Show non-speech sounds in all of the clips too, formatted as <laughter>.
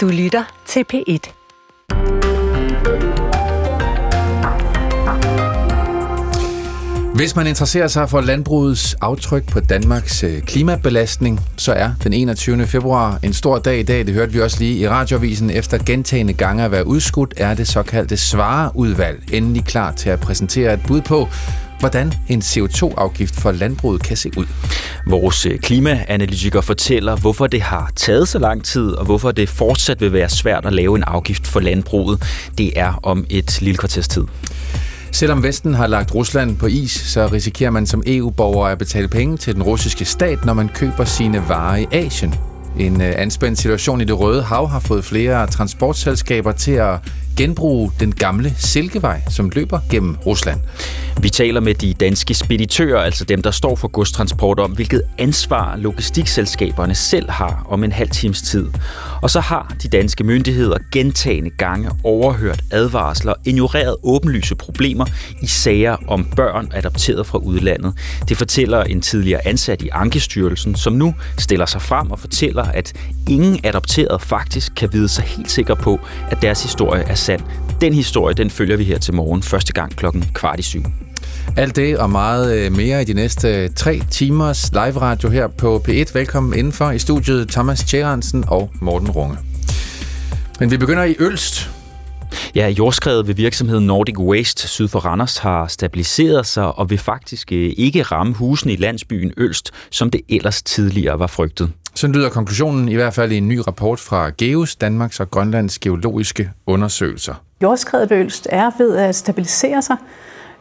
Du lytter til P1. Hvis man interesserer sig for landbrugets aftryk på Danmarks øh, klimabelastning, så er den 21. februar en stor dag i dag. Det hørte vi også lige i radioavisen. Efter gentagende gange at være udskudt, er det såkaldte svareudvalg endelig klar til at præsentere et bud på, hvordan en CO2-afgift for landbruget kan se ud. Vores øh, klimaanalytiker fortæller, hvorfor det har taget så lang tid, og hvorfor det fortsat vil være svært at lave en afgift for landbruget. Det er om et lille kvarters tid. Selvom Vesten har lagt Rusland på is, så risikerer man som EU-borger at betale penge til den russiske stat, når man køber sine varer i Asien. En øh, anspændt situation i det Røde Hav har fået flere transportselskaber til at genbruge den gamle Silkevej, som løber gennem Rusland. Vi taler med de danske speditører, altså dem, der står for godstransport, om hvilket ansvar logistikselskaberne selv har om en halv times tid. Og så har de danske myndigheder gentagende gange overhørt advarsler, ignoreret åbenlyse problemer i sager om børn adopteret fra udlandet. Det fortæller en tidligere ansat i Ankestyrelsen, som nu stiller sig frem og fortæller, at ingen adopteret faktisk kan vide sig helt sikker på, at deres historie er sand. Den historie, den følger vi her til morgen, første gang klokken kvart i syv. Alt det og meget øh, mere i de næste tre timers live radio her på P1. Velkommen indenfor i studiet Thomas Tjeransen og Morten Runge. Men vi begynder i Ølst. Ja, jordskredet ved virksomheden Nordic Waste syd for Randers har stabiliseret sig og vil faktisk øh, ikke ramme husene i landsbyen Ølst, som det ellers tidligere var frygtet. Sådan lyder konklusionen i hvert fald i en ny rapport fra GEOS, Danmarks og Grønlands geologiske undersøgelser. Jordskredet ved Ølst er ved at stabilisere sig.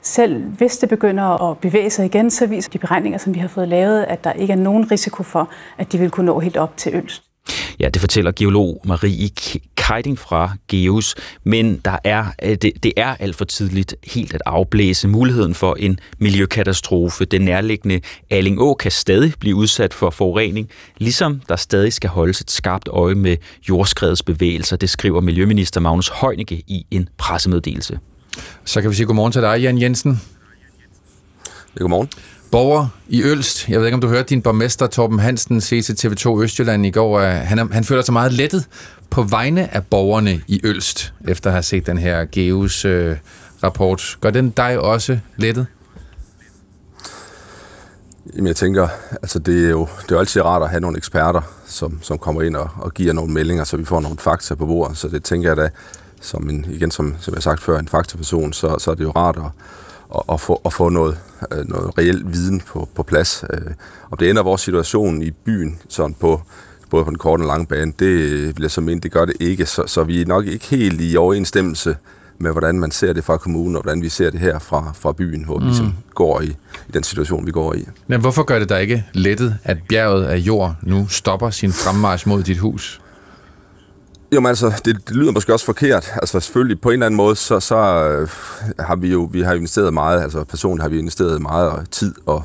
Selv hvis det begynder at bevæge sig igen, så viser de beregninger, som vi har fået lavet, at der ikke er nogen risiko for, at de vil kunne nå helt op til Ølst. Ja, det fortæller geolog Marie Keiding fra Geos, men der er, øh, det, det er alt for tidligt helt at afblæse muligheden for en miljøkatastrofe. Den nærliggende Alling kan stadig blive udsat for forurening, ligesom der stadig skal holdes et skarpt øje med jordskredets bevægelser. Det skriver Miljøminister Magnus Heunicke i en pressemeddelelse. Så kan vi sige godmorgen til dig, Jan Jensen. Godmorgen. Borger i Ølst. Jeg ved ikke, om du hørte din borgmester Torben Hansen sige til TV2 Østjylland i går, at han, han føler sig meget lettet på vegne af borgerne i Ølst, efter at have set den her GEUS øh, rapport. Gør den dig også lettet? Jamen jeg tænker, altså det er jo, det er altid rart at have nogle eksperter, som, som kommer ind og, og giver nogle meldinger, så vi får nogle fakta på bordet. Så det tænker jeg da, som en, igen som, som jeg har sagt før, en faktaperson, så, så er det jo rart at, at, at, få, at få noget, øh, noget reelt viden på, på plads. Øh, om det ender vores situation i byen, sådan på, både på den korte og lange bane, det vil jeg så mene, det gør det ikke. Så, så vi er nok ikke helt i overensstemmelse med, hvordan man ser det fra kommunen, og hvordan vi ser det her fra, fra byen, hvor mm. vi ligesom går i, i den situation, vi går i. Men hvorfor gør det da ikke lettet, at bjerget af jord nu stopper sin fremmarsch mod dit hus? Jo, men altså, det, det lyder måske også forkert. Altså selvfølgelig, på en eller anden måde, så, så øh, har vi jo vi har investeret meget, altså personligt har vi investeret meget tid og,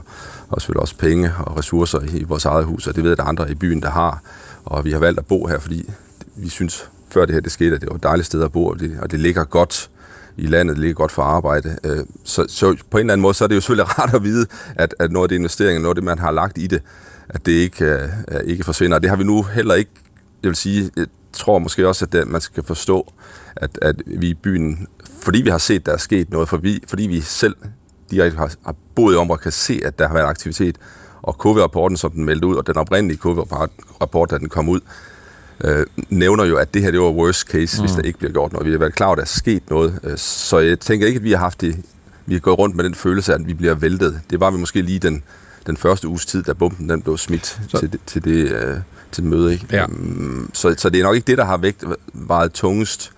og selvfølgelig også penge og ressourcer i vores eget hus, og det ved jeg, der er andre i byen, der har. Og vi har valgt at bo her, fordi vi synes, før det her det skete, at det var et dejligt sted at bo, og det, og det ligger godt i landet, det ligger godt for arbejde. Øh, så, så på en eller anden måde, så er det jo selvfølgelig <laughs> rart at vide, at, at noget af det investeringer, noget af det, man har lagt i det, at det ikke, øh, ikke forsvinder. Og det har vi nu heller ikke, jeg vil sige, tror måske også, at det, man skal forstå, at, at vi i byen, fordi vi har set, der er sket noget, for vi, fordi vi selv direkte har, har boet i området, kan se, at der har været aktivitet, og KV-rapporten, som den meldte ud, og den oprindelige KV-rapport, da den kom ud, øh, nævner jo, at det her det var worst case, mm. hvis der ikke bliver gjort noget. Vi har været klar at der er sket noget, øh, så jeg tænker ikke, at vi har haft det, vi har gået rundt med den følelse at vi bliver væltet. Det var vi måske lige den, den første uges tid, da bomben den blev smidt så. til, til det... Øh, til møde. Ikke? Ja. Um, så, så det er nok ikke det, der har vægt vejet tungest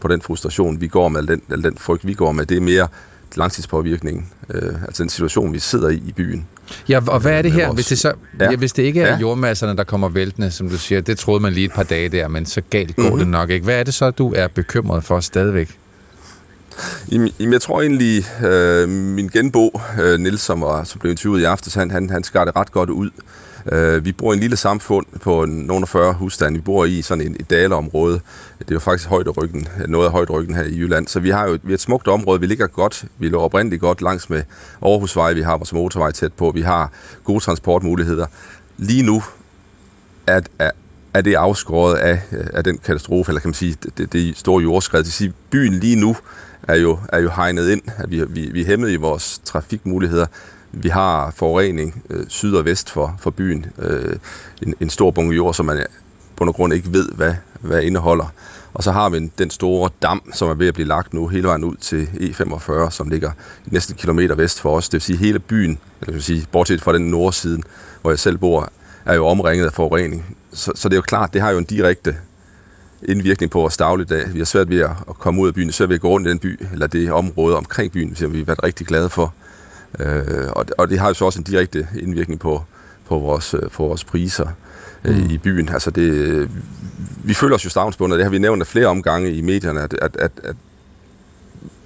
på den frustration, vi går med, eller den, eller den frygt, vi går med. Det er mere langtidspåvirkningen, øh, altså den situation, vi sidder i i byen. Ja, og hvad er det her, hvis det, så, ja. Ja, hvis det ikke er ja. jordmasserne, der kommer væltende, som du siger, det troede man lige et par dage der, men så galt går mm-hmm. det nok ikke. Hvad er det så, du er bekymret for stadigvæk? Jamen, jeg tror egentlig, øh, min genbo, øh, Nils, som, var, som blev interviewet i aftes, han, han, han skar det ret godt ud. Øh, vi bor i en lille samfund på nogle af 40 husstande. Vi bor i sådan en, et daleområde. Det er jo faktisk ryggen, noget af ryggen her i Jylland. Så vi har jo vi har et smukt område. Vi ligger godt. Vi lå oprindeligt godt langs med Aarhusvej. Vi har vores motorvej tæt på. Vi har gode transportmuligheder. Lige nu er, er, er det afskåret af, af den katastrofe, eller kan man sige, det, det store jordskred. Det siger, byen lige nu er jo, er jo hegnet ind, at vi, vi, vi er hæmmet i vores trafikmuligheder. Vi har forurening øh, syd og vest for, for byen. Øh, en, en stor bunke jord, som man på nogen grund ikke ved, hvad, hvad indeholder. Og så har vi den store dam, som er ved at blive lagt nu hele vejen ud til E45, som ligger næsten kilometer vest for os. Det vil sige, hele byen, eller vil sige, bortset fra den nordsiden, hvor jeg selv bor, er jo omringet af forurening. Så, så det er jo klart, det har jo en direkte indvirkning på vores dagligdag. Vi har svært ved at komme ud af byen, svært ved at gå rundt i den by, eller det område omkring byen, som vi har været rigtig glade for. Øh, og, og det har jo så også en direkte indvirkning på, på, vores, på vores priser øh, mm. i byen. Altså det, vi føler os jo stavnsbundet, det har vi nævnt flere omgange i medierne, at, at, at, at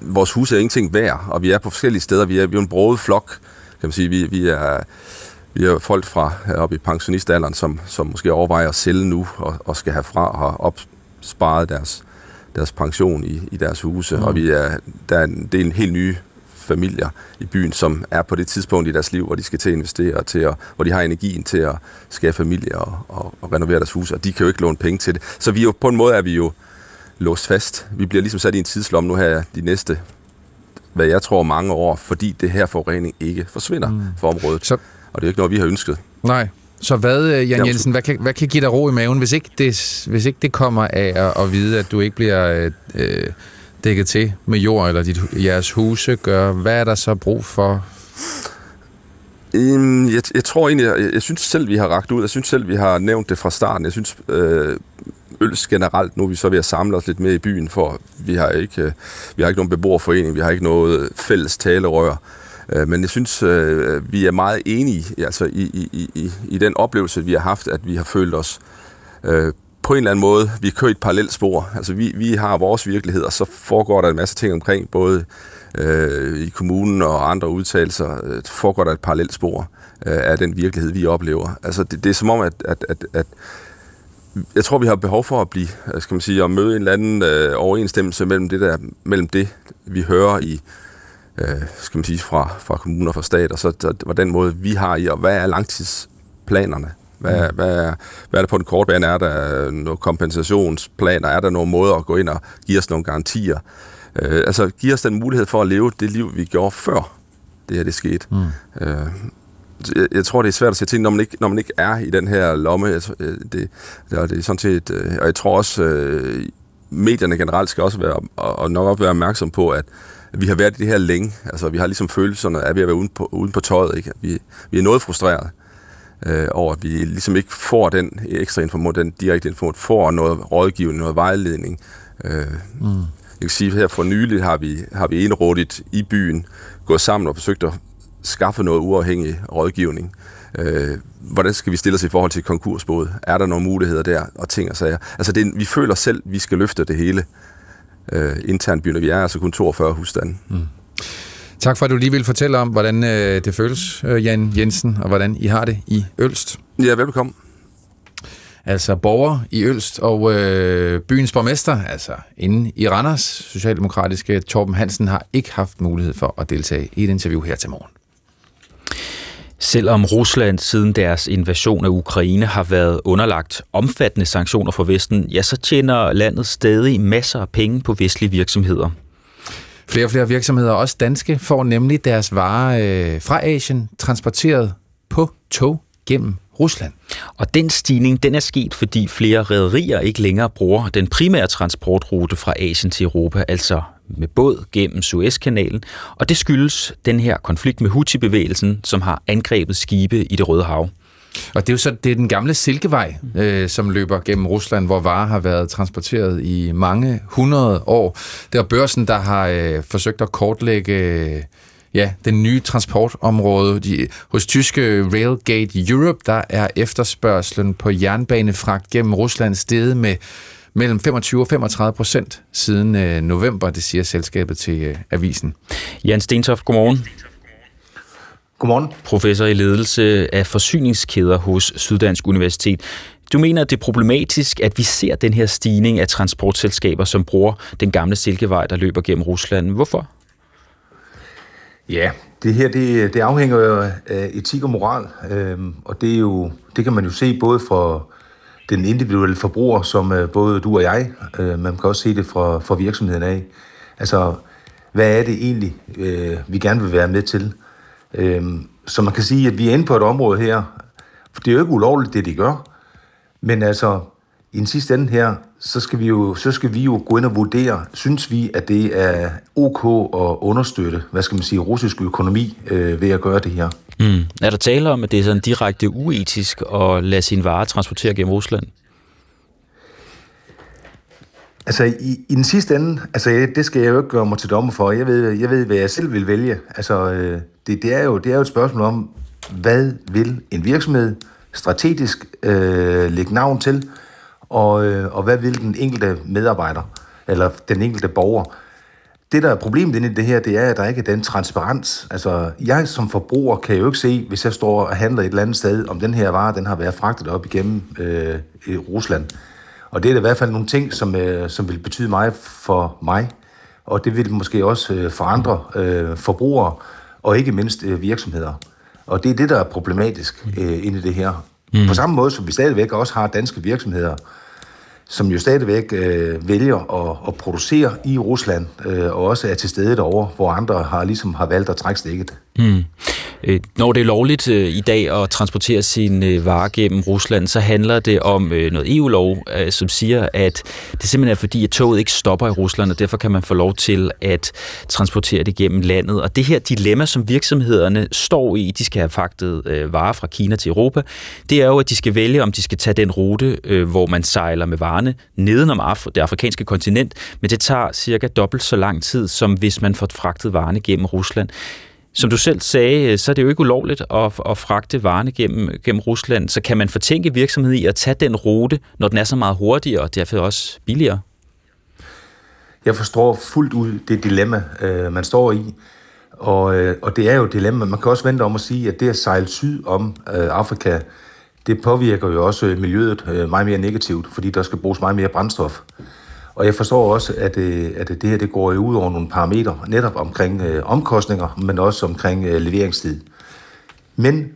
vores hus er ingenting værd, og vi er på forskellige steder. Vi er, vi er en broget flok, kan man sige. Vi, vi er vi har folk fra oppe i pensionistalderen, som, som måske overvejer at sælge nu og, og skal have fra og har opsparet deres, deres pension i, i deres huse. Mm. Og vi er, der er en, det er en helt nye familier i byen, som er på det tidspunkt i deres liv, hvor de skal til at investere, til at, hvor de har energien til at skabe familie og, og, og renovere deres hus, og de kan jo ikke låne penge til det. Så vi jo, på en måde er vi jo låst fast. Vi bliver ligesom sat i en tidslomme nu her de næste, hvad jeg tror, mange år, fordi det her forurening ikke forsvinder mm. for området. Så og det er ikke noget, vi har ønsket. Nej. Så hvad, øh, Jan Jensen, hvad kan, hvad kan give dig ro i maven, hvis ikke det, hvis ikke det kommer af at, at vide, at du ikke bliver øh, øh, dækket til med jord, eller dit, jeres huse gør? Hvad er der så brug for? Um, jeg, jeg tror egentlig, jeg, jeg synes selv, vi har ragt ud. Jeg synes selv, vi har nævnt det fra starten. Jeg synes, øh, øls generelt, nu er vi så ved at samle os lidt mere i byen, for vi har ikke, øh, vi har ikke nogen beboerforening, vi har ikke noget fælles talerør. Øh, men jeg synes, øh, vi er meget enige altså i, i, i, i den oplevelse, vi har haft, at vi har følt os øh, på en eller anden måde, vi kører et parallelt spor. Altså vi, vi har vores virkelighed, og så foregår der en masse ting omkring, både øh, i kommunen og andre udtalelser, øh, foregår der et parallelt spor øh, af den virkelighed, vi oplever. Altså det, det er som om, at, at, at, at jeg tror, vi har behov for at blive, øh, skal man sige, at møde en eller anden øh, overensstemmelse mellem det der, mellem det, vi hører i øh, skal man sige, fra, fra kommuner og fra stat, og så, så var den måde, vi har i, og hvad er langtidsplanerne? Hvad, mm. hvad, er, hvad er der på den korte bane? Er der nogle kompensationsplaner? Er der nogle måder at gå ind og give os nogle garantier? Øh, altså, give os den mulighed for at leve det liv, vi gjorde før det her det skete. Mm. Øh, jeg, jeg tror, det er svært at sætte ting, når man ikke, når man ikke er i den her lomme. Jeg, øh, det, det, det er sådan set, øh, og jeg tror også, øh, medierne generelt skal også være, og, og nok også være opmærksom på, at vi har været i det her længe. Altså, vi har ligesom følelserne af, at vi er uden på, uden på tøjet. Ikke? Vi, vi er noget frustreret øh, over, at vi ligesom ikke får den ekstra information, den direkte information, får noget rådgivning, noget vejledning. Øh, mm. Jeg kan sige, at her for nyligt har vi, har vi indrådigt i byen gået sammen og forsøgt at skaffe noget uafhængig rådgivning. Øh, hvordan skal vi stille os i forhold til konkursbåd? Er der nogle muligheder der? Og ting og sager. Altså, det, vi føler selv, at vi skal løfte det hele øh, internt byen, vi er altså kun 42 husstande. Mm. Tak for, at du lige vil fortælle om, hvordan øh, det føles, øh, Jan Jensen, og hvordan I har det i Ølst. Ja, velkommen. Altså borger i Ølst og øh, byens borgmester, altså inde i Randers, socialdemokratiske Torben Hansen, har ikke haft mulighed for at deltage i et interview her til morgen. Selvom Rusland siden deres invasion af Ukraine har været underlagt omfattende sanktioner fra Vesten, ja, så tjener landet stadig masser af penge på vestlige virksomheder. Flere og flere virksomheder, også danske, får nemlig deres varer øh, fra Asien transporteret på tog gennem Rusland. Og den stigning den er sket, fordi flere rædderier ikke længere bruger den primære transportrute fra Asien til Europa, altså med båd gennem Suezkanalen, og det skyldes den her konflikt med Houthi-bevægelsen, som har angrebet skibe i det Røde Hav. Og det er jo så det er den gamle Silkevej, øh, som løber gennem Rusland, hvor varer har været transporteret i mange hundrede år. Det er børsen, der har øh, forsøgt at kortlægge øh, ja, den nye transportområde. De, hos tyske Railgate Europe, der er efterspørgselen på jernbanefragt gennem Rusland steget med mellem 25 og 35 procent siden øh, november, det siger selskabet til øh, avisen. Jan Stentoft, godmorgen. Godmorgen. Professor i ledelse af forsyningskæder hos Syddansk Universitet. Du mener, at det er problematisk, at vi ser den her stigning af transportselskaber, som bruger den gamle Silkevej, der løber gennem Rusland. Hvorfor? Ja, det her det, det afhænger jo af etik og moral, øhm, og det, er jo, det kan man jo se både for den individuelle forbruger, som øh, både du og jeg, øh, man kan også se det fra, fra virksomheden af. Altså, hvad er det egentlig, øh, vi gerne vil være med til? Øh, så man kan sige, at vi er inde på et område her, for det er jo ikke ulovligt, det de gør, men altså, i den sidste ende her, så skal vi jo, så skal vi jo gå ind og vurdere, synes vi, at det er ok at understøtte, hvad skal man sige, russisk økonomi øh, ved at gøre det her. Mm. Er der tale om, at det er sådan direkte uetisk at lade sin varer transportere gennem Rusland? Altså, i, i den sidste ende, altså, det skal jeg jo ikke gøre mig til dommer for. Jeg ved, jeg ved hvad jeg selv vil vælge. Altså, øh, det, det, er jo, det er jo et spørgsmål om, hvad vil en virksomhed strategisk øh, lægge navn til, og, øh, og hvad vil den enkelte medarbejder, eller den enkelte borger. Det, der er problemet inde i det her, det er, at der ikke er den transparens. Altså, jeg som forbruger kan jo ikke se, hvis jeg står og handler et eller andet sted, om den her vare, den har været fragtet op igennem øh, i Rusland. Og det er i hvert fald nogle ting, som, øh, som vil betyde meget for mig, og det vil måske også øh, for andre øh, forbrugere, og ikke mindst øh, virksomheder. Og det er det, der er problematisk øh, inde i det her. Mm. På samme måde, som vi stadigvæk også har danske virksomheder, som jo stadigvæk øh, vælger at, at producere i Rusland, øh, og også er til stede derovre, hvor andre har ligesom har valgt at trække stikket. Mm. Når det er lovligt øh, i dag at transportere sine øh, varer gennem Rusland, så handler det om øh, noget EU-lov, øh, som siger, at det simpelthen er fordi, at toget ikke stopper i Rusland, og derfor kan man få lov til at transportere det gennem landet. Og det her dilemma, som virksomhederne står i, de skal have fragtet varer fra Kina til Europa, det er jo, at de skal vælge, om de skal tage den rute, hvor man sejler med varerne nedenom Af- det afrikanske kontinent, men det tager cirka dobbelt så lang tid, som hvis man får fragtet varerne gennem Rusland. Som du selv sagde, øh, så er det jo ikke ulovligt at, at fragte varerne gennem, gennem Rusland. Så kan man fortænke virksomheden i at tage den rute, når den er så meget hurtigere og derfor også billigere? Jeg forstår fuldt ud det dilemma, øh, man står i. Og, øh, og det er jo et dilemma. Man kan også vente om at sige, at det at sejle syd om øh, Afrika, det påvirker jo også miljøet øh, meget mere negativt, fordi der skal bruges meget mere brændstof. Og jeg forstår også, at, øh, at det her det går ud over nogle parametre, netop omkring øh, omkostninger, men også omkring øh, leveringstid. Men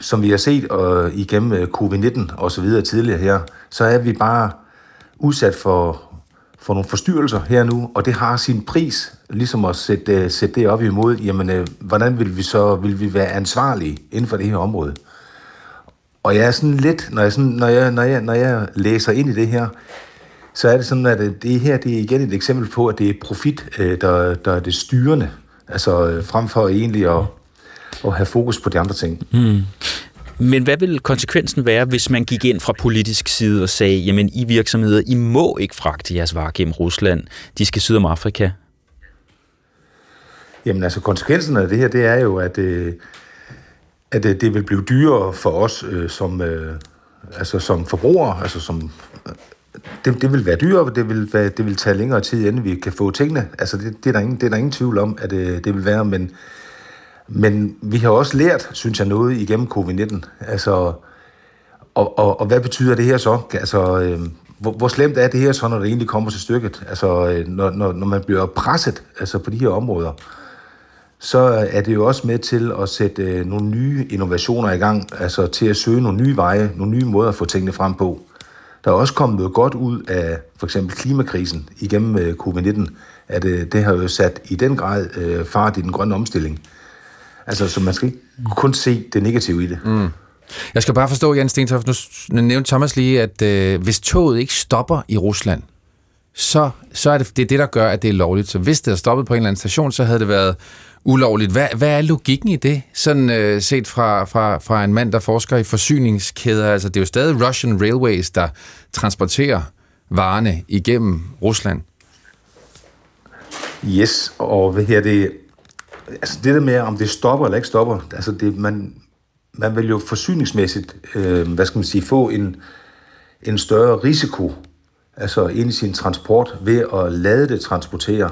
som vi har set øh, igennem øh, covid-19 og så videre tidligere her, så er vi bare udsat for, for nogle forstyrrelser her nu, og det har sin pris, ligesom at sætte, øh, sætte det op imod, jamen, øh, hvordan vil vi så vil vi være ansvarlige inden for det her område? Og jeg er sådan lidt, når jeg, sådan, når jeg, når jeg, når jeg læser ind i det her, så er det sådan, at øh, det her det er igen et eksempel på, at det er profit, øh, der, der er det styrende, altså øh, frem for egentlig at, at have fokus på de andre ting. Mm. Men hvad vil konsekvensen være, hvis man gik ind fra politisk side og sagde, jamen I virksomheder, I må ikke fragte jeres varer gennem Rusland, de skal syd om Afrika? Jamen altså konsekvensen af det her, det er jo, at, at det vil blive dyrere for os som, altså som forbrugere, altså som det, det vil være dyrere, det vil, det vil tage længere tid, inden vi kan få tingene. Altså, det, det, er, der ingen, det er der ingen tvivl om, at det, det vil være, men, men vi har også lært, synes jeg, noget igennem covid-19. Altså, og, og, og hvad betyder det her så? Altså, øh, hvor, hvor slemt er det her så, når det egentlig kommer til stykket? Altså, øh, når, når, når man bliver presset altså på de her områder, så er det jo også med til at sætte øh, nogle nye innovationer i gang, altså til at søge nogle nye veje, nogle nye måder at få tingene frem på. Der er også kommet noget godt ud af for eksempel klimakrisen igennem øh, covid-19, at øh, det har jo sat i den grad øh, fart i den grønne omstilling. Altså, så man skal ikke kun se det negative i det. Mm. Jeg skal bare forstå, Jan Stentoft, nu nævnte Thomas lige, at øh, hvis toget ikke stopper i Rusland, så, så er det, det er det, der gør, at det er lovligt. Så hvis det havde stoppet på en eller anden station, så havde det været ulovligt. Hvad, hvad er logikken i det, sådan øh, set fra, fra, fra en mand, der forsker i forsyningskæder? Altså, det er jo stadig Russian Railways, der transporterer varerne igennem Rusland. Yes, og hvad her det... Altså det der med, om det stopper eller ikke stopper, altså det, man, man vil jo forsyningsmæssigt, øh, hvad skal man sige, få en, en større risiko altså ind i sin transport ved at lade det transportere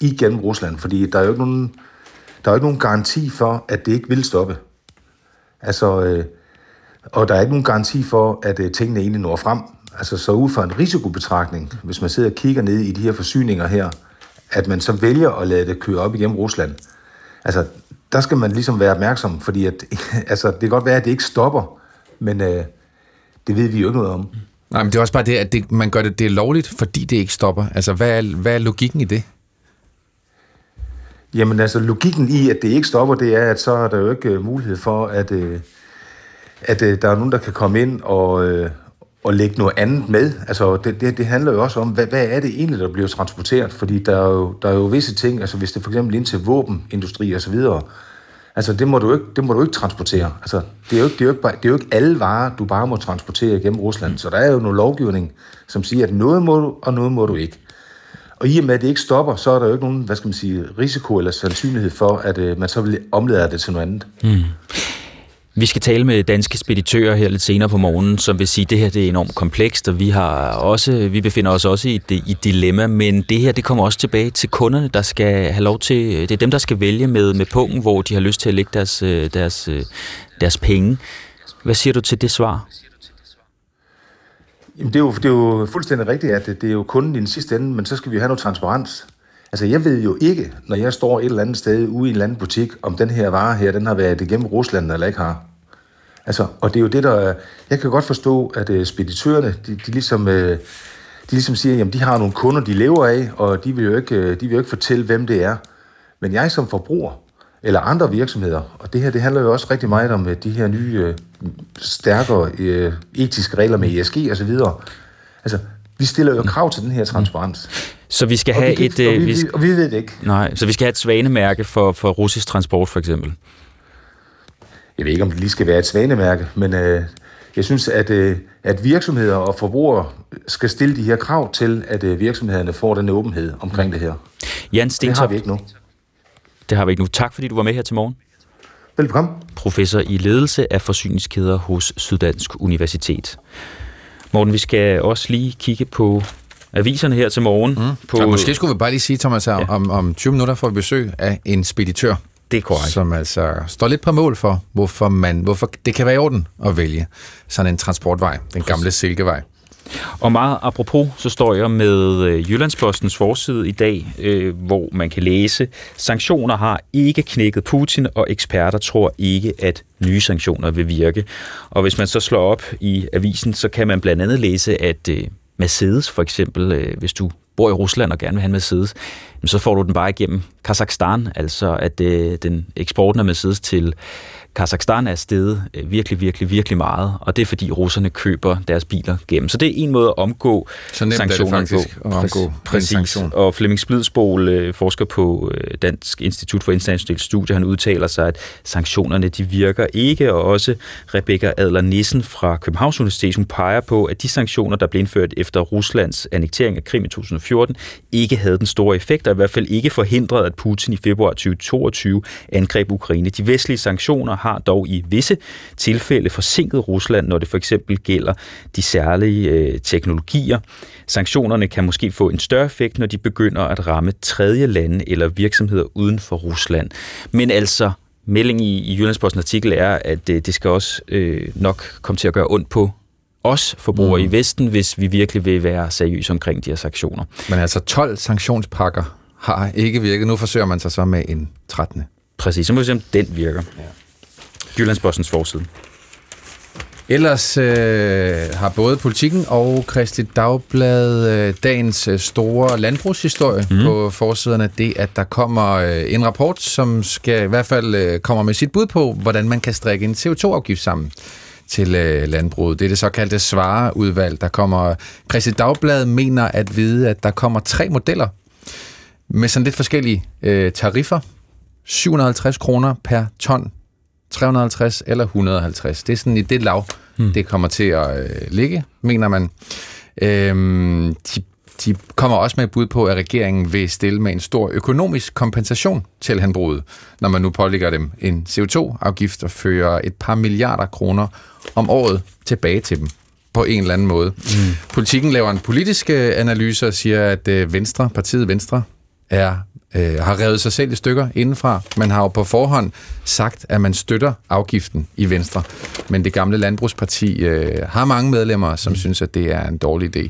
igennem Rusland, fordi der er jo ikke nogen, der er ikke nogen garanti for, at det ikke vil stoppe. Altså, øh, og der er ikke nogen garanti for, at øh, tingene egentlig når frem. Altså, så ud fra en risikobetragtning, hvis man sidder og kigger ned i de her forsyninger her, at man så vælger at lade det køre op igennem Rusland. Altså, der skal man ligesom være opmærksom, fordi at, <laughs> altså, det kan godt være, at det ikke stopper, men øh, det ved vi jo ikke noget om. Nej, men det er også bare det, at det, man gør det, det er lovligt, fordi det ikke stopper. Altså, hvad er, hvad er logikken i det? Jamen altså, logikken i, at det ikke stopper, det er, at så er der jo ikke uh, mulighed for, at, uh, at uh, der er nogen, der kan komme ind og, uh, og lægge noget andet med. Altså, det, det, det handler jo også om, hvad, hvad er det egentlig, der bliver transporteret? Fordi der er jo, der er jo visse ting, altså hvis det for eksempel ind til våbenindustri og så videre, altså det må du ikke, det må du ikke transportere. Altså, det er jo ikke, det er jo ikke, det er jo ikke alle varer, du bare må transportere igennem Rusland. Så der er jo noget lovgivning, som siger, at noget må du, og noget må du ikke. Og i og med, at det ikke stopper, så er der jo ikke nogen, hvad skal man sige, risiko eller sandsynlighed for, at øh, man så vil omlade det til noget andet. Mm. Vi skal tale med danske speditører her lidt senere på morgenen, som vil sige, at det her det er enormt komplekst, og vi, har også, vi befinder os også i et i dilemma, men det her det kommer også tilbage til kunderne, der skal have lov til, det er dem, der skal vælge med, med punkten, hvor de har lyst til at lægge deres, øh, deres, øh, deres penge. Hvad siger du til det svar? Jamen, det, er jo, det er jo fuldstændig rigtigt, at det, det er jo kunden i den sidste ende, men så skal vi have noget transparens. Altså, jeg ved jo ikke, når jeg står et eller andet sted ude i en eller anden butik, om den her vare her, den har været igennem Rusland eller ikke har. Altså, og det er jo det, der... Jeg kan godt forstå, at uh, speditørerne, de, de ligesom... Uh, de ligesom siger, jamen de har nogle kunder, de lever af, og de vil jo ikke, de vil jo ikke fortælle, hvem det er. Men jeg som forbruger, eller andre virksomheder, og det her, det handler jo også rigtig meget om de her nye, stærkere etiske regler med ESG og så videre. Altså, vi stiller jo krav til den her transparens. Så vi skal have vi et... Og vi, vi, og vi ved det ikke. Nej, så vi skal have et svanemærke for, for russisk transport, for eksempel? Jeg ved ikke, om det lige skal være et svanemærke, men øh, jeg synes, at, øh, at virksomheder og forbrugere skal stille de her krav til, at øh, virksomhederne får den åbenhed omkring det her. Jan Stentop, det har vi ikke nu. Det har vi ikke nu. Tak, fordi du var med her til morgen. Velkommen. Professor i ledelse af forsyningskæder hos Syddansk Universitet. Morten, vi skal også lige kigge på aviserne her til morgen. Mm. På... Og måske skulle vi bare lige sige, Thomas, ja. om, om 20 minutter får vi besøg af en speditør. Det er korrekt. Som altså står lidt på mål for, hvorfor, man, hvorfor det kan være i orden at vælge sådan en transportvej, den gamle Silkevej. Og meget apropos, så står jeg med øh, Jyllandspostens forside i dag, øh, hvor man kan læse, sanktioner har ikke knækket Putin, og eksperter tror ikke, at nye sanktioner vil virke. Og hvis man så slår op i avisen, så kan man blandt andet læse, at øh, Mercedes for eksempel, øh, hvis du bor i Rusland og gerne vil have en Mercedes, så får du den bare igennem Kazakhstan, altså at øh, den eksporten af Mercedes til Kazakhstan er steget øh, virkelig, virkelig, virkelig meget, og det er fordi russerne køber deres biler gennem. Så det er en måde at omgå Så nemt sanktionerne er det faktisk på. at omgå Præcis. sanktion. Og Flemming Splidsbol, øh, forsker på øh, Dansk Institut for Internationale Studier, han udtaler sig, at sanktionerne de virker ikke, og også Rebecca Adler Nissen fra Københavns Universitet, hun peger på, at de sanktioner, der blev indført efter Ruslands annektering af Krim i 2014, ikke havde den store effekt, og i hvert fald ikke forhindrede, at Putin i februar 2022 angreb Ukraine. De vestlige sanktioner har dog i visse tilfælde forsinket Rusland, når det for eksempel gælder de særlige øh, teknologier. Sanktionerne kan måske få en større effekt, når de begynder at ramme tredje lande eller virksomheder uden for Rusland. Men altså, melding i, i Jyllandsposten artikel er, at det, det skal også øh, nok komme til at gøre ondt på os forbrugere mm. i Vesten, hvis vi virkelig vil være seriøse omkring de her sanktioner. Men altså 12 sanktionspakker har ikke virket. Nu forsøger man sig så med en 13. Præcis, så må vi se, om den virker. Ja. Jyllandspostens forside. Ellers øh, har både Politikken og Christi Dagblad øh, dagens øh, store landbrugshistorie mm. på forsiderne. Det, at der kommer øh, en rapport, som skal i hvert fald øh, kommer med sit bud på, hvordan man kan strikke en CO2-afgift sammen til øh, landbruget. Det er det såkaldte svareudvalg, der kommer. Christi Dagblad mener at vide, at der kommer tre modeller med sådan lidt forskellige øh, tariffer. 750 kroner per ton 350 eller 150. Det er sådan i det lav, hmm. det kommer til at øh, ligge, mener man. Øhm, de, de kommer også med et bud på, at regeringen vil stille med en stor økonomisk kompensation til landbruget, når man nu pålægger dem en CO2-afgift og fører et par milliarder kroner om året tilbage til dem på en eller anden måde. Mm. Politikken laver en politisk analyse og siger, at øh, Venstre, partiet Venstre, er øh, har revet sig selv i stykker indenfra. Man har jo på forhånd sagt, at man støtter afgiften i Venstre. Men det gamle landbrugsparti øh, har mange medlemmer, som mm. synes, at det er en dårlig idé.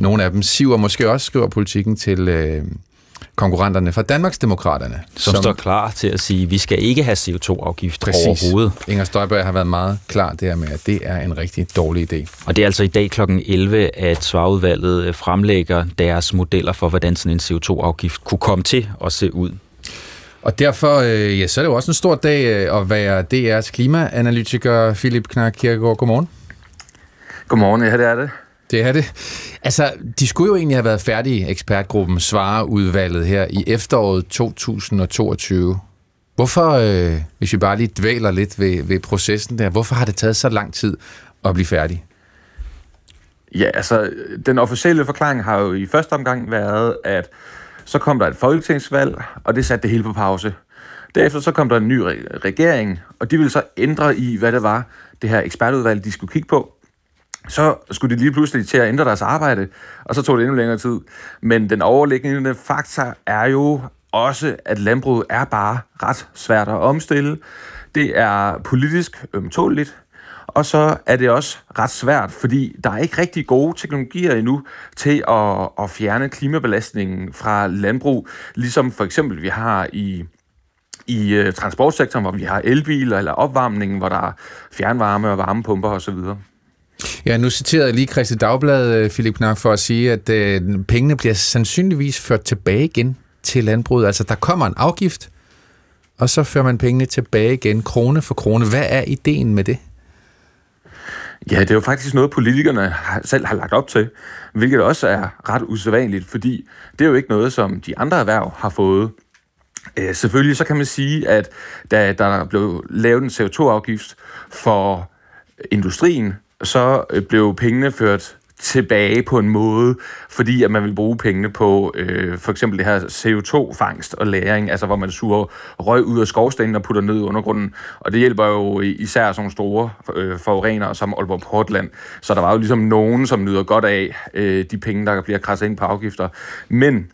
Nogle af dem siver måske også, skriver politikken til, øh, konkurrenterne fra Danmarksdemokraterne. Som, som står klar til at sige, at vi skal ikke have CO2-afgift overhovedet. Inger Støjberg har været meget klar der med, at det er en rigtig dårlig idé. Og det er altså i dag kl. 11, at Svarudvalget øh, fremlægger deres modeller for, hvordan sådan en CO2-afgift kunne komme til at se ud. Og derfor øh, ja, så er det jo også en stor dag øh, at være DR's klimaanalytiker, Philip Knak Kirkegaard. Godmorgen. Godmorgen, ja det er det. Det er det. Altså, de skulle jo egentlig have været færdige, ekspertgruppen Svareudvalget her i efteråret 2022. Hvorfor, øh, hvis vi bare lige dvæler lidt ved, ved processen der, hvorfor har det taget så lang tid at blive færdig? Ja, altså, den officielle forklaring har jo i første omgang været, at så kom der et folketingsvalg, og det satte det hele på pause. Derefter så kom der en ny regering, og de ville så ændre i, hvad det var, det her ekspertudvalg, de skulle kigge på. Så skulle de lige pludselig til at ændre deres arbejde, og så tog det endnu længere tid. Men den overliggende faktor er jo også, at landbruget er bare ret svært at omstille. Det er politisk ømtåligt, og så er det også ret svært, fordi der er ikke rigtig gode teknologier endnu til at, at fjerne klimabelastningen fra landbrug, ligesom for eksempel vi har i i øh, transportsektoren, hvor vi har elbiler eller opvarmningen, hvor der er fjernvarme og varmepumper osv. Ja, nu citerede jeg lige Christi Dagblad, øh, Philip Knack, for at sige, at øh, pengene bliver sandsynligvis ført tilbage igen til landbruget. Altså, der kommer en afgift, og så fører man pengene tilbage igen, krone for krone. Hvad er ideen med det? Ja, det er jo faktisk noget, politikerne selv har lagt op til, hvilket også er ret usædvanligt, fordi det er jo ikke noget, som de andre erhverv har fået. Øh, selvfølgelig så kan man sige, at da der blev lavet en CO2-afgift for industrien, så øh, blev pengene ført tilbage på en måde, fordi at man vil bruge pengene på øh, for eksempel det her CO2-fangst og læring, altså hvor man suger røg ud af skovstenen og putter ned i undergrunden, og det hjælper jo især sådan nogle store øh, forurenere som Aalborg Portland, så der var jo ligesom nogen, som nyder godt af øh, de penge, der bliver krasset ind på afgifter. Men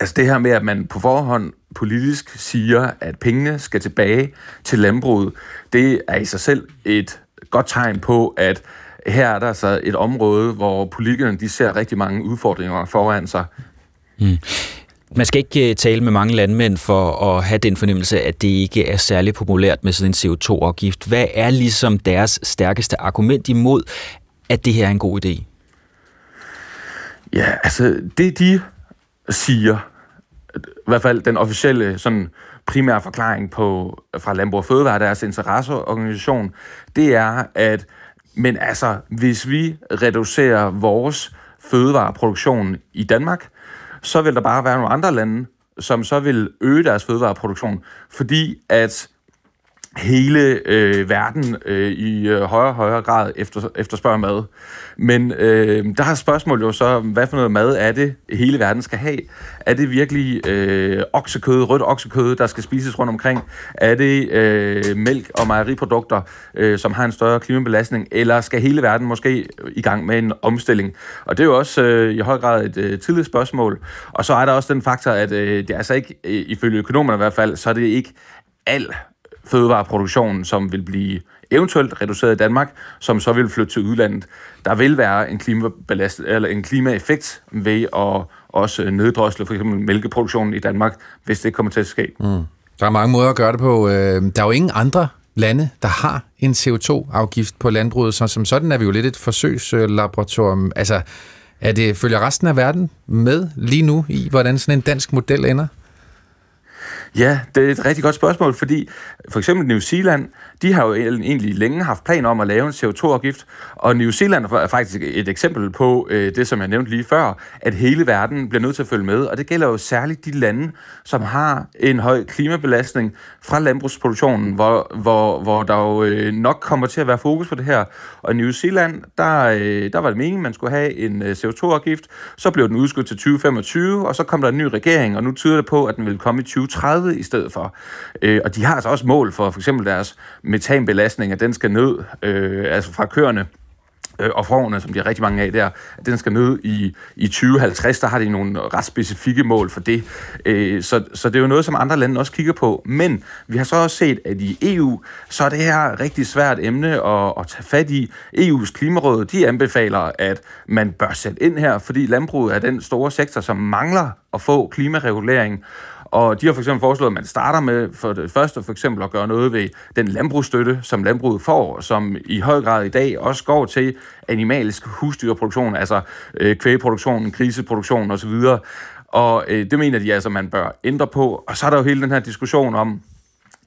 altså det her med, at man på forhånd politisk siger, at pengene skal tilbage til landbruget, det er i sig selv et godt tegn på, at her er der altså et område, hvor politikerne de ser rigtig mange udfordringer foran sig. Mm. Man skal ikke øh, tale med mange landmænd for at have den fornemmelse, at det ikke er særlig populært med sådan en CO2-afgift. Hvad er ligesom deres stærkeste argument imod, at det her er en god idé? Ja, altså det de siger, i hvert fald den officielle sådan primære forklaring på fra Landbrug og Fødevare, deres interesseorganisation, det er, at men altså, hvis vi reducerer vores fødevareproduktion i Danmark, så vil der bare være nogle andre lande, som så vil øge deres fødevareproduktion, fordi at hele øh, verden øh, i øh, højere og højere grad efter, efterspørger mad. Men øh, der er spørgsmålet jo så, hvad for noget mad er det, hele verden skal have? Er det virkelig øh, oksekød, rødt oksekød, der skal spises rundt omkring? Er det øh, mælk og mejeriprodukter, øh, som har en større klimabelastning? Eller skal hele verden måske i gang med en omstilling? Og det er jo også øh, i høj grad et øh, tillidsspørgsmål. Og så er der også den faktor, at øh, det er altså ikke, øh, ifølge økonomerne i hvert fald, så er det ikke al fødevareproduktion, som vil blive eventuelt reduceret i Danmark, som så vil flytte til udlandet. Der vil være en, klimabelast, eller en klimaeffekt ved at også neddrosle for eksempel mælkeproduktionen i Danmark, hvis det kommer til at ske. Mm. Der er mange måder at gøre det på. Øh, der er jo ingen andre lande, der har en CO2-afgift på landbruget, så som sådan er vi jo lidt et forsøgslaboratorium. Altså, er det, følger resten af verden med lige nu i, hvordan sådan en dansk model ender? Ja, det er et rigtig godt spørgsmål, fordi for eksempel New Zealand, de har jo egentlig længe haft planer om at lave en CO2-afgift, og New Zealand er faktisk et eksempel på øh, det, som jeg nævnte lige før, at hele verden bliver nødt til at følge med, og det gælder jo særligt de lande, som har en høj klimabelastning fra landbrugsproduktionen, hvor, hvor, hvor der jo øh, nok kommer til at være fokus på det her. Og i New Zealand, der, øh, der var det meningen, at man skulle have en øh, CO2-afgift, så blev den udskudt til 2025, og så kom der en ny regering, og nu tyder det på, at den vil komme i 2030 i stedet for. Øh, og de har altså også mål for for eksempel deres metanbelastning, at den skal ned, øh, altså fra køerne, øh, og frovene, som de har rigtig mange af der, at den skal ned i, i 2050, der har de nogle ret specifikke mål for det. Øh, så, så det er jo noget, som andre lande også kigger på. Men vi har så også set, at i EU, så er det her rigtig svært emne at, at tage fat i. EU's klimaråd, de anbefaler, at man bør sætte ind her, fordi landbruget er den store sektor, som mangler at få klimaregulering. Og de har for eksempel foreslået, at man starter med for det første for eksempel at gøre noget ved den landbrugsstøtte, som landbruget får, som i høj grad i dag også går til animalisk husdyrproduktion, altså øh, kvægeproduktion, griseproduktion osv. Og øh, det mener de altså, man bør ændre på. Og så er der jo hele den her diskussion om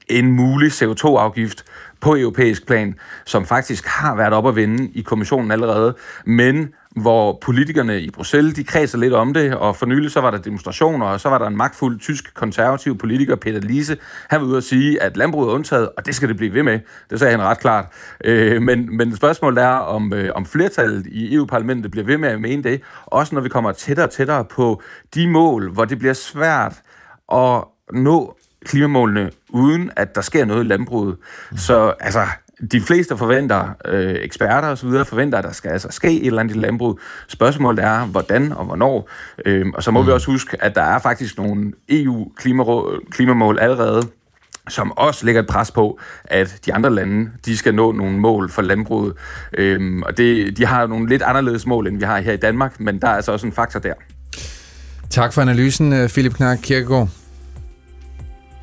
en mulig CO2-afgift på europæisk plan, som faktisk har været op at vende i kommissionen allerede, men hvor politikerne i Bruxelles, de kredser lidt om det, og for nylig så var der demonstrationer, og så var der en magtfuld tysk konservativ politiker, Peter Lise, han var ude at sige, at landbruget er undtaget, og det skal det blive ved med. Det sagde han ret klart. Øh, men, men spørgsmålet er, om, øh, om flertallet i EU-parlamentet bliver ved med at mene det, også når vi kommer tættere og tættere på de mål, hvor det bliver svært at nå klimamålene, uden at der sker noget i landbruget. Så altså, de fleste forventer, øh, eksperter osv., forventer, at der skal altså ske et eller andet i landbruget. Spørgsmålet er, hvordan og hvornår. Øh, og så må mm. vi også huske, at der er faktisk nogle EU-klimamål allerede, som også lægger et pres på, at de andre lande, de skal nå nogle mål for landbruget. Øhm, og det, de har nogle lidt anderledes mål, end vi har her i Danmark, men der er altså også en faktor der. Tak for analysen, øh, Philip Knark Kirkegaard.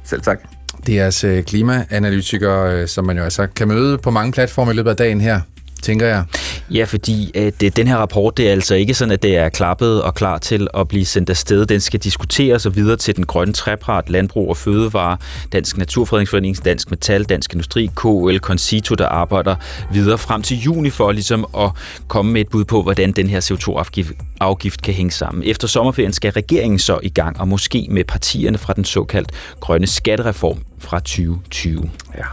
Selv tak. Det er altså klimaanalytikere, øh, som man jo altså kan møde på mange platforme i løbet af dagen her tænker jeg. Ja, fordi at øh, den her rapport, det er altså ikke sådan, at det er klappet og klar til at blive sendt afsted. Den skal diskuteres og videre til den grønne trepart, Landbrug og Fødevare, Dansk Naturfredningsforening, Dansk Metal, Dansk Industri, KL, Concito, der arbejder videre frem til juni for ligesom at komme med et bud på, hvordan den her CO2-afgift kan hænge sammen. Efter sommerferien skal regeringen så i gang, og måske med partierne fra den såkaldt grønne skattereform fra 2020. Ja.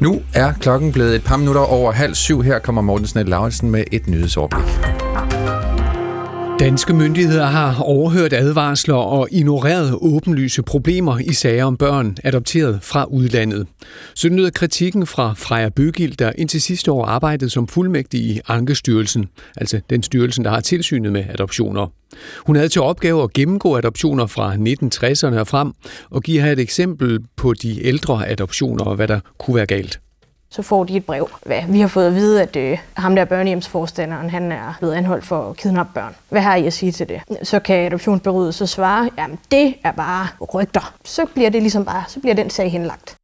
Nu er klokken blevet et par minutter over halv syv. Her kommer Morten Snell Lauritsen med et nyhedsoverblik. Danske myndigheder har overhørt advarsler og ignoreret åbenlyse problemer i sager om børn adopteret fra udlandet. Sådan lyder kritikken fra Freja Bøgild, der indtil sidste år arbejdede som fuldmægtig i Ankestyrelsen, altså den styrelsen, der har tilsynet med adoptioner. Hun havde til opgave at gennemgå adoptioner fra 1960'erne og frem og give her et eksempel på de ældre adoptioner og hvad der kunne være galt så får de et brev. Hvad? Vi har fået at vide, at øh, ham der børnehjemsforstanderen, han er blevet anholdt for at kidnappe børn. Hvad har I at sige til det? Så kan adoptionsbyrået så svare, jamen det er bare rygter. Så bliver det ligesom bare, så bliver den sag henlagt.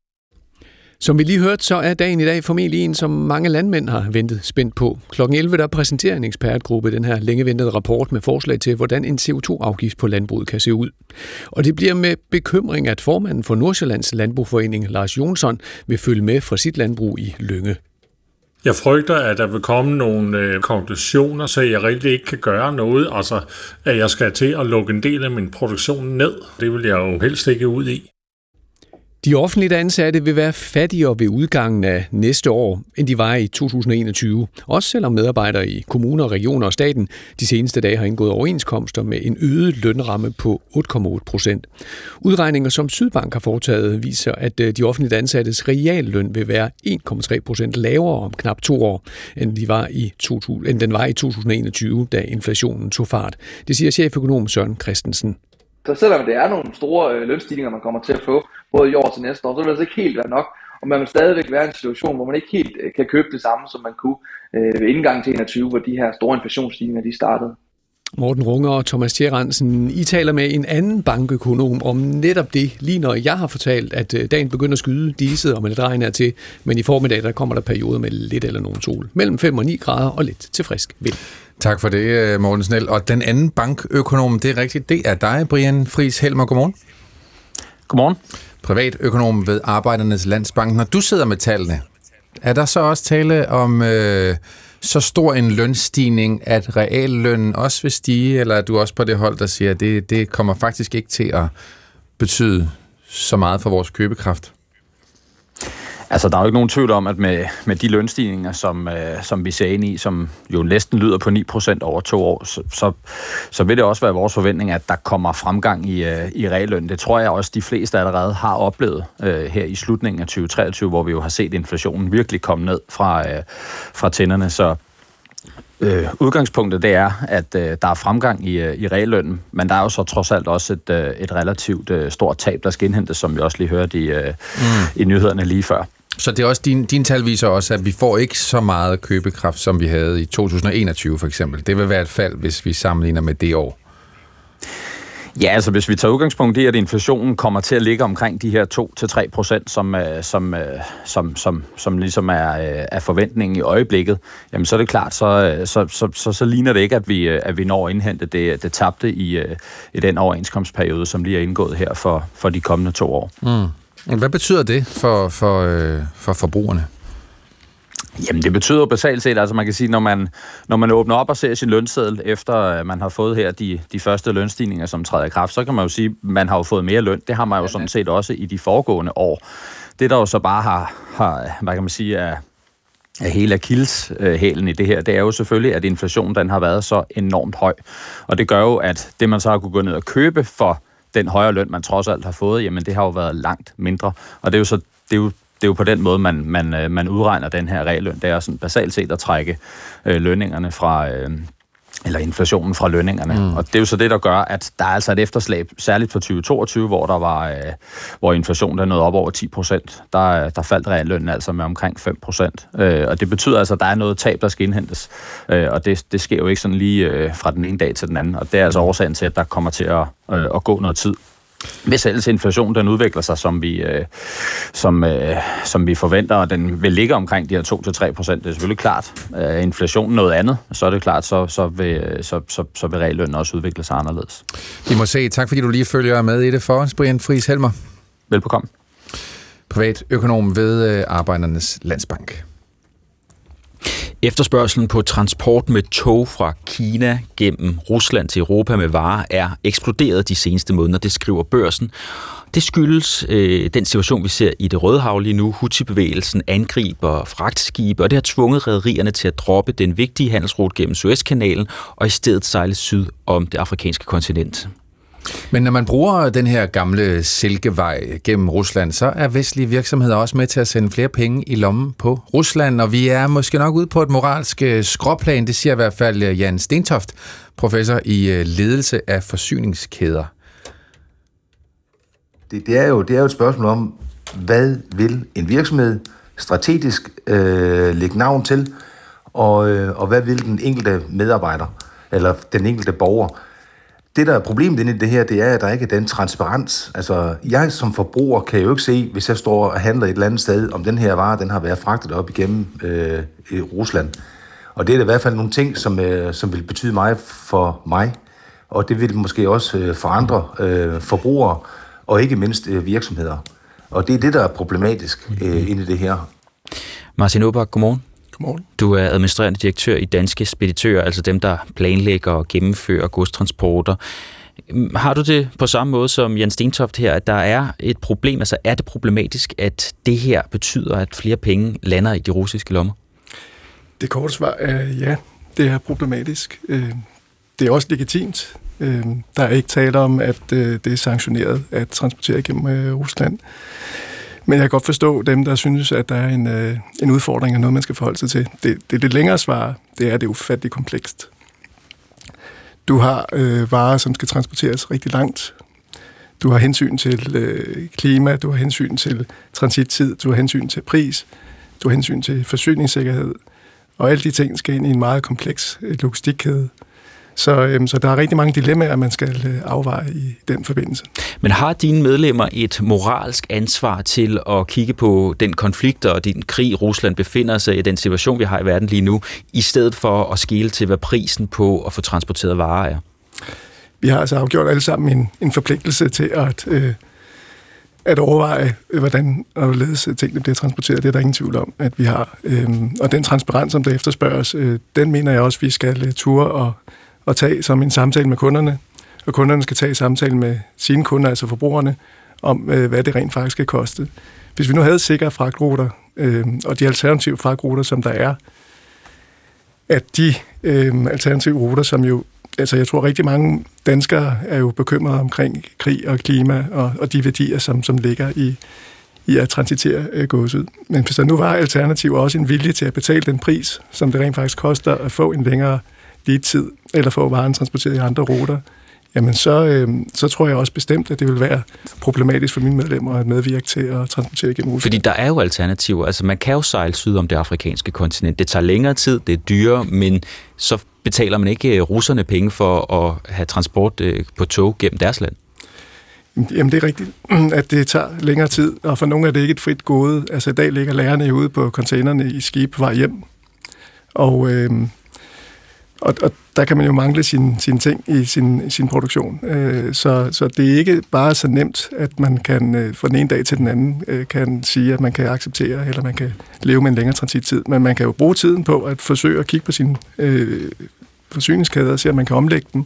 Som vi lige hørte, så er dagen i dag formentlig en, som mange landmænd har ventet spændt på. Klokken 11 der præsenterer en ekspertgruppe den her længe ventede rapport med forslag til, hvordan en CO2-afgift på landbruget kan se ud. Og det bliver med bekymring, at formanden for Nordsjællands Landbrugforening, Lars Jonsson, vil følge med fra sit landbrug i Lønge. Jeg frygter, at der vil komme nogle øh, konklusioner, så jeg rigtig ikke kan gøre noget. Altså, at jeg skal til at lukke en del af min produktion ned. Det vil jeg jo helst ikke ud i. De offentligt ansatte vil være fattigere ved udgangen af næste år, end de var i 2021. Også selvom medarbejdere i kommuner, regioner og staten de seneste dage har indgået overenskomster med en øget lønramme på 8,8 procent. Udregninger, som Sydbank har foretaget, viser, at øh, de offentligt ansattes realløn vil være 1,3 procent lavere om knap to år, end, de var i 2000, end den var i 2021, da inflationen tog fart. Det siger cheføkonom Søren Christensen. Så selvom det er nogle store øh, lønstigninger, man kommer til at få, både i år til næste år, så vil det altså ikke helt være nok. Og man vil stadigvæk være i en situation, hvor man ikke helt øh, kan købe det samme, som man kunne øh, ved indgangen til 21, hvor de her store inflationsstigninger de startede. Morten Runger og Thomas Tjerrensen, I taler med en anden bankøkonom om netop det, lige når jeg har fortalt, at øh, dagen begynder at skyde diset og med lidt regn til, men i formiddag der kommer der perioder med lidt eller nogen sol. Mellem 5 og 9 grader og lidt til frisk vind. Tak for det, øh, Morten Snell. Og den anden bankøkonom, det er rigtigt, det er dig, Brian Friis Helmer. Godmorgen. Godmorgen. Privatøkonom ved Arbejdernes Landsbank. Når du sidder med tallene, er der så også tale om øh, så stor en lønstigning, at reallønnen også vil stige, eller er du også på det hold, der siger, at det, det kommer faktisk ikke til at betyde så meget for vores købekraft? Altså, der er jo ikke nogen tvivl om, at med, med de lønstigninger, som, øh, som vi ser ind i, som jo næsten lyder på 9% over to år, så, så, så vil det også være vores forventning, at der kommer fremgang i, øh, i realløn. Det tror jeg også, de fleste allerede har oplevet øh, her i slutningen af 2023, hvor vi jo har set inflationen virkelig komme ned fra, øh, fra tænderne. Så Øh, udgangspunktet det er, at øh, der er fremgang i, øh, i reallønnen, men der er jo så trods alt også et, øh, et relativt øh, stort tab, der skal indhentes, som vi også lige hørte i, øh, mm. i nyhederne lige før. Så det er også din, din tal viser også, at vi får ikke så meget købekraft, som vi havde i 2021 for eksempel. Det vil være et fald, hvis vi sammenligner med det år. Ja, altså hvis vi tager udgangspunkt i, at inflationen kommer til at ligge omkring de her 2-3 procent, som, øh, som, øh, som, som, som ligesom er, øh, er forventningen i øjeblikket, jamen så er det klart, så, så, så, så, så ligner det ikke, at vi, at vi når at indhente det, det tabte i, i den overenskomstperiode, som lige er indgået her for, for de kommende to år. Mm. Hvad betyder det for, for, for forbrugerne? Jamen, det betyder jo basalt set, altså man kan sige, når man, når man åbner op og ser sin lønseddel, efter man har fået her de, de første lønstigninger, som træder i kraft, så kan man jo sige, man har jo fået mere løn. Det har man jo sådan set også i de foregående år. Det, der jo så bare har, har hvad kan man sige, er, er hele akilshælen i det her, det er jo selvfølgelig, at inflationen den har været så enormt høj. Og det gør jo, at det man så har kunne gå ned og købe for den højere løn, man trods alt har fået, jamen det har jo været langt mindre. Og det er jo så det er jo det er jo på den måde, man, man, øh, man udregner den her realløn. Det er sådan basalt set at trække øh, lønningerne fra... Øh, eller inflationen fra lønningerne. Mm. Og det er jo så det, der gør, at der er altså et efterslæb, særligt for 2022, hvor der var, øh, hvor inflationen er nået op over 10 procent. Der, der faldt reallønnen altså med omkring 5 procent. Øh, og det betyder altså, at der er noget tab, der skal indhentes. Øh, og det, det sker jo ikke sådan lige øh, fra den ene dag til den anden. Og det er altså årsagen til, at der kommer til at, øh, at gå noget tid hvis ellers inflationen den udvikler sig, som vi, øh, som, øh, som vi forventer, og den vil ligge omkring de her 2-3 procent, det er selvfølgelig klart. Er inflationen noget andet, så er det klart, så, så, vil, så, så, så vil reallønnen også udvikle sig anderledes. Vi må se. Tak fordi du lige følger med i det for os, Brian Friis Helmer. Velbekomme. Privat økonom ved øh, Arbejdernes Landsbank. Efterspørgselen på transport med tog fra Kina gennem Rusland til Europa med varer er eksploderet de seneste måneder, det skriver børsen. Det skyldes øh, den situation, vi ser i det Røde Hav lige nu. Houthi-bevægelsen angriber fragtskibe, og det har tvunget rædderierne til at droppe den vigtige handelsrute gennem Suezkanalen og i stedet sejle syd om det afrikanske kontinent. Men når man bruger den her gamle silkevej gennem Rusland, så er vestlige virksomheder også med til at sende flere penge i lommen på Rusland, og vi er måske nok ude på et moralsk øh, skråplan, det siger i hvert fald øh, Jan Stentoft, professor i øh, ledelse af forsyningskæder. Det, det, er jo, det er jo et spørgsmål om, hvad vil en virksomhed strategisk øh, lægge navn til, og, øh, og hvad vil den enkelte medarbejder, eller den enkelte borger det, der er problemet inde i det her, det er, at der ikke er den transparens. Altså, jeg som forbruger kan jo ikke se, hvis jeg står og handler et eller andet sted, om den her vare, den har været fragtet op igennem øh, i Rusland. Og det er i hvert fald nogle ting, som, øh, som vil betyde meget for mig, og det vil måske også øh, for andre øh, forbrugere, og ikke mindst øh, virksomheder. Og det er det, der er problematisk øh, inde i det her. Martin Aubach, godmorgen. Godmorgen. Du er administrerende direktør i Danske Speditører, altså dem, der planlægger og gennemfører godstransporter. Har du det på samme måde som Jens Stentoft her, at der er et problem, altså er det problematisk, at det her betyder, at flere penge lander i de russiske lommer? Det korte svar er ja, det er problematisk. Øh, det er også legitimt. Øh, der er ikke tale om, at øh, det er sanktioneret at transportere gennem Rusland. Men jeg kan godt forstå dem, der synes, at der er en, øh, en udfordring og noget, man skal forholde sig til. Det, det, det længere svar, det er, at det er ufatteligt komplekst. Du har øh, varer, som skal transporteres rigtig langt. Du har hensyn til øh, klima, du har hensyn til transittid, du har hensyn til pris, du har hensyn til forsyningssikkerhed. Og alle de ting skal ind i en meget kompleks øh, logistikkæde. Så, øhm, så der er rigtig mange dilemmaer, man skal øh, afveje i den forbindelse. Men har dine medlemmer et moralsk ansvar til at kigge på den konflikt og den krig, Rusland befinder sig i, den situation, vi har i verden lige nu, i stedet for at skille til, hvad prisen på at få transporteret varer er? Vi har altså afgjort alle sammen en, en forpligtelse til at, øh, at overveje, hvordan og hvorledes tingene bliver transporteret. Det er der ingen tvivl om, at vi har. Øhm, og den transparens, som der efterspørges, øh, den mener jeg også, vi skal øh, ture og at tage som en samtale med kunderne, og kunderne skal tage samtale med sine kunder, altså forbrugerne, om øh, hvad det rent faktisk skal koste. Hvis vi nu havde sikre fragtruter, øh, og de alternative fragtruter, som der er, at de øh, alternative ruter, som jo, altså jeg tror rigtig mange danskere er jo bekymrede omkring krig og klima og, og de værdier, som, som ligger i, i at transitere øh, godset. Men hvis der nu var alternativ også en vilje til at betale den pris, som det rent faktisk koster at få en længere lead-tid, eller få varen transporteret i andre ruter, jamen så, øh, så tror jeg også bestemt, at det vil være problematisk for mine medlemmer at medvirke til at transportere gennem Rusland. Fordi der er jo alternativer. Altså man kan jo sejle syd om det afrikanske kontinent. Det tager længere tid, det er dyrere, men så betaler man ikke øh, russerne penge for at have transport øh, på tog gennem deres land. Jamen det er rigtigt, <clears throat> at det tager længere tid, og for nogle er det ikke et frit gode. Altså i dag ligger lærerne ude på containerne i skib på vej hjem, og, øh, og, og der kan man jo mangle sine sin ting i sin, sin produktion. Øh, så, så det er ikke bare så nemt, at man kan øh, fra den ene dag til den anden øh, kan sige, at man kan acceptere, eller man kan leve med en længere transittid. Men man kan jo bruge tiden på at forsøge at kigge på sine øh, forsyningskæder og se, at man kan omlægge dem.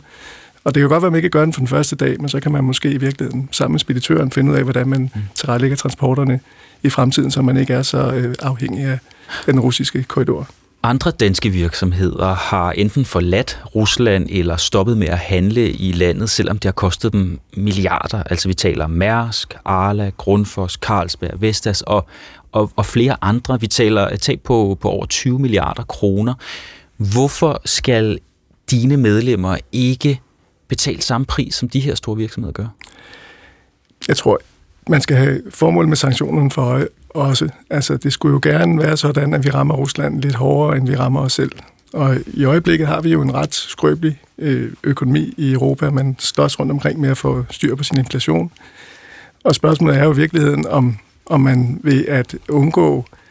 Og det kan godt være, at man ikke gør den for den første dag, men så kan man måske i virkeligheden sammen med speditøren finde ud af, hvordan man mm. tilrettelægger transporterne i fremtiden, så man ikke er så øh, afhængig af den russiske korridor. Andre danske virksomheder har enten forladt Rusland eller stoppet med at handle i landet, selvom det har kostet dem milliarder. Altså vi taler Mærsk, Arla, Grundfos, Carlsberg, Vestas og, og, og flere andre. Vi taler et tab på, på over 20 milliarder kroner. Hvorfor skal dine medlemmer ikke betale samme pris, som de her store virksomheder gør? Jeg tror, man skal have formålet med sanktionerne for øje også. Altså, det skulle jo gerne være sådan, at vi rammer Rusland lidt hårdere, end vi rammer os selv. Og i øjeblikket har vi jo en ret skrøbelig øh, økonomi i Europa. Man slås rundt omkring med at få styr på sin inflation. Og spørgsmålet er jo i virkeligheden, om, om man ved at undgå øh,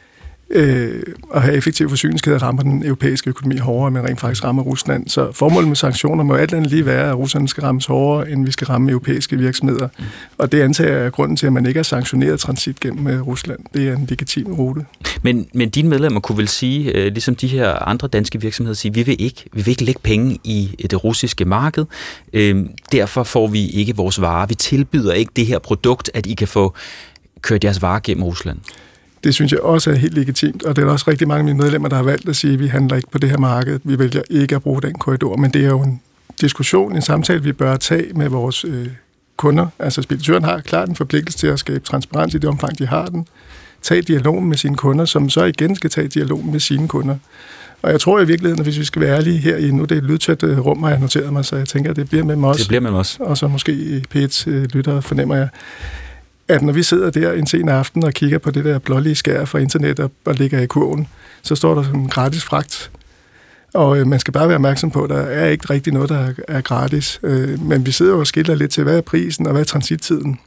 at have effektive forsyningskæder rammer den europæiske økonomi hårdere, men rent faktisk rammer Rusland. Så formålet med sanktioner må alt andet lige være, at Rusland skal rammes hårdere, end vi skal ramme europæiske virksomheder. Mm. Og det antager jeg er grunden til, at man ikke har sanktioneret transit gennem øh, Rusland. Det er en legitim rute. Men, men dine medlemmer kunne vel sige, øh, ligesom de her andre danske virksomheder, sige, vi vil ikke, vi vil ikke lægge penge i det russiske marked. Øh, derfor får vi ikke vores varer. Vi tilbyder ikke det her produkt, at I kan få kørt jeres varer gennem Rusland. Det synes jeg også er helt legitimt, og det er også rigtig mange af mine medlemmer, der har valgt at sige, at vi handler ikke på det her marked, vi vælger ikke at bruge den korridor, men det er jo en diskussion, en samtale, vi bør tage med vores øh, kunder. Altså speditøren har klart en forpligtelse til at skabe transparens i det omfang, de har den. Tag dialogen med sine kunder, som så igen skal tage dialogen med sine kunder. Og jeg tror i virkeligheden, at hvis vi skal være ærlige her i nu, det er et lydtæt øh, rum, har jeg noteret mig, så jeg tænker, at det bliver med også. Det bliver med os. Og så måske P1 øh, lytter fornemmer jeg, at når vi sidder der en sen aften og kigger på det der blålige skær fra internet og, og ligger i kurven, så står der sådan en gratis fragt. Og øh, man skal bare være opmærksom på, at der er ikke rigtig noget, der er, er gratis. Øh, men vi sidder jo og skiller lidt til, hvad er prisen og hvad er transittiden.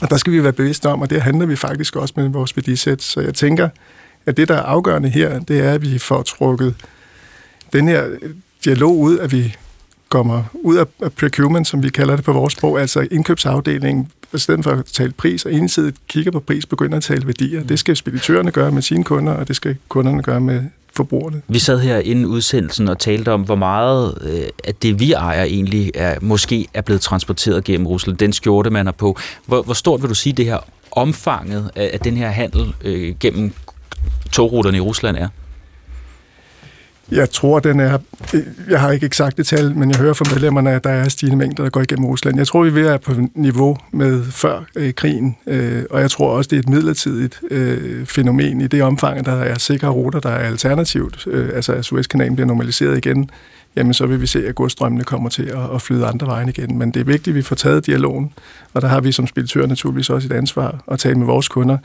Og der skal vi være bevidste om, og det handler vi faktisk også med vores værdisæt. Så jeg tænker, at det, der er afgørende her, det er, at vi får trukket den her øh, dialog ud, at vi kommer ud af procurement, som vi kalder det på vores sprog, altså indkøbsafdelingen, i stedet for at tale pris, og ensidigt kigger på pris, begynder at tale værdier. Det skal speditørerne gøre med sine kunder, og det skal kunderne gøre med forbrugerne. Vi sad her inden udsendelsen og talte om, hvor meget øh, at det, vi ejer, egentlig er, måske er blevet transporteret gennem Rusland. Den skjorte, man har på. Hvor, hvor stort vil du sige, det her omfanget af, af den her handel øh, gennem togruterne i Rusland er? Jeg tror, den er... Øh, jeg har ikke eksakt tal, men jeg hører fra medlemmerne, at der er stigende mængder, der går igennem Rusland. Jeg tror, vi er være på niveau med før øh, krigen, øh, og jeg tror også, det er et midlertidigt øh, fænomen i det omfang, at der er sikre ruter, der er alternativt. Øh, altså, at Suezkanalen bliver normaliseret igen, jamen så vil vi se, at godstrømmene kommer til at, at flyde andre vejen igen. Men det er vigtigt, at vi får taget dialogen, og der har vi som speditør naturligvis også et ansvar at tale med vores kunder.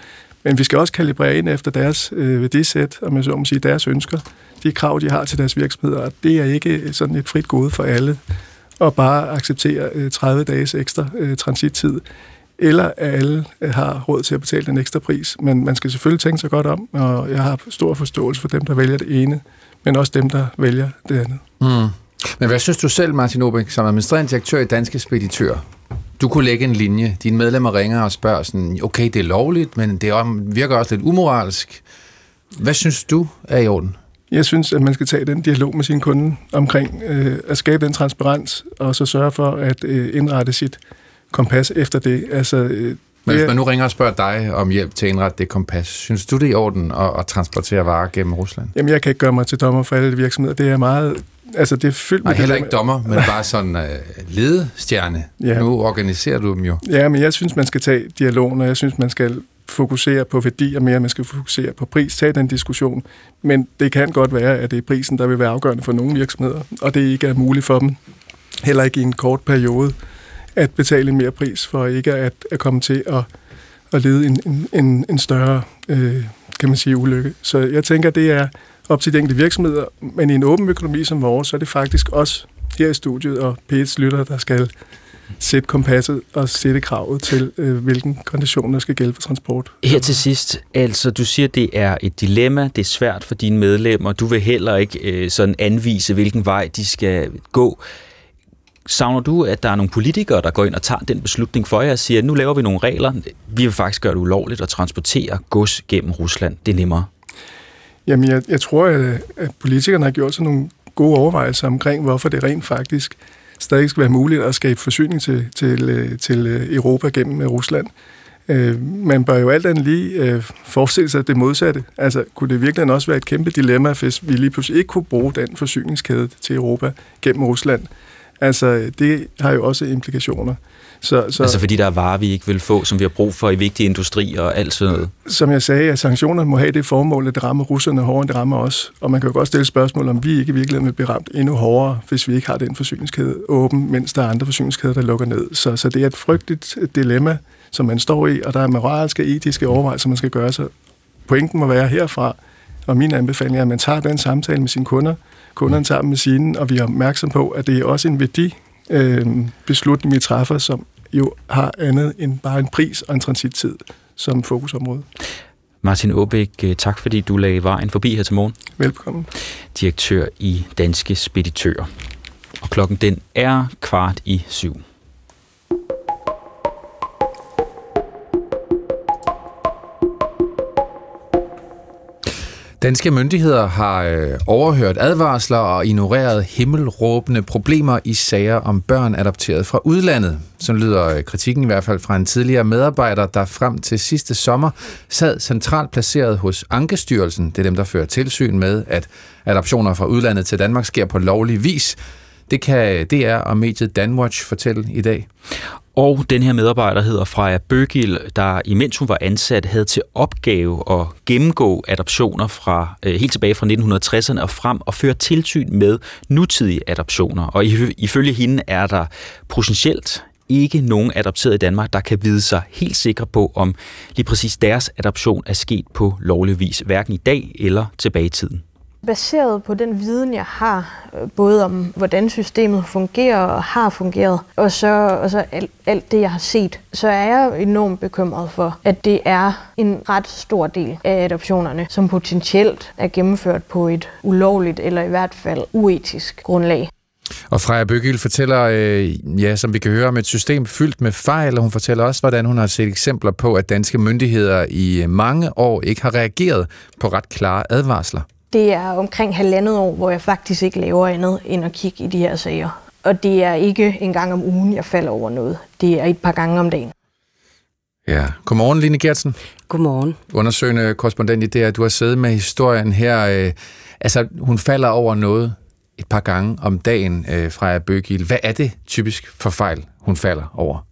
Men vi skal også kalibrere ind efter deres øh, værdisæt, og man så må sige deres ønsker de krav, de har til deres virksomheder. Og det er ikke øh, sådan et frit gode for alle at bare acceptere øh, 30 dages ekstra øh, transittid, eller at alle øh, har råd til at betale den ekstra pris. Men man skal selvfølgelig tænke sig godt om, og jeg har stor forståelse for dem, der vælger det ene, men også dem, der vælger det andet. Mm. Men hvad synes du selv, Martin Obik, som administrerende direktør i Danske Speditør? Du kunne lægge en linje. Dine medlemmer ringer og spørger sådan, okay, det er lovligt, men det virker også lidt umoralsk. Hvad synes du er i orden? Jeg synes, at man skal tage den dialog med sin kunde omkring øh, at skabe den transparens, og så sørge for at øh, indrette sit kompas efter det. Altså, øh, men hvis man nu ringer og spørger dig om hjælp til at indrette det kompas, synes du det er i orden at, at transportere varer gennem Rusland? Jamen, jeg kan ikke gøre mig til dommer for alle virksomheder. Det er meget... Altså, det er fyldt med... Nej, heller ikke dommer, men bare sådan uh, ledestjerne. Ja. Nu organiserer du dem jo. Ja, men jeg synes, man skal tage dialogen, og jeg synes, man skal fokusere på værdier mere, man skal fokusere på pris. Tag den diskussion. Men det kan godt være, at det er prisen, der vil være afgørende for nogle virksomheder, og det ikke er muligt for dem, heller ikke i en kort periode, at betale en mere pris for ikke at, at komme til at, at lede en, en, en større, øh, kan man sige, ulykke. Så jeg tænker, det er op til de enkelte virksomheder, men i en åben økonomi som vores, så er det faktisk os her i studiet og p lytter, der skal sætte kompasset og sætte kravet til, øh, hvilken kondition der skal gælde for transport. Her til sidst, altså du siger, det er et dilemma, det er svært for dine medlemmer, du vil heller ikke øh, sådan anvise, hvilken vej de skal gå. Savner du, at der er nogle politikere, der går ind og tager den beslutning for jer og siger, at nu laver vi nogle regler, vi vil faktisk gøre det ulovligt at transportere gods gennem Rusland, det er nemmere? Jamen, jeg, jeg tror, at, at politikerne har gjort sig nogle gode overvejelser omkring, hvorfor det rent faktisk stadig skal være muligt at skabe forsyning til, til, øh, til øh, Europa gennem øh, Rusland. Øh, man bør jo alt andet lige forestille sig det modsatte. Altså, kunne det virkelig også være et kæmpe dilemma, hvis vi lige pludselig ikke kunne bruge den forsyningskæde til Europa gennem Rusland? Altså, det har jo også implikationer. Så, så, altså fordi der er varer, vi ikke vil få, som vi har brug for i vigtige industri og alt sådan noget? Som jeg sagde, at sanktionerne må have det formål, at det rammer russerne hårdere, end det rammer os. Og man kan jo godt stille spørgsmål, om vi ikke i virkeligheden vil blive ramt endnu hårdere, hvis vi ikke har den forsyningskæde åben, mens der er andre forsyningskæder, der lukker ned. Så, så det er et frygteligt dilemma, som man står i, og der er moralske og etiske overvejelser, man skal gøre sig. Pointen må være herfra, og min anbefaling er, at man tager den samtale med sine kunder, kunderne tager dem med sine, og vi er opmærksom på, at det er også en værdi, øh, beslutning, vi træffer, som jo har andet end bare en pris og en transittid som fokusområde. Martin Åbæk, øh, tak fordi du lagde vejen forbi her til morgen. Velkommen. Direktør i Danske Speditører. Og klokken den er kvart i syv. Danske myndigheder har øh, overhørt advarsler og ignoreret himmelråbende problemer i sager om børn adopteret fra udlandet. Så lyder øh, kritikken i hvert fald fra en tidligere medarbejder, der frem til sidste sommer sad centralt placeret hos Ankestyrelsen. Det er dem, der fører tilsyn med, at adoptioner fra udlandet til Danmark sker på lovlig vis. Det kan DR og mediet Danwatch fortælle i dag. Og den her medarbejder hedder Freja Bøgil, der imens hun var ansat, havde til opgave at gennemgå adoptioner fra øh, helt tilbage fra 1960'erne og frem og føre tilsyn med nutidige adoptioner. Og ifølge hende er der potentielt ikke nogen adopteret i Danmark, der kan vide sig helt sikre på, om lige præcis deres adoption er sket på lovlig vis, hverken i dag eller tilbage i tiden. Baseret på den viden, jeg har, øh, både om hvordan systemet fungerer og har fungeret, og så, og så alt, alt det, jeg har set, så er jeg enormt bekymret for, at det er en ret stor del af adoptionerne, som potentielt er gennemført på et ulovligt eller i hvert fald uetisk grundlag. Og Freja Bøgel fortæller, øh, ja, som vi kan høre, om et system fyldt med fejl, og hun fortæller også, hvordan hun har set eksempler på, at danske myndigheder i øh, mange år ikke har reageret på ret klare advarsler. Det er omkring halvandet år, hvor jeg faktisk ikke laver andet end at kigge i de her sager. Og det er ikke en gang om ugen, jeg falder over noget. Det er et par gange om dagen. Ja. Godmorgen, Line Gertsen. Godmorgen. Undersøgende korrespondent i det, du har siddet med historien her. Øh, altså, hun falder over noget et par gange om dagen øh, fra Bøgil. Hvad er det typisk for fejl, hun falder over?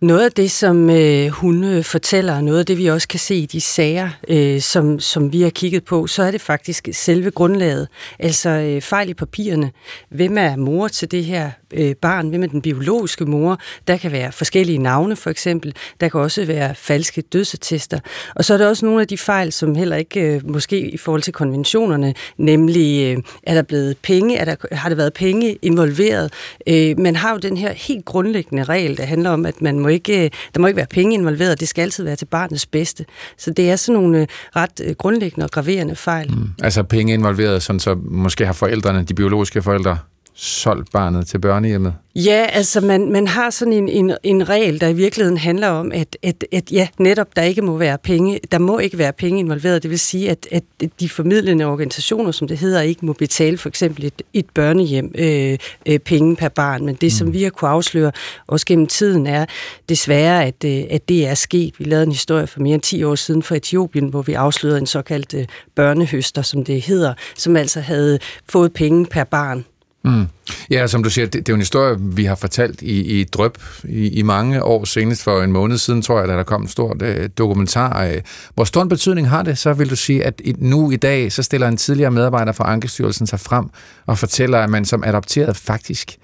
Noget af det, som øh, hun øh, fortæller, fortæller, noget af det, vi også kan se i de sager, øh, som, som vi har kigget på, så er det faktisk selve grundlaget. Altså øh, fejl i papirerne. Hvem er mor til det her øh, barn? Hvem er den biologiske mor? Der kan være forskellige navne, for eksempel. Der kan også være falske dødsattester. Og så er der også nogle af de fejl, som heller ikke, øh, måske i forhold til konventionerne, nemlig, øh, er der blevet penge? Er der, har der været penge involveret? Øh, man har jo den her helt grundlæggende regel, der handler om, at man må ikke, øh, der må ikke være penge involveret, det skal altid være til barnets bedste. Så det er sådan nogle øh, ret øh, grundlæggende og graverende fejl. Mm. Altså penge involveret, sådan så måske har forældrene, de biologiske forældre, solgt barnet til børnehjemmet? Ja, altså man, man har sådan en, en, en regel, der i virkeligheden handler om, at, at, at ja, netop der ikke må være penge, der må ikke være penge involveret. Det vil sige, at, at de formidlende organisationer, som det hedder, ikke må betale for eksempel et, et børnehjem øh, øh, penge per barn. Men det, mm. som vi har kunne afsløre også gennem tiden, er desværre, at, øh, at det er sket. Vi lavede en historie for mere end 10 år siden fra Etiopien, hvor vi afslørede en såkaldt øh, børnehøster, som det hedder, som altså havde fået penge per barn Mm. Ja, som du siger, det, det er jo en historie, vi har fortalt i, i drøb i, i mange år. Senest for en måned siden, tror jeg, da der kom en stor øh, dokumentar. Øh. hvor stor en betydning har det, så vil du sige, at i, nu i dag, så stiller en tidligere medarbejder fra Ankestyrelsen sig frem og fortæller, at man som adopteret faktisk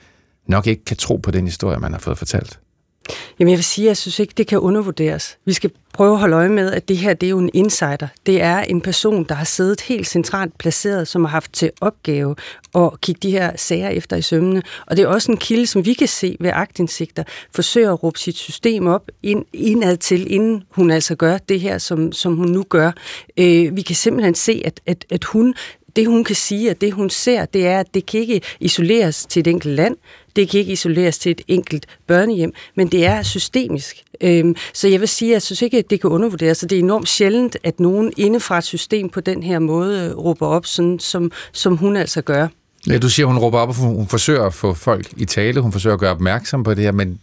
nok ikke kan tro på den historie, man har fået fortalt. Jamen jeg vil sige, at jeg synes ikke, det kan undervurderes. Vi skal prøve at holde øje med, at det her det er jo en insider. Det er en person, der har siddet helt centralt placeret, som har haft til opgave at kigge de her sager efter i sømmene. Og det er også en kilde, som vi kan se ved agtindsigter, forsøger at råbe sit system op ind, indad til, inden hun altså gør det her, som, som hun nu gør. Øh, vi kan simpelthen se, at, at, at hun det hun kan sige, og det hun ser, det er, at det kan ikke isoleres til et enkelt land, det kan ikke isoleres til et enkelt børnehjem, men det er systemisk. Øhm, så jeg vil sige, at jeg synes ikke, at det kan undervurderes, så det er enormt sjældent, at nogen inde fra et system på den her måde øh, råber op, sådan, som, som hun altså gør. Ja, du siger, hun råber op, og hun forsøger at få folk i tale, hun forsøger at gøre opmærksom på det her, men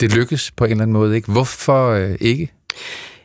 det lykkes på en eller anden måde ikke. Hvorfor øh, ikke?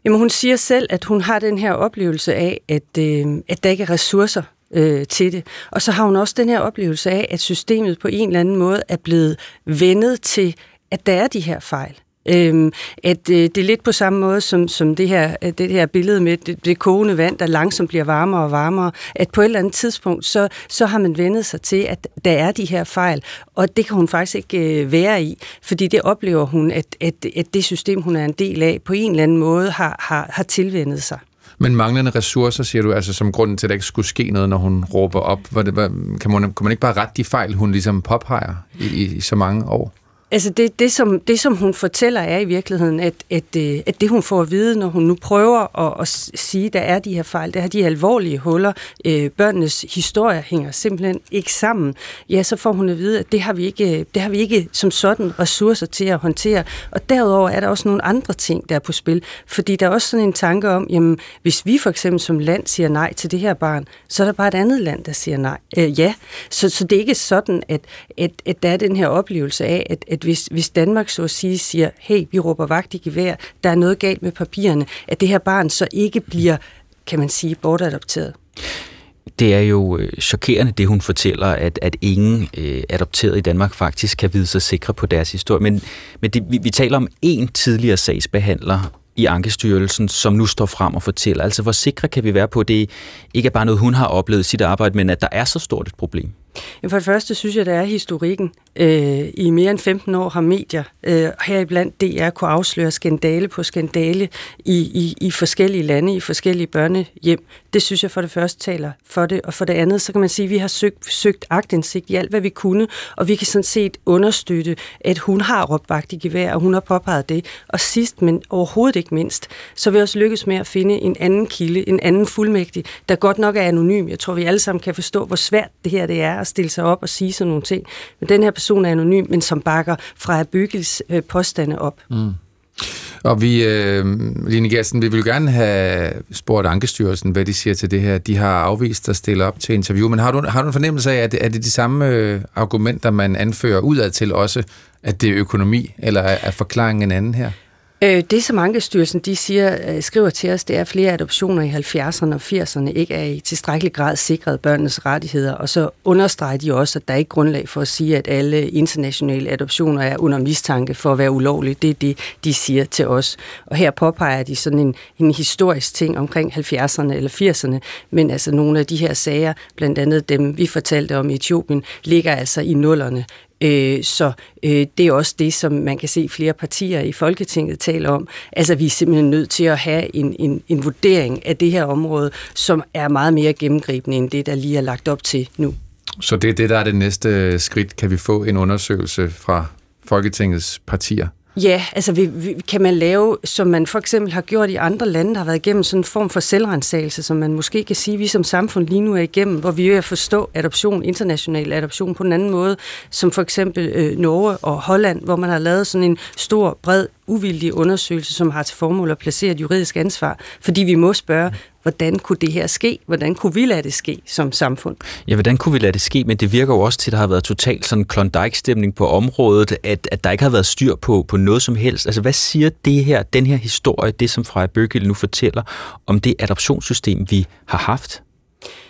Jamen, hun siger selv, at hun har den her oplevelse af, at, øh, at der ikke er ressourcer øh, til det. Og så har hun også den her oplevelse af, at systemet på en eller anden måde er blevet vendet til, at der er de her fejl. Øhm, at øh, det er lidt på samme måde som, som det, her, øh, det her billede med det, det kogende vand, der langsomt bliver varmere og varmere, at på et eller andet tidspunkt, så, så har man vendet sig til, at der er de her fejl, og det kan hun faktisk ikke øh, være i, fordi det oplever hun, at, at, at det system, hun er en del af, på en eller anden måde har, har, har tilvendet sig. Men manglende ressourcer, siger du, altså som grunden til, at der ikke skulle ske noget, når hun råber op. Var det, kan, man, kan man ikke bare rette de fejl, hun ligesom påpeger i, i, i så mange år? Altså det, det, som, det, som hun fortæller, er i virkeligheden, at, at, øh, at det, hun får at vide, når hun nu prøver at, at sige, at der er de her fejl, der er de alvorlige huller, øh, børnenes historie hænger simpelthen ikke sammen, ja, så får hun at vide, at det har, vi ikke, øh, det har vi ikke som sådan ressourcer til at håndtere. Og derudover er der også nogle andre ting, der er på spil, fordi der er også sådan en tanke om, jamen, hvis vi for eksempel som land siger nej til det her barn, så er der bare et andet land, der siger nej. Øh, ja, så, så det er ikke sådan, at, at, at der er den her oplevelse af, at, at at hvis, hvis Danmark så at sige siger, hey, vi råber vagt i gevær, der er noget galt med papirerne, at det her barn så ikke bliver, kan man sige, bortadopteret. Det er jo øh, chokerende, det hun fortæller, at, at ingen øh, adopteret i Danmark faktisk kan vide sig sikre på deres historie. Men, men det, vi, vi taler om en tidligere sagsbehandler i Ankestyrelsen, som nu står frem og fortæller. Altså, hvor sikre kan vi være på, at det ikke er bare noget, hun har oplevet i sit arbejde, men at der er så stort et problem? For det første synes jeg, der er historikken. Øh, I mere end 15 år har medier, øh, heriblandt DR, kunne afsløre skandale på skandale i, i, i forskellige lande, i forskellige børnehjem. Det synes jeg for det første taler for det, og for det andet, så kan man sige, at vi har søgt, søgt agtindsigt i alt, hvad vi kunne, og vi kan sådan set understøtte, at hun har råbt vagt i gevær, og hun har påpeget det. Og sidst, men overhovedet ikke mindst, så vil vi også lykkes med at finde en anden kilde, en anden fuldmægtig, der godt nok er anonym. Jeg tror, vi alle sammen kan forstå, hvor svært det her det er at stille sig op og sige sådan nogle ting. Men den her person er anonym, men som bakker fra Byggels øh, påstande op. Mm. Og vi, øh, Line Gersten, vi vil gerne have spurgt Ankestyrelsen, hvad de siger til det her. De har afvist at stille op til interview, men har du, har du en fornemmelse af, at det, er det de samme øh, argumenter, man anfører udad til også, at det er økonomi, eller er, er forklaringen en anden her? Øh, det, som Ankestyrelsen de siger, øh, skriver til os, det er, at flere adoptioner i 70'erne og 80'erne ikke er i tilstrækkelig grad sikret børnenes rettigheder, og så understreger de også, at der er ikke grundlag for at sige, at alle internationale adoptioner er under mistanke for at være ulovlige. Det er det, de siger til os. Og her påpeger de sådan en, en historisk ting omkring 70'erne eller 80'erne, men altså nogle af de her sager, blandt andet dem, vi fortalte om i Etiopien, ligger altså i nullerne. Øh, så øh, det er også det, som man kan se flere partier i Folketinget tale om. Altså, vi er simpelthen nødt til at have en, en, en vurdering af det her område, som er meget mere gennemgribende end det, der lige er lagt op til nu. Så det er det, der er det næste skridt. Kan vi få en undersøgelse fra Folketingets partier? Ja, altså vi, vi, kan man lave, som man for eksempel har gjort i andre lande, der har været igennem sådan en form for selvrensagelse, som man måske kan sige, at vi som samfund lige nu er igennem, hvor vi er at forstå adoption, international adoption på en anden måde, som for eksempel øh, Norge og Holland, hvor man har lavet sådan en stor, bred uvildig undersøgelse, som har til formål at placere et juridisk ansvar, fordi vi må spørge, hvordan kunne det her ske? Hvordan kunne vi lade det ske som samfund? Ja, hvordan kunne vi lade det ske? Men det virker jo også til, at der har været totalt sådan Klondike-stemning på området, at, at der ikke har været styr på, på noget som helst. Altså, hvad siger det her, den her historie, det som Freja Bøgel nu fortæller, om det adoptionssystem, vi har haft?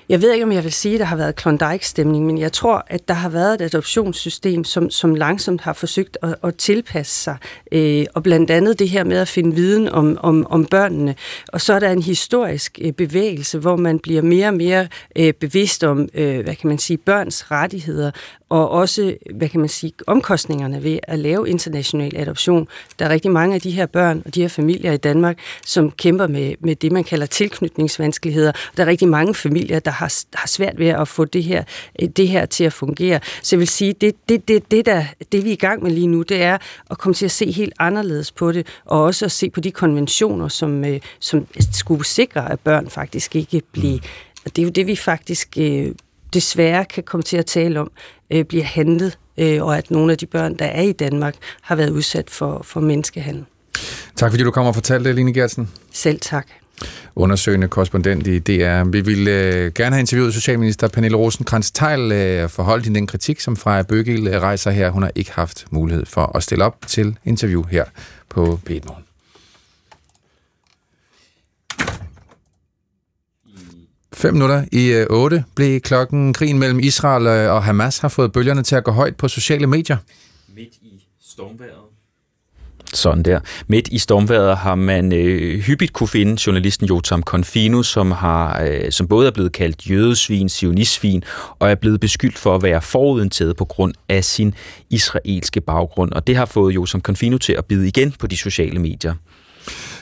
Jeg ved ikke, om jeg vil sige, at der har været Klondike-stemning, men jeg tror, at der har været et adoptionssystem, som, som langsomt har forsøgt at, at tilpasse sig. Øh, og blandt andet det her med at finde viden om, om, om børnene. Og så er der en historisk øh, bevægelse, hvor man bliver mere og mere øh, bevidst om, øh, hvad kan man sige, børns rettigheder, og også, hvad kan man sige, omkostningerne ved at lave international adoption. Der er rigtig mange af de her børn og de her familier i Danmark, som kæmper med, med det, man kalder tilknytningsvanskeligheder. Der er rigtig mange familier, der har, har svært ved at få det her, det her til at fungere. Så jeg vil sige, det, det, det, det, der, det vi er i gang med lige nu, det er at komme til at se helt anderledes på det, og også at se på de konventioner, som, øh, som skulle sikre, at børn faktisk ikke bliver... Og det er jo det, vi faktisk øh, desværre kan komme til at tale om, øh, bliver handlet, øh, og at nogle af de børn, der er i Danmark, har været udsat for, for menneskehandel. Tak fordi du kom og fortalte det, Line Gertsen. Selv tak. Undersøgende korrespondent i DR. Vi ville øh, gerne have interviewet Socialminister Pernille rosenkrantz teil øh, forholdt i den kritik, som Freja Bøgel øh, rejser her. Hun har ikke haft mulighed for at stille op til interview her på p 5 minutter i 8 øh, blev klokken. Krigen mellem Israel øh, og Hamas har fået bølgerne til at gå højt på sociale medier. Midt i stormværet. Sådan der. Midt i stormværet har man øh, hyppigt kunne finde journalisten Jotam Confino, som, har, øh, som både er blevet kaldt jødesvin, sionistsvin, og er blevet beskyldt for at være forudentædet på grund af sin israelske baggrund. Og det har fået Jotam Confino til at bide igen på de sociale medier.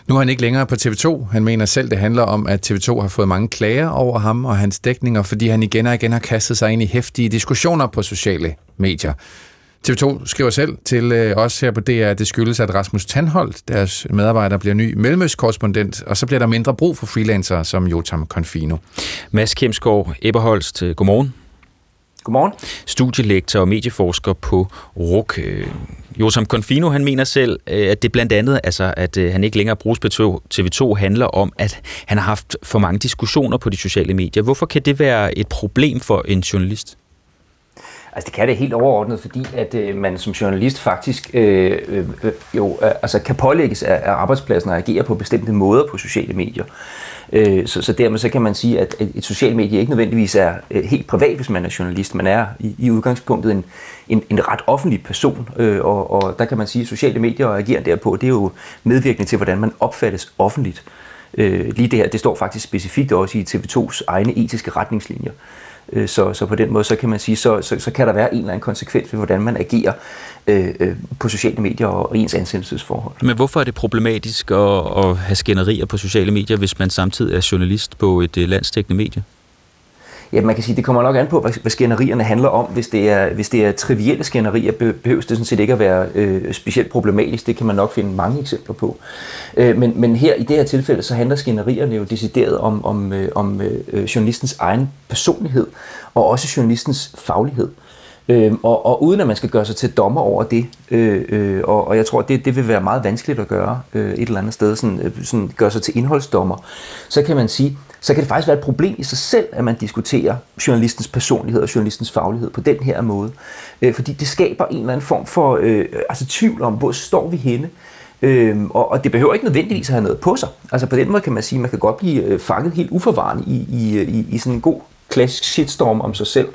Nu er han ikke længere på TV2. Han mener selv, det handler om, at TV2 har fået mange klager over ham og hans dækninger, fordi han igen og igen har kastet sig ind i hæftige diskussioner på sociale medier. TV2 skriver selv til øh, os her på DR, at det skyldes, at Rasmus Tandholt, deres medarbejder, bliver ny mellemøstkorrespondent, og så bliver der mindre brug for freelancere som Jotam Confino. Mads Kemsgaard Eberholst, øh, godmorgen. Godmorgen. Studielektor og medieforsker på RUK. Øh, Josam Confino, han mener selv, øh, at det blandt andet, altså, at øh, han ikke længere bruges på TV2, handler om, at han har haft for mange diskussioner på de sociale medier. Hvorfor kan det være et problem for en journalist? Altså det kan det helt overordnet, fordi at øh, man som journalist faktisk øh, øh, jo øh, altså kan pålægges af, af arbejdspladsen at agere på bestemte måder på sociale medier. Øh, så, så dermed så kan man sige, at et socialt medie ikke nødvendigvis er øh, helt privat, hvis man er journalist. Man er i, i udgangspunktet en, en, en ret offentlig person, øh, og, og der kan man sige, at sociale medier og ageren derpå, det er jo medvirkende til, hvordan man opfattes offentligt. Øh, lige det her, det står faktisk specifikt også i TV2's egne etiske retningslinjer. Øh, så, så på den måde, så kan man sige, så, så, så kan der være en eller anden konsekvens ved, hvordan man agerer øh, øh på sociale medier og ens ansættelsesforhold. Men hvorfor er det problematisk at, at have skænderier på sociale medier, hvis man samtidig er journalist på et øh, landstækkende medie? Ja, man kan sige, det kommer nok an på, hvad skænderierne handler om. Hvis det er, hvis det er trivielle skænderier, behøves det sådan set ikke at være øh, specielt problematisk. Det kan man nok finde mange eksempler på. Øh, men, men her i det her tilfælde, så handler skænderierne jo decideret om, om, øh, om øh, journalistens egen personlighed, og også journalistens faglighed. Øh, og, og uden at man skal gøre sig til dommer over det, øh, øh, og, og jeg tror, det, det vil være meget vanskeligt at gøre øh, et eller andet sted, sådan, øh, sådan gøre sig til indholdsdommer, så kan man sige, så kan det faktisk være et problem i sig selv, at man diskuterer journalistens personlighed og journalistens faglighed på den her måde. Øh, fordi det skaber en eller anden form for øh, altså tvivl om, hvor står vi henne. Øhm, og, og det behøver ikke nødvendigvis at have noget på sig. Altså på den måde kan man sige, at man kan godt blive øh, fanget helt uforvarende i, i, i, i sådan en god klassisk shitstorm om sig selv.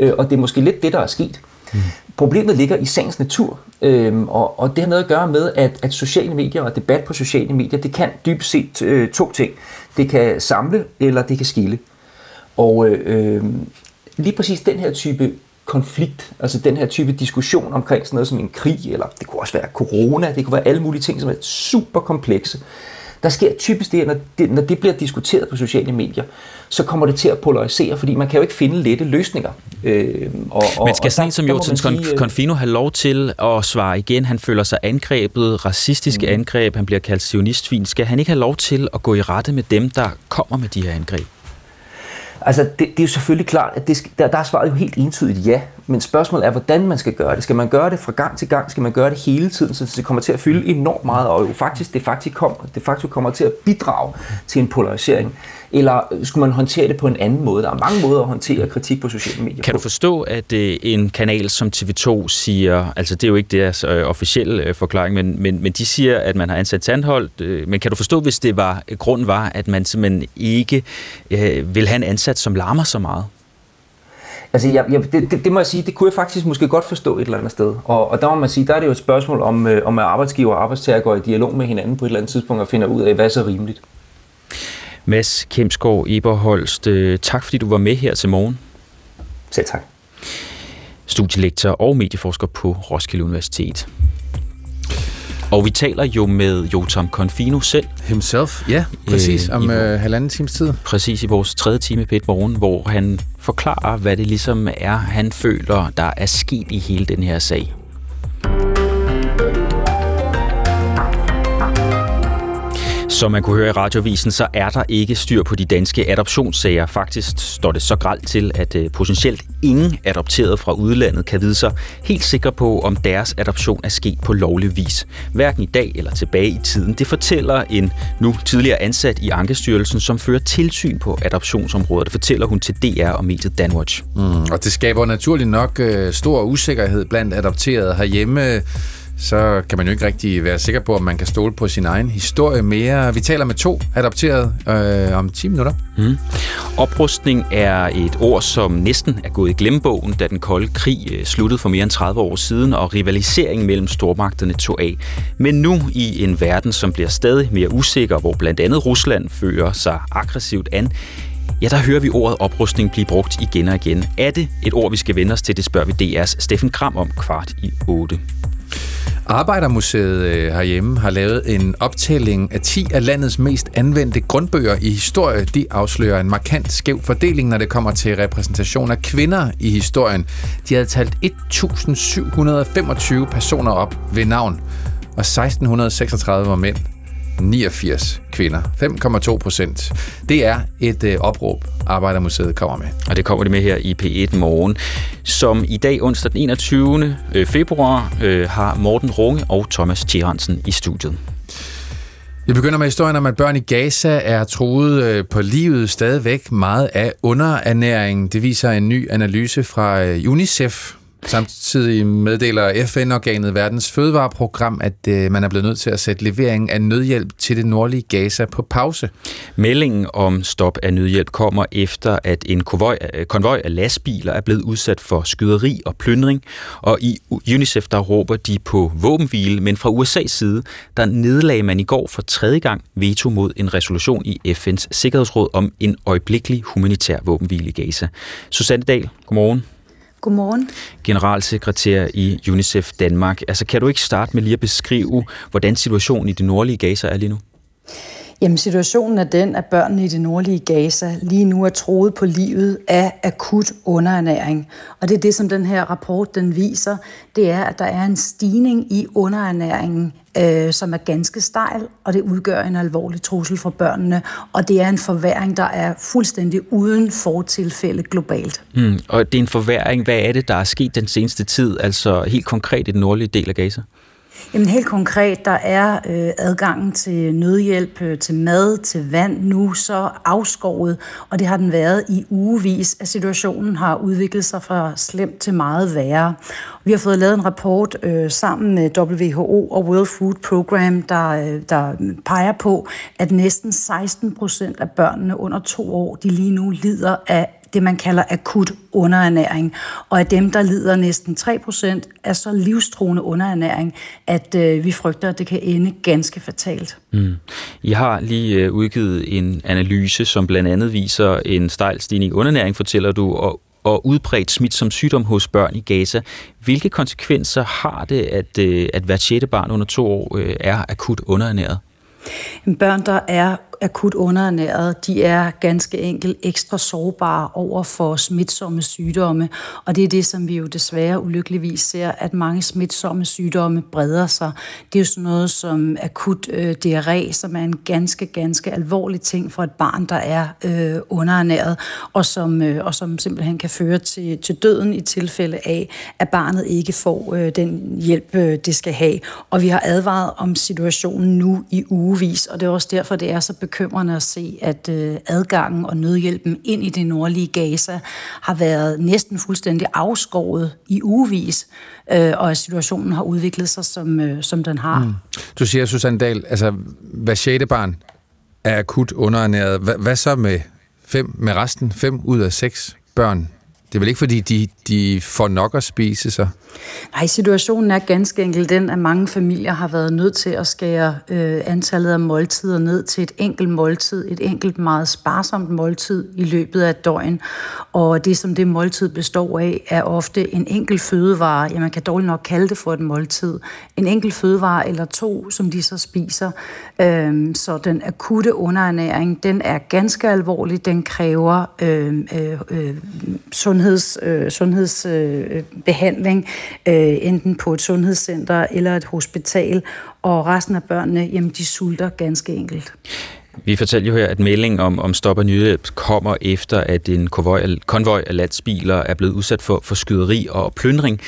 Øh, og det er måske lidt det, der er sket. Mm. Problemet ligger i sagens natur, øhm, og, og det har noget at gøre med, at, at sociale medier og debat på sociale medier, det kan dybest set øh, to ting. Det kan samle, eller det kan skille. Og øh, øh, lige præcis den her type konflikt, altså den her type diskussion omkring sådan noget som en krig, eller det kunne også være corona, det kunne være alle mulige ting, som er super komplekse. Der sker typisk det, når det, når det bliver diskuteret på sociale medier, så kommer det til at polarisere, fordi man kan jo ikke finde lette løsninger. Øh, og, og, Men skal sådan en som Jotens øh, Confino have lov til at svare igen? Han føler sig angrebet, racistiske mm. angreb, han bliver kaldt sionistvin. Skal han ikke have lov til at gå i rette med dem, der kommer med de her angreb? Altså, det, det er jo selvfølgelig klart, at det skal, der, der er svaret jo helt entydigt ja, men spørgsmålet er, hvordan man skal gøre det. Skal man gøre det fra gang til gang? Skal man gøre det hele tiden, så det kommer til at fylde enormt meget, og jo faktisk, det faktisk, kommer, det faktisk kommer til at bidrage til en polarisering? Eller skulle man håndtere det på en anden måde? Der er mange måder at håndtere kritik på sociale medier Kan på. du forstå, at øh, en kanal som TV2 siger, altså det er jo ikke deres øh, officielle øh, forklaring, men, men, men de siger, at man har ansat Sandholdt, øh, men kan du forstå, hvis det var, grunden var, at man simpelthen ikke øh, vil have en ansat, som larmer så meget? Altså, jeg, jeg, det, det, det må jeg sige, det kunne jeg faktisk måske godt forstå et eller andet sted. Og, og der må man sige, der er det jo et spørgsmål om, øh, om at arbejdsgiver og arbejdstager går i dialog med hinanden på et eller andet tidspunkt og finder ud af, hvad er så rimeligt. Mads Kemsgaard Eberholst, øh, tak fordi du var med her til morgen. Selv tak. Studielektor og medieforsker på Roskilde Universitet. Og vi taler jo med Jotam Confino selv. Himself, ja, præcis, om i, øh, halvanden times tid. Præcis i vores tredje time på et morgen, hvor han forklarer, hvad det ligesom er, han føler, der er sket i hele den her sag. Som man kunne høre i radiovisen, så er der ikke styr på de danske adoptionssager. Faktisk står det så gralt til, at øh, potentielt ingen adopterede fra udlandet kan vide sig helt sikre på, om deres adoption er sket på lovlig vis. Hverken i dag eller tilbage i tiden. Det fortæller en nu tidligere ansat i Ankestyrelsen, som fører tilsyn på adoptionsområdet. Det fortæller hun til DR og mediet Danwatch. Mm, og det skaber naturligt nok øh, stor usikkerhed blandt adopterede herhjemme. Så kan man jo ikke rigtig være sikker på, om man kan stole på sin egen historie mere. Vi taler med to adopterede øh, om 10 minutter. Mm. Oprustning er et ord, som næsten er gået i glemmebogen, da den kolde krig øh, sluttede for mere end 30 år siden, og rivaliseringen mellem stormagterne tog af. Men nu i en verden, som bliver stadig mere usikker, hvor blandt andet Rusland fører sig aggressivt an, Ja, der hører vi ordet oprustning blive brugt igen og igen. Er det et ord, vi skal vende os til? Det spørger vi DR's Steffen Kram om kvart i 8. Arbejdermuseet øh, herhjemme har lavet en optælling af 10 af landets mest anvendte grundbøger i historie. De afslører en markant skæv fordeling, når det kommer til repræsentation af kvinder i historien. De havde talt 1.725 personer op ved navn, og 1.636 var mænd. 89 kvinder. 5,2 procent. Det er et øh, opråb, Arbejdermuseet kommer med. Og det kommer det med her i P1 Morgen, som i dag onsdag den 21. februar øh, har Morten Runge og Thomas Tjeransen i studiet. Vi begynder med historien om, at børn i Gaza er truet øh, på livet stadigvæk meget af underernæring. Det viser en ny analyse fra øh, UNICEF, Samtidig meddeler FN-organet Verdens Fødevareprogram, at øh, man er blevet nødt til at sætte leveringen af nødhjælp til det nordlige Gaza på pause. Meldingen om stop af nødhjælp kommer efter, at en konvoj, øh, konvoj af lastbiler er blevet udsat for skyderi og plyndring, og i UNICEF der råber de på våbenhvile, men fra USA's side, der nedlagde man i går for tredje gang veto mod en resolution i FN's Sikkerhedsråd om en øjeblikkelig humanitær våbenhvile i Gaza. Susanne Dahl, godmorgen. Godmorgen. Generalsekretær i UNICEF Danmark. Altså, kan du ikke starte med lige at beskrive, hvordan situationen i det nordlige Gaza er lige nu? Jamen, situationen er den, at børnene i det nordlige Gaza lige nu er troet på livet af akut underernæring. Og det er det, som den her rapport den viser. Det er, at der er en stigning i underernæringen, øh, som er ganske stejl, og det udgør en alvorlig trussel for børnene. Og det er en forværing, der er fuldstændig uden fortilfælde globalt. Mm, og det er en forværing. Hvad er det, der er sket den seneste tid, altså helt konkret i den nordlige del af Gaza? Jamen helt konkret, der er øh, adgangen til nødhjælp, øh, til mad, til vand nu så afskåret, og det har den været i ugevis, at situationen har udviklet sig fra slemt til meget værre. Vi har fået lavet en rapport øh, sammen med WHO og World Food Program, der, øh, der peger på, at næsten 16 procent af børnene under to år, de lige nu lider af det, man kalder akut underernæring. Og af dem, der lider næsten 3%, er så livstruende underernæring, at øh, vi frygter, at det kan ende ganske fatalt. Mm. I har lige øh, udgivet en analyse, som blandt andet viser en stejl stigning i underernæring, fortæller du, og og udbredt smitsom sygdom hos børn i Gaza. Hvilke konsekvenser har det, at, øh, at hvert sjette barn under to år øh, er akut underernæret? Børn, der er akut underernæret, de er ganske enkelt ekstra sårbare over for smitsomme sygdomme. Og det er det, som vi jo desværre ulykkeligvis ser, at mange smitsomme sygdomme breder sig. Det er jo sådan noget som akut øh, diarré, som er en ganske, ganske alvorlig ting for et barn, der er øh, underernæret, og som, øh, og som simpelthen kan føre til, til døden i tilfælde af, at barnet ikke får øh, den hjælp, øh, det skal have. Og vi har advaret om situationen nu i ugevis, og det er også derfor, det er så begyndt bekymrende at se, at øh, adgangen og nødhjælpen ind i det nordlige Gaza har været næsten fuldstændig afskåret i ugevis, øh, og at situationen har udviklet sig, som, øh, som den har. Mm. Du siger, Susanne Dahl, altså hver sjette barn er akut underernæret. Hvad, hvad så med fem med resten? Fem ud af seks børn det er vel ikke, fordi de, de får nok at spise så? Nej, situationen er ganske enkelt den, at mange familier har været nødt til at skære øh, antallet af måltider ned til et enkelt måltid, et enkelt meget sparsomt måltid i løbet af et døgn. Og det, som det måltid består af, er ofte en enkelt fødevare. Ja, man kan dårligt nok kalde det for et måltid. En enkelt fødevare eller to, som de så spiser. Øh, så den akutte underernæring, den er ganske alvorlig. Den kræver øh, øh, øh, sundhed sundheds, øh, sundhedsbehandling, øh, enten på et sundhedscenter eller et hospital, og resten af børnene, jamen de sulter ganske enkelt. Vi fortæller jo her, at meldingen om, om stop og nyhjælp kommer efter, at en konvoj, konvoj af lastbiler er blevet udsat for, for skyderi og plyndring.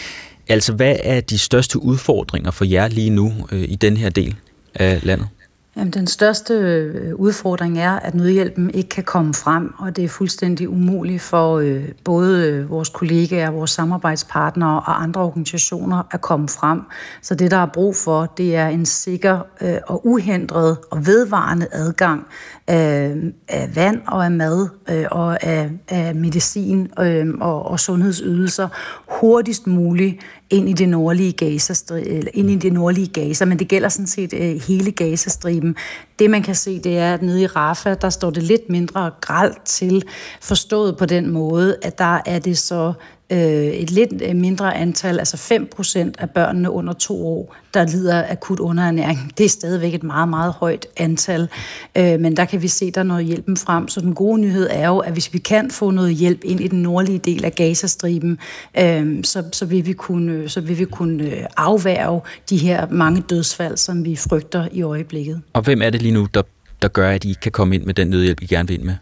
Altså, hvad er de største udfordringer for jer lige nu øh, i den her del af landet? Jamen, den største øh, udfordring er, at nødhjælpen ikke kan komme frem, og det er fuldstændig umuligt for øh, både øh, vores kollegaer, vores samarbejdspartnere og andre organisationer at komme frem. Så det, der er brug for, det er en sikker øh, og uhindret og vedvarende adgang af, af vand og af mad øh, og af, af medicin øh, og, og sundhedsydelser hurtigst muligt ind i det nordlige Gaza, eller ind i det nordlige Gaza, men det gælder sådan set øh, hele Gazastriben. Det man kan se, det er, at nede i Rafa, der står det lidt mindre gralt til, forstået på den måde, at der er det så øh, et lidt øh, mindre antal, altså 5 procent af børnene under to år, der lider akut underernæring. <laughs> Det er stadigvæk et meget, meget højt antal, øh, men der kan vi se, der er noget hjælpen frem. Så den gode nyhed er jo, at hvis vi kan få noget hjælp ind i den nordlige del af Gazastriben, øh, så, så vil vi kunne, øh, så vil vi kunne øh, afværge de her mange dødsfald, som vi frygter i øjeblikket. Og hvem er det lige nu, der, der gør, at I kan komme ind med den nødhjælp, I gerne vil ind med?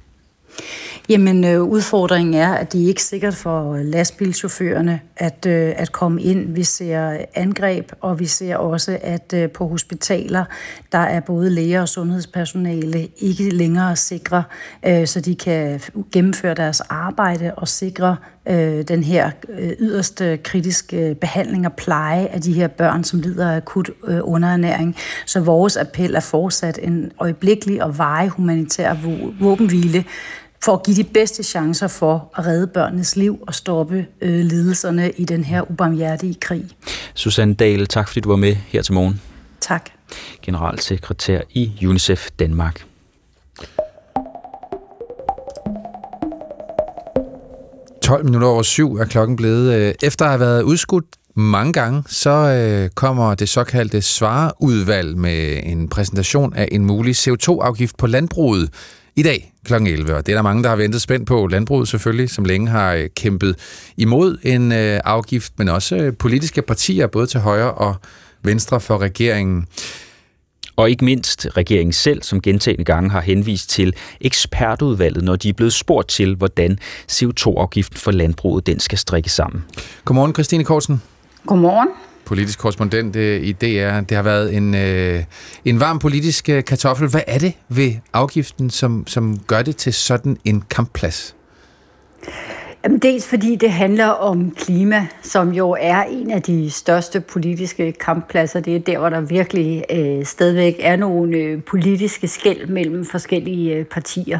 Jamen, øh, udfordringen er, at det er ikke sikkert for øh, lastbilchaufførerne at, øh, at komme ind. Vi ser øh, angreb, og vi ser også, at øh, på hospitaler, der er både læger og sundhedspersonale ikke længere sikre, øh, så de kan gennemføre deres arbejde og sikre øh, den her øh, øh kritiske behandling og pleje af de her børn, som lider af akut øh, underernæring. Så vores appel er fortsat en øjeblikkelig og veje humanitær våbenhvile, for at give de bedste chancer for at redde børnenes liv og stoppe øh, lidelserne i den her ubarmhjertige krig. Susanne Dahl, tak fordi du var med her til morgen. Tak. Generalsekretær i UNICEF Danmark. minutter over syv er klokken blevet. Øh, efter at have været udskudt mange gange, så øh, kommer det såkaldte svareudvalg med en præsentation af en mulig CO2-afgift på landbruget i dag kl. 11. Og det er der mange, der har ventet spændt på. Landbruget selvfølgelig, som længe har øh, kæmpet imod en øh, afgift, men også øh, politiske partier, både til højre og venstre for regeringen. Og ikke mindst regeringen selv, som gentagende gange har henvist til ekspertudvalget, når de er blevet spurgt til, hvordan CO2-afgiften for landbruget den skal strikke sammen. Godmorgen, Christine Korsen. Godmorgen politisk korrespondent øh, i DR. Det har været en, øh, en varm politisk øh, kartoffel. Hvad er det ved afgiften, som, som gør det til sådan en kampplads? Jamen, dels fordi det handler om klima, som jo er en af de største politiske kamppladser. Det er der, hvor der virkelig øh, stadigvæk er nogle øh, politiske skæld mellem forskellige øh, partier.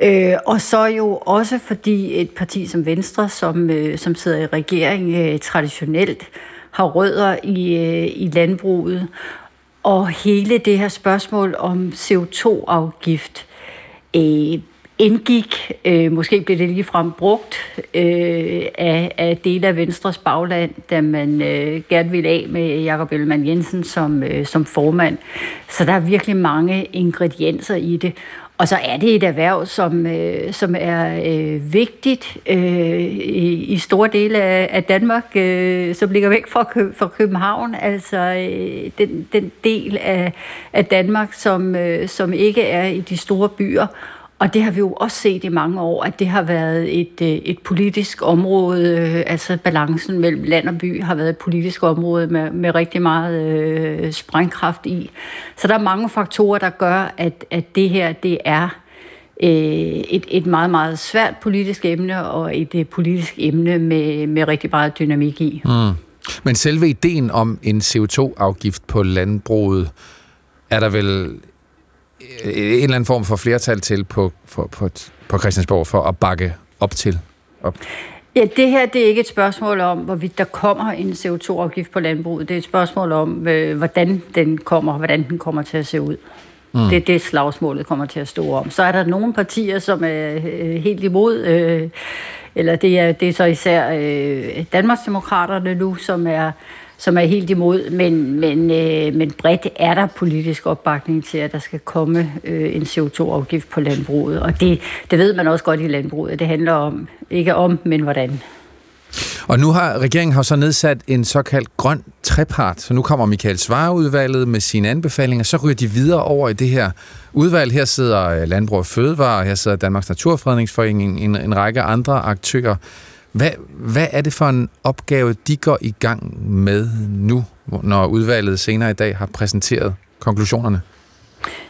Øh, og så jo også fordi et parti som Venstre, som, øh, som sidder i regering øh, traditionelt, har rødder i, øh, i landbruget. Og hele det her spørgsmål om CO2-afgift øh, indgik, øh, måske blev det ligefrem brugt øh, af, af dele af Venstres bagland, da man øh, gerne ville af med Jakob Ellemann Jensen som, øh, som formand. Så der er virkelig mange ingredienser i det. Og så er det et erhverv, som, øh, som er øh, vigtigt øh, i, i store dele af, af Danmark, øh, som ligger væk fra, Kø, fra København. Altså øh, den, den del af, af Danmark, som, øh, som ikke er i de store byer. Og det har vi jo også set i mange år, at det har været et, øh, et politisk område, øh, altså balancen mellem land og by har været et politisk område med, med rigtig meget øh, sprængkraft i. Så der er mange faktorer, der gør, at, at det her det er øh, et, et meget, meget svært politisk emne, og et, øh, politisk emne med, med rigtig meget dynamik i. Mm. Men selve ideen om en CO2-afgift på landbruget, er der vel en eller anden form for flertal til på, på, på, på Christiansborg for at bakke op til? Op. Ja, det her det er ikke et spørgsmål om, hvorvidt der kommer en CO2-afgift på landbruget. Det er et spørgsmål om, øh, hvordan den kommer, hvordan den kommer til at se ud. Mm. Det er det, slagsmålet kommer til at stå om. Så er der nogle partier, som er øh, helt imod, øh, eller det er, det er så især øh, Danmarksdemokraterne nu, som er som er helt imod, men, men, øh, men bredt er der politisk opbakning til, at der skal komme øh, en CO2-afgift på landbruget. Og det, det ved man også godt i landbruget. Det handler om, ikke om, men hvordan. Og nu har regeringen har så nedsat en såkaldt grøn trepart, så nu kommer Michael Svareudvalget med sine anbefalinger, så ryger de videre over i det her udvalg. Her sidder øh, Landbrug og Fødevare, her sidder Danmarks Naturfredningsforening, en, en række andre aktører. Hvad, hvad er det for en opgave, de går i gang med nu, når udvalget senere i dag har præsenteret konklusionerne?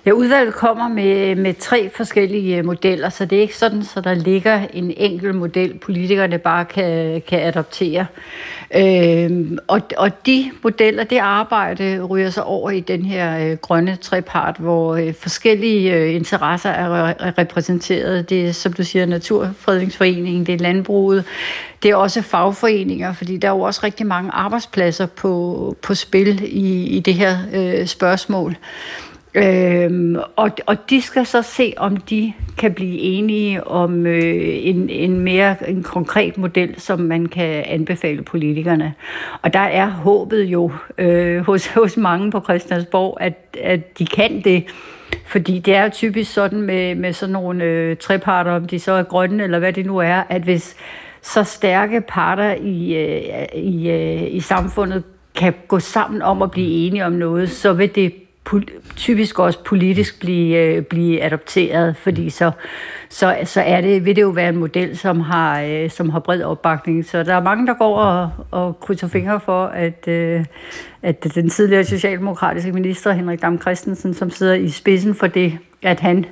Ja, udvalget kommer med, med tre forskellige øh, modeller, så det er ikke sådan, så der ligger en enkelt model, politikerne bare kan, kan adoptere. Øhm, og, og de modeller, det arbejde ryger sig over i den her øh, grønne trepart, hvor øh, forskellige øh, interesser er, er repræsenteret. Det er, som du siger, Naturfredningsforeningen, det er landbruget, det er også fagforeninger, fordi der er jo også rigtig mange arbejdspladser på, på spil i, i det her øh, spørgsmål. Øhm, og, og de skal så se, om de kan blive enige om øh, en, en mere en konkret model, som man kan anbefale politikerne. Og der er håbet jo øh, hos, <laughs> hos mange på Christiansborg, at, at de kan det. Fordi det er jo typisk sådan med, med sådan nogle øh, treparter, om de så er grønne eller hvad det nu er, at hvis så stærke parter i, øh, i, øh, i samfundet kan gå sammen om at blive enige om noget, så vil det typisk også politisk blive, øh, blive adopteret, fordi så, så, så er det, vil det jo være en model, som har, øh, som har bred opbakning. Så der er mange, der går og, og krydser fingre for, at, øh, at den tidligere socialdemokratiske minister, Henrik Dam Christensen, som sidder i spidsen for det, at han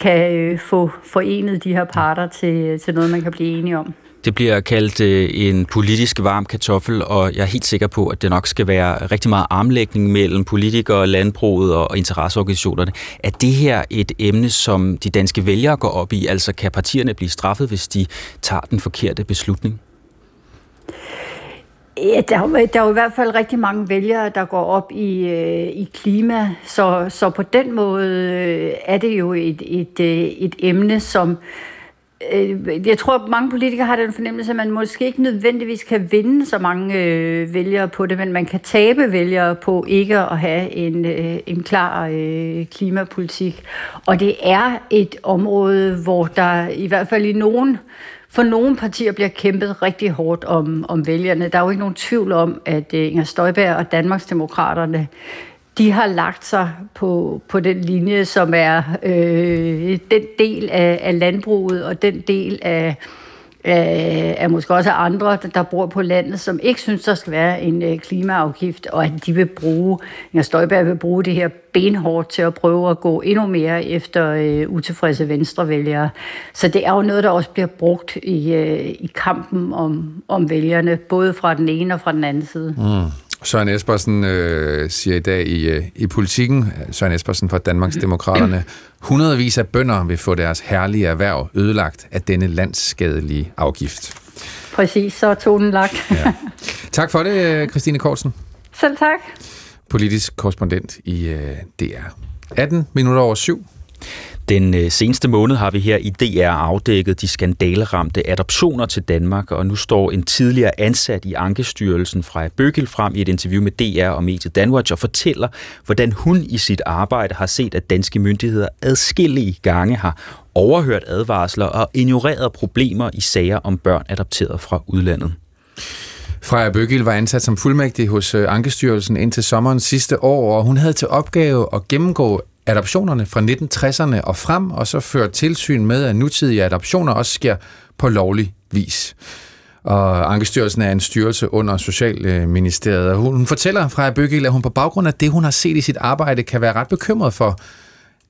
kan få forenet de her parter til, til noget, man kan blive enige om. Det bliver kaldt øh, en politisk varm kartoffel, og jeg er helt sikker på, at det nok skal være rigtig meget armlægning mellem politikere, landbruget og interesseorganisationerne. Er det her et emne, som de danske vælgere går op i? Altså kan partierne blive straffet, hvis de tager den forkerte beslutning? Ja, der, der er jo i hvert fald rigtig mange vælgere, der går op i, øh, i klima, så, så på den måde øh, er det jo et, et, øh, et emne, som, Øh, Øh, jeg tror, at mange politikere har den fornemmelse, at man måske ikke nødvendigvis kan vinde så mange øh, vælgere på det, men man kan tabe vælgere på ikke at have en, øh, en klar øh, klimapolitik. Og det er et område, hvor der i hvert fald i nogen for nogle partier bliver kæmpet rigtig hårdt om, om vælgerne. Der er jo ikke nogen tvivl om, at øh, Inger Støjberg og Danmarksdemokraterne de har lagt sig på, på den linje, som er øh, den del af, af landbruget og den del af, af, af måske også andre, der bor på landet, som ikke synes, der skal være en øh, klimaafgift, og at de vil bruge, Inger Støjberg vil bruge det her benhårdt til at prøve at gå endnu mere efter øh, utilfredse venstrevælgere. Så det er jo noget, der også bliver brugt i, øh, i kampen om, om vælgerne, både fra den ene og fra den anden side. Mm. Søren Espersen øh, siger i dag i, øh, i politikken, Søren Espersen fra Danmarks Demokraterne, hundredvis af bønder vil få deres herlige erhverv ødelagt af denne landsskadelige afgift. Præcis, så er tonen lagt. ja. Tak for det, Christine Kortsen. Selv tak. Politisk korrespondent i øh, DR. 18 minutter over syv. Den øh, seneste måned har vi her i DR afdækket de skandaleramte adoptioner til Danmark, og nu står en tidligere ansat i Ankestyrelsen fra Bøgel frem i et interview med DR og Mediet Danwatch og fortæller, hvordan hun i sit arbejde har set, at danske myndigheder adskillige gange har overhørt advarsler og ignoreret problemer i sager om børn adopteret fra udlandet. Freja Bøgel var ansat som fuldmægtig hos øh, Ankestyrelsen indtil sommeren sidste år, og hun havde til opgave at gennemgå adoptionerne fra 1960'erne og frem, og så fører tilsyn med, at nutidige adoptioner også sker på lovlig vis. Og Ankestyrelsen er en styrelse under Socialministeriet. Hun fortæller fra Bøgel, at hun på baggrund af det, hun har set i sit arbejde, kan være ret bekymret for,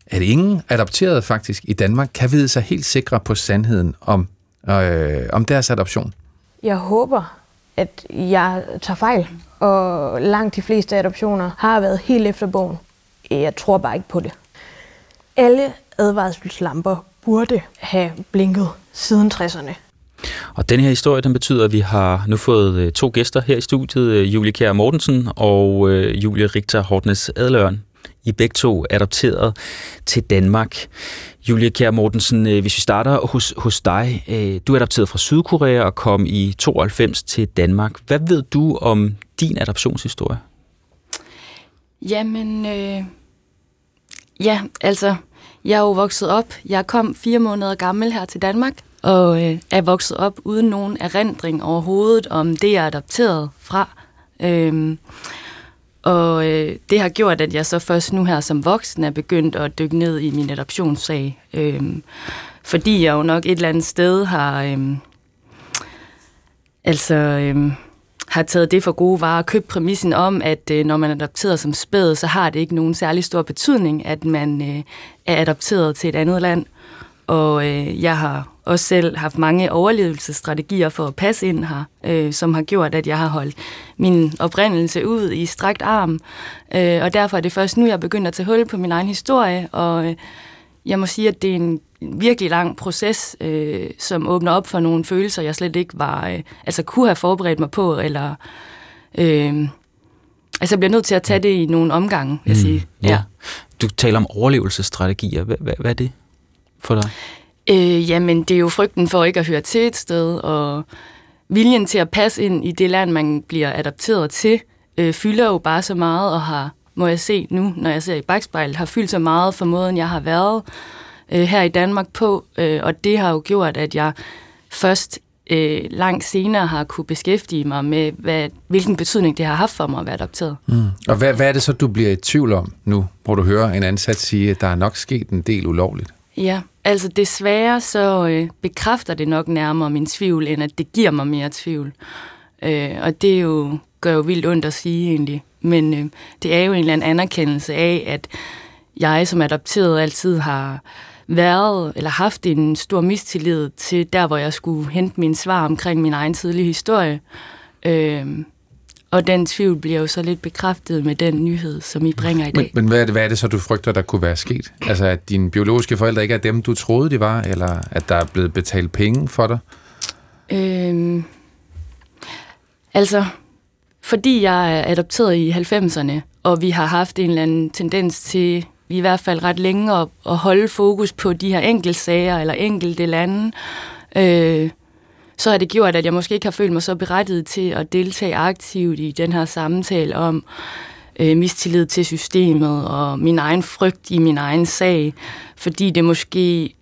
at ingen adopterede faktisk i Danmark kan vide sig helt sikre på sandheden om, øh, om deres adoption. Jeg håber, at jeg tager fejl, og langt de fleste adoptioner har været helt efter bogen. Jeg tror bare ikke på det. Alle advarselslamper burde have blinket siden 60'erne. Og den her historie, den betyder, at vi har nu fået øh, to gæster her i studiet, øh, Julie Kjær Mortensen og øh, Julie Richter Hortnes Adløren. I begge to adopteret til Danmark. Julie Kjær Mortensen, hvis vi starter hos, hos dig. Du er adopteret fra Sydkorea og kom i 92 til Danmark. Hvad ved du om din adoptionshistorie? Jamen, øh, ja, altså, jeg er jo vokset op. Jeg kom fire måneder gammel her til Danmark, og øh, er vokset op uden nogen erindring overhovedet om det, jeg er adopteret fra. Øhm, og øh, det har gjort, at jeg så først nu her som voksen er begyndt at dykke ned i min adoptionssag. Øhm, fordi jeg jo nok et eller andet sted har... Øhm, altså... Øhm, har taget det for gode varer og købt præmissen om, at øh, når man er adopteret som spæd, så har det ikke nogen særlig stor betydning, at man øh, er adopteret til et andet land. Og øh, jeg har også selv haft mange overlevelsesstrategier for at passe ind her, øh, som har gjort, at jeg har holdt min oprindelse ud i strakt arm. Øh, og derfor er det først nu, jeg begynder at tage hul på min egen historie, og øh, jeg må sige, at det er en virkelig lang proces, øh, som åbner op for nogle følelser, jeg slet ikke var, øh, altså kunne have forberedt mig på, eller øh, altså jeg bliver nødt til at tage det i nogle omgange, vil jeg mm, sige. Ja. ja. Du taler om overlevelsesstrategier. Hvad, hvad, hvad er det for dig? Øh, jamen, det er jo frygten for ikke at høre til et sted, og viljen til at passe ind i det land, man bliver adopteret til, øh, fylder jo bare så meget, og har, må jeg se nu, når jeg ser i bagspejlet, har fyldt så meget for måden, jeg har været øh, her i Danmark på, øh, og det har jo gjort, at jeg først øh, langt senere har kunne beskæftige mig med, hvad, hvilken betydning det har haft for mig at være adopteret. Mm. Og hvad, hvad er det så, du bliver i tvivl om nu, hvor du hører en ansat sige, at der er nok sket en del ulovligt? Ja, altså desværre så øh, bekræfter det nok nærmere min tvivl, end at det giver mig mere tvivl. Øh, og det er jo, gør jo vildt ondt at sige egentlig. Men øh, det er jo en eller anden anerkendelse af, at jeg som adopteret altid har været eller haft en stor mistillid til der, hvor jeg skulle hente min svar omkring min egen tidlige historie. Øh, og den tvivl bliver jo så lidt bekræftet med den nyhed, som I bringer i dag. Men, men hvad, er det, hvad er det så, du frygter, der kunne være sket? Altså, at dine biologiske forældre ikke er dem, du troede, de var, eller at der er blevet betalt penge for dig? Øhm, altså, fordi jeg er adopteret i 90'erne, og vi har haft en eller anden tendens til, i hvert fald ret længe, at, at holde fokus på de her enkeltsager eller enkelte lande, øh, så har det gjort, at jeg måske ikke har følt mig så berettiget til at deltage aktivt i den her samtale om øh, mistillid til systemet og min egen frygt i min egen sag, fordi det måske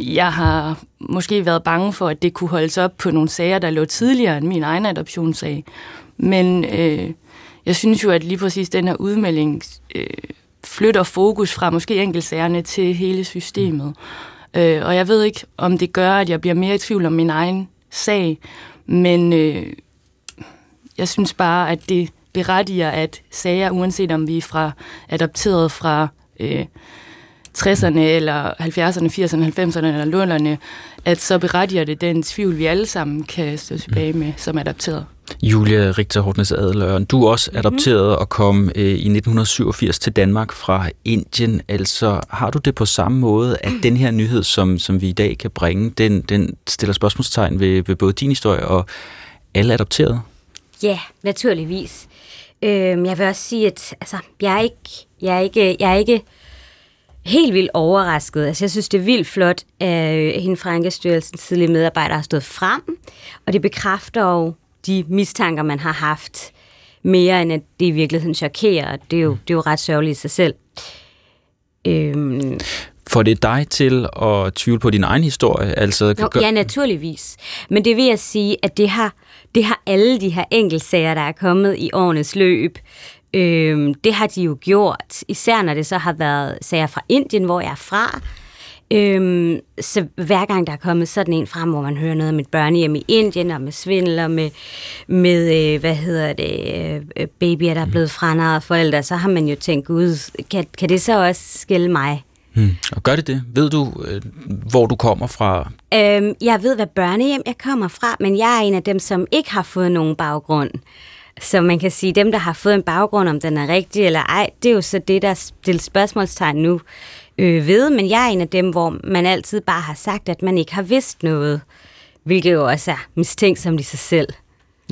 jeg har måske været bange for, at det kunne holdes op på nogle sager, der lå tidligere end min egen adoptionssag. Men øh, jeg synes jo, at lige præcis den her udmelding øh, flytter fokus fra måske enkeltsagerne til hele systemet. Mm. Øh, og jeg ved ikke, om det gør, at jeg bliver mere i tvivl om min egen sag, men øh, jeg synes bare, at det berettiger, at sager, uanset om vi er fra adopteret fra øh, 60'erne eller 70'erne, 80'erne, 90'erne eller 0'erne, at så berettiger det den tvivl, vi alle sammen kan stå tilbage med som adopteret. Julia Richter Hortnes Adløren, du er også mhm. adopteret mm-hmm. og kom øh, i 1987 til Danmark fra Indien. Altså, har du det på samme måde, at den her nyhed, som, som vi i dag kan bringe, den, den stiller spørgsmålstegn ved, ved både din historie og alle adopterede? Ja, naturligvis. Øhm, jeg vil også sige, at altså, jeg, er ikke, jeg, er ikke, jeg er ikke helt vildt overrasket. Altså, jeg synes, det er vildt flot, at øh, hende fra Ankestyrelsens tidlige medarbejdere har stået frem, og det bekræfter jo de mistanker, man har haft, mere end at det i virkeligheden chokerer. Det er jo, det er jo ret sørgeligt i sig selv. Øhm. Får det dig til at tvivle på din egen historie? Altså, Nå, ja, naturligvis. Men det vil jeg sige, at det har, det har alle de her enkeltsager, der er kommet i årenes løb, Øh, det har de jo gjort, især når det så har været sager fra Indien, hvor jeg er fra. Øhm, så hver gang der er kommet sådan en frem, hvor man hører noget om et børnehjem i Indien, og med svindel, og med, med øh, hvad hedder det, øh, babyer, der er blevet franarret forældre, så har man jo tænkt, gud, kan, kan det så også skille mig? Hmm. Og gør det det? Ved du, øh, hvor du kommer fra? Øhm, jeg ved, hvad børnehjem jeg kommer fra, men jeg er en af dem, som ikke har fået nogen baggrund. Så man kan sige, dem, der har fået en baggrund, om den er rigtig eller ej, det er jo så det, der stiller spørgsmålstegn nu øh, ved, men jeg er en af dem, hvor man altid bare har sagt, at man ikke har vidst noget, hvilket jo også er mistænksomt i sig selv.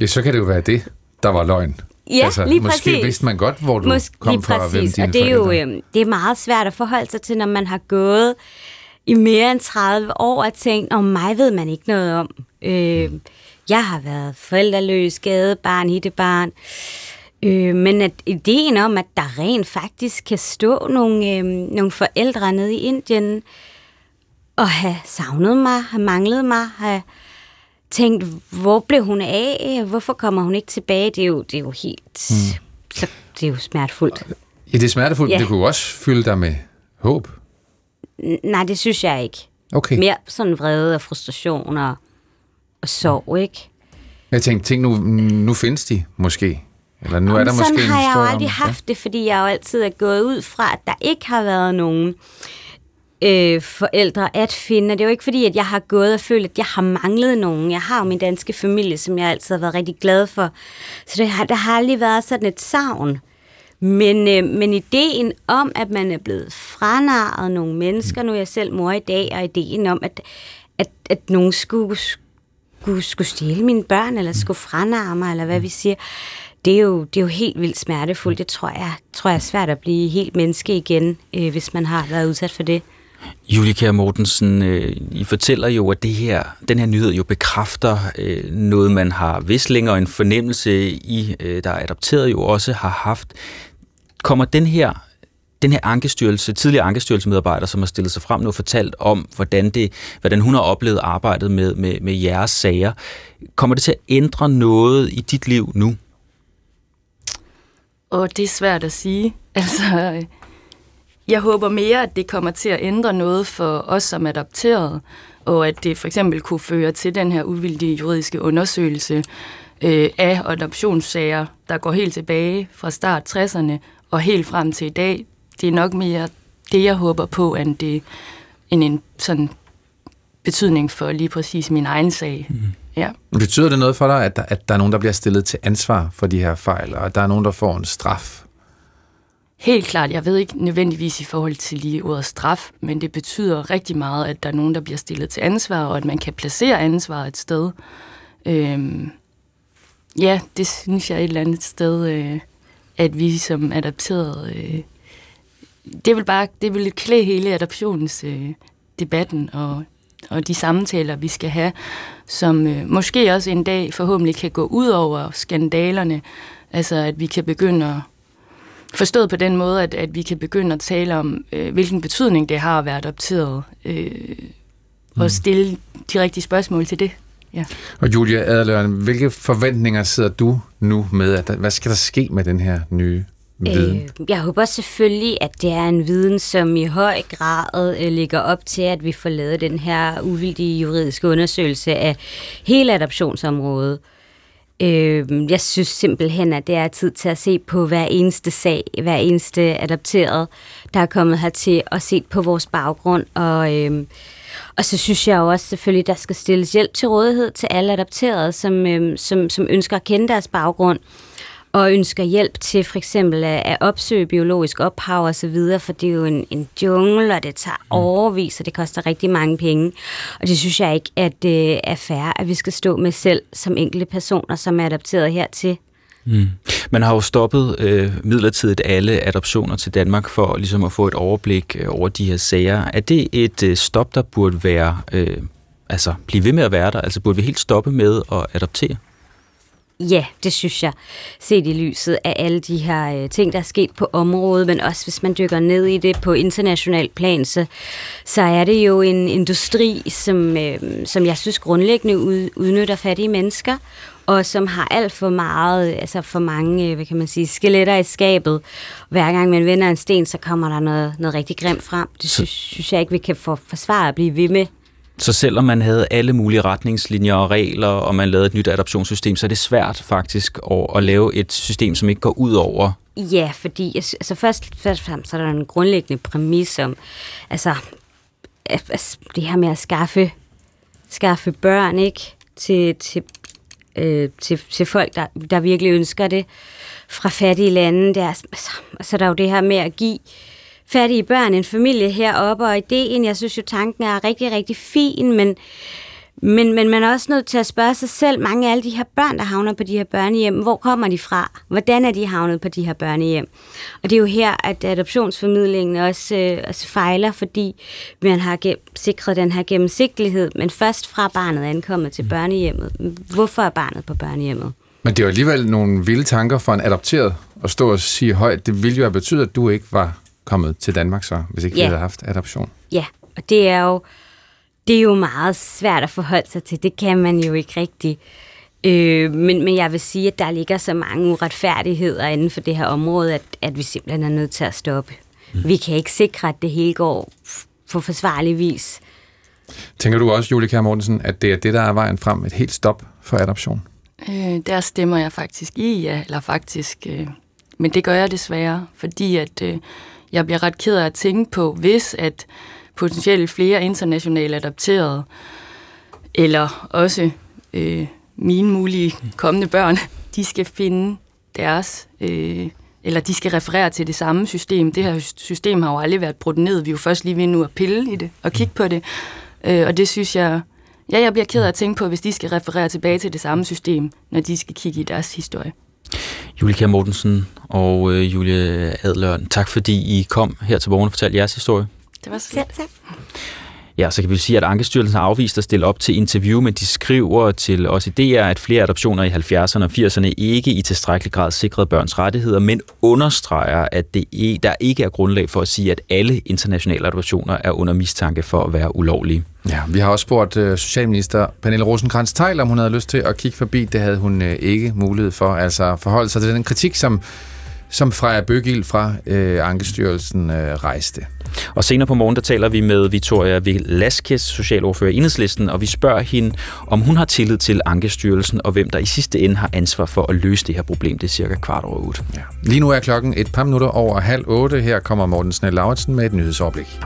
Ja, så kan det jo være det, der var løgn. Ja, altså, lige måske præcis. vidste man godt, hvor du Måske, kom lige fra, og hvem præcis. dine Og det er jo øh, det er meget svært at forholde sig til, når man har gået i mere end 30 år og tænkt, om mig ved man ikke noget om. Øh, jeg har været forældreløs, gadebarn, hittebarn. Øh, men at ideen om, at der rent faktisk kan stå nogle, øh, nogle forældre nede i Indien og have savnet mig, have manglet mig, have tænkt, hvor blev hun af, hvorfor kommer hun ikke tilbage, det er jo, det er jo helt, Hmm. så det er jo smertefuldt. Ja, det er smertefuldt, Ja. men det kunne jo også fylde dig med håb. Nej, det synes jeg ikke. Okay. Mere sådan vrede og frustration og, og sorg, ikke? Jeg tænkte, tænk nu, nu findes de måske. Eller nu er der måske sådan en har jeg jo aldrig om, haft det, fordi jeg jo altid er gået ud fra, at der ikke har været nogen øh, forældre at finde. Og det er jo ikke fordi, at jeg har gået og følt, at jeg har manglet nogen. Jeg har jo min danske familie, som jeg altid har været rigtig glad for. Så det har, der har aldrig været sådan et savn. Men, øh, men ideen om, at man er blevet franarret nogle mennesker, nu er jeg selv mor i dag, og ideen om, at, at, at nogen skulle, skulle, skulle stjæle mine børn, eller skulle franarre mig, eller hvad vi siger, det er jo, det er jo helt vildt smertefuldt. Det tror jeg, tror jeg er svært at blive helt menneske igen, øh, hvis man har været udsat for det. Julie Kjær Mortensen, øh, I fortæller jo, at det her, den her nyhed jo bekræfter øh, noget, man har vidst længere, og en fornemmelse, I, øh, der er adopteret, jo også har haft. Kommer den her, den her ankestyrelse, tidligere ankestyrelsemedarbejder, som har stillet sig frem nu og fortalt om, hvordan, det, hvordan hun har oplevet arbejdet med, med, med jeres sager, kommer det til at ændre noget i dit liv nu? Og det er svært at sige. <laughs> Altså, øh, jeg håber mere, at det kommer til at ændre noget for os som adopterede, og at det for eksempel kunne føre til den her uvildige juridiske undersøgelse øh, af adoptionssager, der går helt tilbage fra start 60'erne og helt frem til i dag. Det er nok mere det, jeg håber på, end, det, end en sådan betydning for lige præcis min egen sag. Mm. Ja. Betyder det noget for dig, at der, at der er nogen, der bliver stillet til ansvar for de her fejl, og at der er nogen, der får en straf? Helt klart, jeg ved ikke nødvendigvis i forhold til lige ordet straf, men det betyder rigtig meget, at der er nogen, der bliver stillet til ansvar, og at man kan placere ansvar et sted. Øhm, ja, det synes jeg et eller andet sted, øh, at vi som adopterede, øh, det vil bare, det vil klæde hele adoptionsdebatten øh, debatten og, og de samtaler, vi skal have, som øh, måske også en dag forhåbentlig kan gå ud over skandalerne, altså at vi kan begynde at Forstået på den måde, at, at vi kan begynde at tale om, øh, hvilken betydning det har at være adopteret, øh, og stille de rigtige spørgsmål til det. Ja. Og Julia Adeløren, hvilke forventninger sidder du nu med? At hvad skal der ske med den her nye viden? Øh, jeg håber selvfølgelig, at det er en viden, som i høj grad øh, ligger op til, at vi får lavet den her uvildige juridiske undersøgelse af hele adoptionsområdet. Øh, jeg synes simpelthen, at det er tid til at se på hver eneste sag, hver eneste adopteret, der er kommet hertil, og set på vores baggrund. Og, øh, og så synes jeg jo også selvfølgelig, der skal stilles hjælp til rådighed til alle adopterede, som, øh, som, som ønsker at kende deres baggrund og ønsker hjælp til for eksempel at, opsøge biologisk ophav og så videre, for det er jo en, en jungle, og det tager overvis, og det koster rigtig mange penge. Og det synes jeg ikke, at det er fair, at vi skal stå med selv som enkelte personer, som er adopteret hertil. Mm. Man har jo stoppet øh, midlertidigt alle adoptioner til Danmark for ligesom at få et overblik øh, over de her sager. Er det et øh, stop, der burde være, øh, altså blive ved med at være der? Altså burde vi helt stoppe med at adoptere? Ja, det synes jeg. Set i lyset af alle de her øh, ting, der er sket på området, men også hvis man dykker ned i det på international plan, så, så er det jo en industri, som, øh, som jeg synes grundlæggende ud, udnytter fattige mennesker, og som har alt for meget, altså for mange, øh, hvad kan man sige, skeletter i skabet. Hver gang man vender en sten, så kommer der noget, noget rigtig grimt frem. Det synes, synes jeg ikke, vi kan for, forsvare at blive ved med. Så selvom man havde alle mulige retningslinjer og regler, og man lavede et nyt adoptionssystem, så er det svært faktisk at, at lave et system, som ikke går ud over Ja, fordi altså først, først og fremmest så er der en grundlæggende præmis om, altså, altså det her med at skaffe, skaffe børn, ikke? Til, til, øh, til, til folk, der, der virkelig ønsker det fra fattige lande. Der, altså, så er der jo det her med at give fattige børn en familie heroppe, og ideen, jeg synes jo, tanken er rigtig, rigtig fin, men, men, men man er også nødt til at spørge sig selv, mange af alle de her børn, der havner på de her børnehjem, hvor kommer de fra? Hvordan er de havnet på de her børnehjem? Og det er jo her, at adoptionsformidlingen også, øh, også fejler, fordi man har sikret den her gennemsigtighed, men først fra barnet er ankommet til børnehjemmet. Hvorfor er barnet på børnehjemmet? Men det er jo alligevel nogle vilde tanker for en adopteret at stå og sige højt. Det ville jo have betydet, at du ikke var kommet til Danmark så, hvis ikke ja. vi havde haft adoption. Ja, og det er jo det er jo meget svært at forholde sig til. Det kan man jo ikke rigtig. Øh, men, men jeg vil sige, at der ligger så mange uretfærdigheder inden for det her område, at, at vi simpelthen er nødt til at stoppe. Mm. Vi kan ikke sikre, at det hele går på forsvarlig vis. Tænker du også, Julie Kjær Mortensen, at det er det, der er vejen frem, et helt stop for adoption? Øh, der stemmer jeg faktisk i, ja. Eller faktisk... Øh, men det gør jeg desværre, fordi at øh, jeg bliver ret ked af at tænke på, hvis at potentielt flere internationale adopterede, eller også øh, mine mulige kommende børn, <laughs> de skal finde deres, øh, eller de skal referere til det samme system. Det her system har jo aldrig været brudt ned. Vi er jo først lige ved nu at pille i det og kigge på det. Øh, og det synes jeg, ja, jeg bliver ked af at tænke på, hvis de skal referere tilbage til det samme system, når de skal kigge i deres historie. Julie Kjær Mortensen og øh, Julie Adlørn, tak fordi I kom her til Borgen og fortalte jeres historie. Det var så Selv tak. Ja, så kan vi sige, at Ankestyrelsen har afvist at stille op til interview, men de skriver til os i DR, at flere adoptioner i 70'erne og 80'erne ikke i tilstrækkelig grad sikrede børns rettigheder, men understreger, at det, der ikke er grundlag for at sige, at alle internationale adoptioner er under mistanke for at være ulovlige. Ja, vi har også spurgt uh, Socialminister Pernille rosenkrantz teil om hun havde lyst til at kigge forbi. Det havde hun uh, ikke mulighed for. Altså forholde sig til den kritik, som som Freja Bøgild fra øh, Ankestyrelsen øh, rejste. Og senere på morgen, der taler vi med Victoria Velasquez, socialordfører i Enhedslisten, og vi spørger hende, om hun har tillid til Ankestyrelsen, og hvem der i sidste ende har ansvar for at løse det her problem. Det er cirka kvart over otte. Ja. Lige nu er klokken et par minutter over halv otte. Her kommer Morten Snell Lauritsen med et nyhedsoverblik.